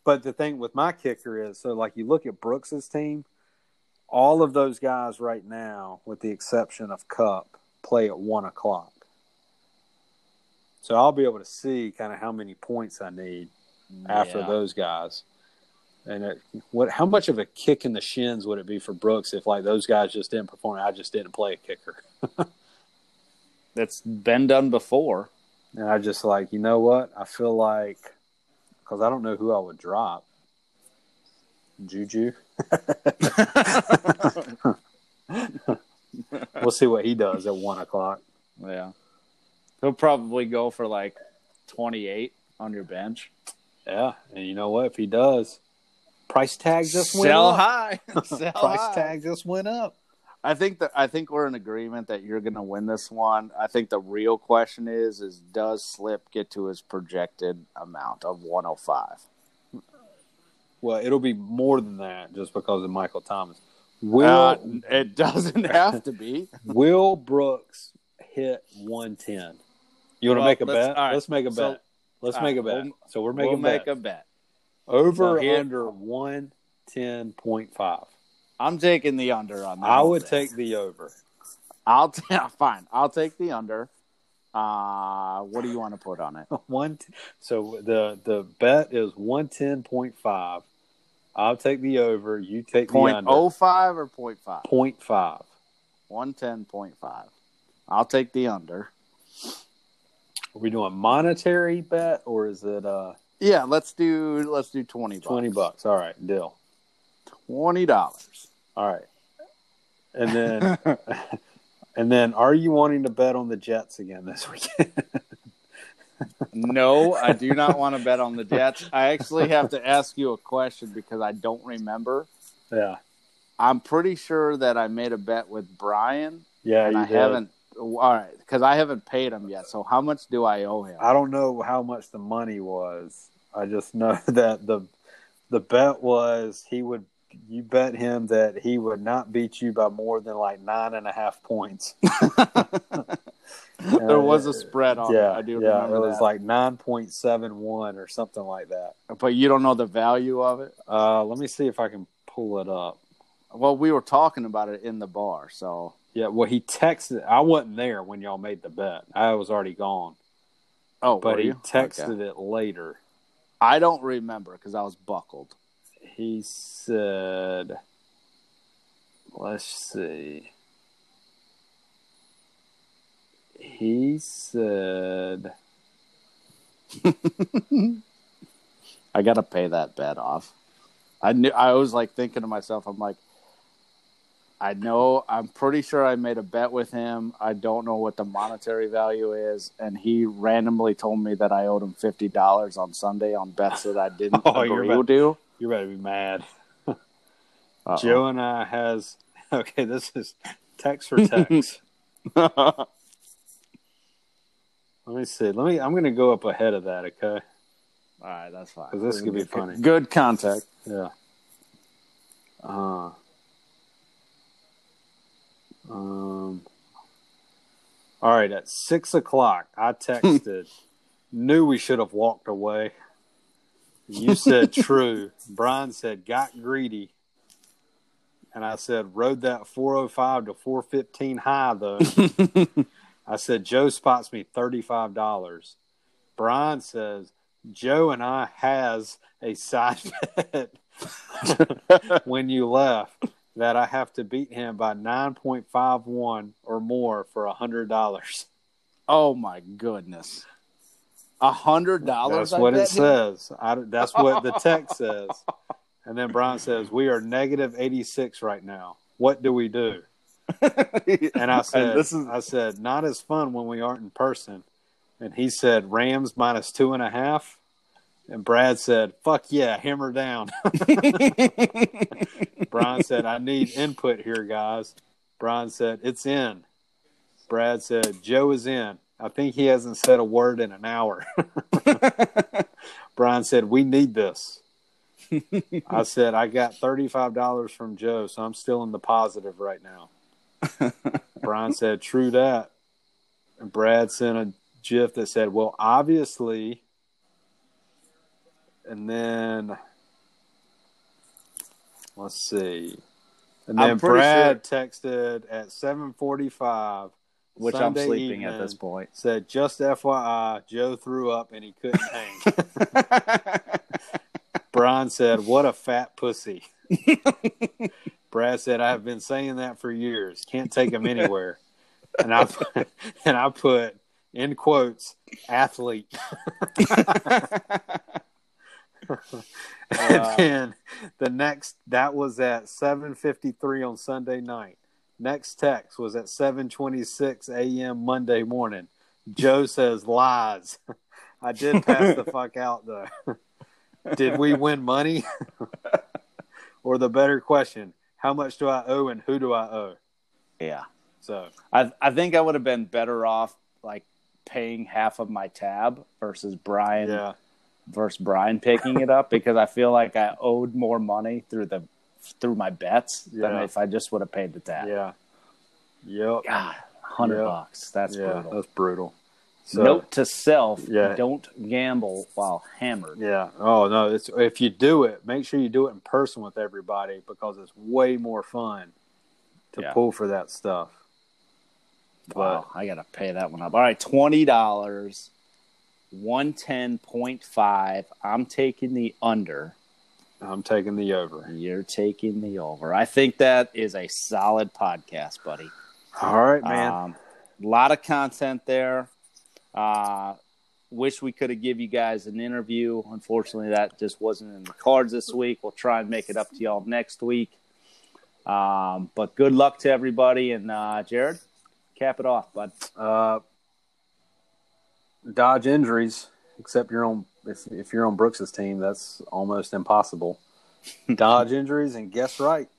But the thing with my kicker is, so like you look at Brooks's team, all of those guys right now, with the exception of Kupp, play at one o'clock. So I'll be able to see kind of how many points I need after
Yeah.
those guys. And it, what? How much of a kick in the shins would it be for Brooks if like those guys just didn't perform? I just didn't play a kicker, (laughs)
That's been done before.
and I just like you know what? I feel like because I don't know who I would drop. Juju. (laughs) (laughs) we'll see what he does at one o'clock.
Yeah. He'll probably go for like 28 on your bench.
Yeah, and you know what? If he does, price tag just went
Sell
up.
high. (laughs) Sell
Price
high.
tag just went up.
I think that I think we're in agreement that you're going to win this one. I think the real question is is does Slip get to his projected amount of 105?
Well, it'll be more than that just because of Michael Thomas. Will
Uh, it doesn't have to be. (laughs)
Will Brooks hit 110? You want to
Well,
make a bet?
right,
Let's make a
so-
bet. Let's make a bet.
we'll-
so we're making
We'll
make
a bet.
over
so here-
under 110.5.
I'm taking the under on that.
I would take the over.
I'll t- (laughs) fine. I'll take the under. Uh, what do you want to put on it? (laughs)
One. So the the bet is 110.5. I'll take the over. You take the
Point
under.
oh five or point five?
Point five.
One ten point five. I'll take the under.
Are we doing monetary bet or is it uh
Yeah, let's do let's do twenty bucks.
twenty bucks? All right, deal.
Twenty dollars.
All right, and then (laughs) and then are you wanting to bet on the Jets again this weekend? (laughs)
no, I do not want to bet on the Jets. I actually have to ask you a question because I don't remember.
yeah,
I'm pretty sure that I made a bet with Brian,
yeah,
and I
did.
haven't. All right, because I haven't paid him yet. So how much do I owe him?
I don't know how much the money was. I just know (laughs) that the the bet was he would. You bet him that he would not beat you by more than like nine and a half points. (laughs)
there was a spread on
yeah,
it. I do
yeah,
remember
it was
that.
like nine point seven one or something like that.
but you don't know the value of it.
Uh, let me see if I can pull it up.
Well, we were talking about it in the bar, so
Yeah, well, he texted. I wasn't there when y'all made the bet. I was already gone.
oh,
But he
you?
texted
Okay.
it later.
I don't remember because I was buckled.
He said, "Let's see." He said, (laughs)
I got to pay that bet off. I knew. I was like thinking to myself, I'm like, I know. I'm pretty sure I made a bet with him. I don't know what the monetary value is, and he randomly told me that I owed him fifty dollars on Sunday on bets that I didn't (laughs)
Oh, you're
agree
about-
to.
"You better be mad." Joe and I has (laughs) okay. This is text for text. (laughs) Let me see. Let me. I'm going to go up ahead of that. Okay.
All right, that's fine.
this could be funny.
Good contact.
Yeah. Uh, um. All right, at six o'clock, I texted. (laughs) knew we should have walked away. You said (laughs) true. Brian said got greedy, and I said rode that four hundred five to four fifteen high though. (laughs) I said Joe spots me thirty five dollars. Brian says Joe and I has a side bet when you left that I have to beat him by nine point five one or more for a hundred dollars.
Oh my goodness. A hundred dollars.
That's what it says. I, that's what the text (laughs) says. And then Brian says we are negative eighty six right now. What do we do? (laughs) And I said,
this is
I said, not as fun when we aren't in person. And he said, Rams minus two and a half. And Brad said, fuck yeah, hammer down. (laughs) Brian said, I need input here, guys. Brian said, it's in. Brad said, Joe is in. I think he hasn't said a word in an hour. (laughs) Brian said, we need this. I said, I got $35 from Joe, so I'm still in the positive right now. (laughs) Brian said, true that. And Brad sent a gif that said, well, obviously. And then, let's see. And then Brad texted at 745,
which
Sunday
I'm sleeping at this point.
said, just FYI, Joe threw up and he couldn't hang. (laughs) Brian said, "What a fat pussy." (laughs) Brad said, "I have been saying that for years. Can't take him anywhere." And I (laughs) and I put in quotes, "athlete." (laughs) and then the next that was at 7:53 on Sunday night. Next text was at 7:26 a.m. Monday morning. Joe (laughs) says lies. (laughs) I did pass the fuck out though. Did we win money? or the better question, how much do I owe and who do I owe?
yeah.
So
I I think I would have been better off like paying half of my tab versus Brian
yeah, versus Brian picking it up because I feel like I owed more money through the through my bets than if I just would have paid the tab.
Yeah. Yep.
God, hundred
Yeah.
bucks. That's
yeah,
brutal.
that's brutal. So,
Note to self:
Yeah.
don't gamble while hammered.
Yeah. Oh no, it's if you do it, make sure you do it in person with everybody because it's way more fun to
Yeah.
pull for that stuff.
Wow, I gotta pay that one up. All right, twenty dollars, one ten point five. I'm taking the under.
I'm taking the over.
You're taking the over. I think that is a solid podcast, buddy.
All right, man.
Um, a lot of content there. Uh, wish we could have give you guys an interview. Unfortunately, that just wasn't in the cards this week. We'll try and make it up to y'all next week. Um, but good luck to everybody. And uh, Jared, cap it off, bud.
Uh, dodge injuries, except you're on if if you're on Brooks's team, that's almost impossible. (laughs) dodge injuries and guess right.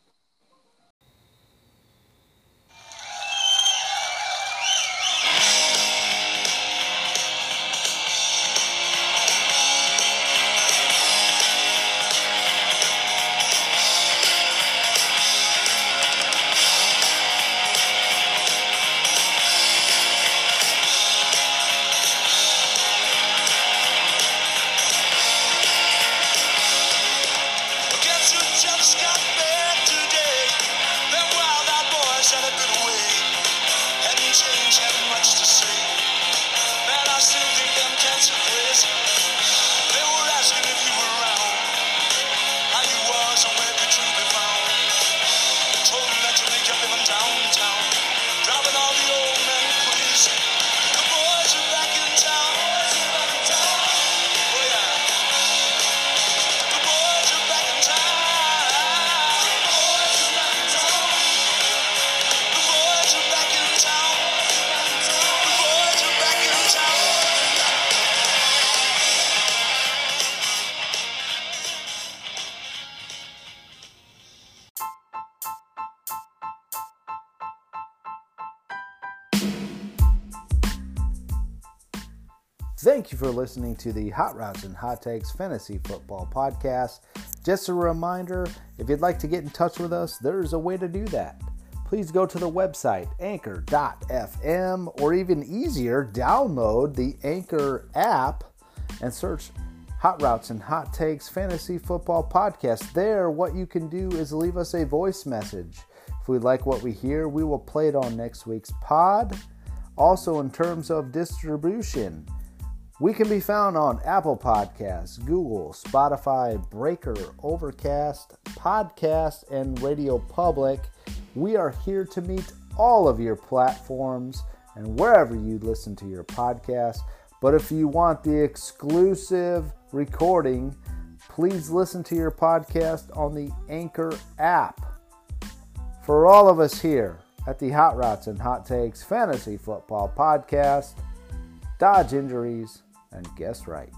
Listening to the Hot Routes and Hot Takes Fantasy Football Podcast. Just a reminder if you'd like to get in touch with us, there's a way to do that. Please go to the website anchor.fm or even easier, download the Anchor app and search Hot Routes and Hot Takes Fantasy Football Podcast. There, what you can do is leave us a voice message. If we like what we hear, we will play it on next week's pod. Also, in terms of distribution, we can be found on Apple Podcasts, Google, Spotify, Breaker, Overcast, Podcast, and Radio Public. We are here to meet all of your platforms and wherever you listen to your podcast. But if you want the exclusive recording, please listen to your podcast on the Anchor app. For all of us here at the Hot Routes and Hot Takes Fantasy Football Podcast, dodge injuries and guess right.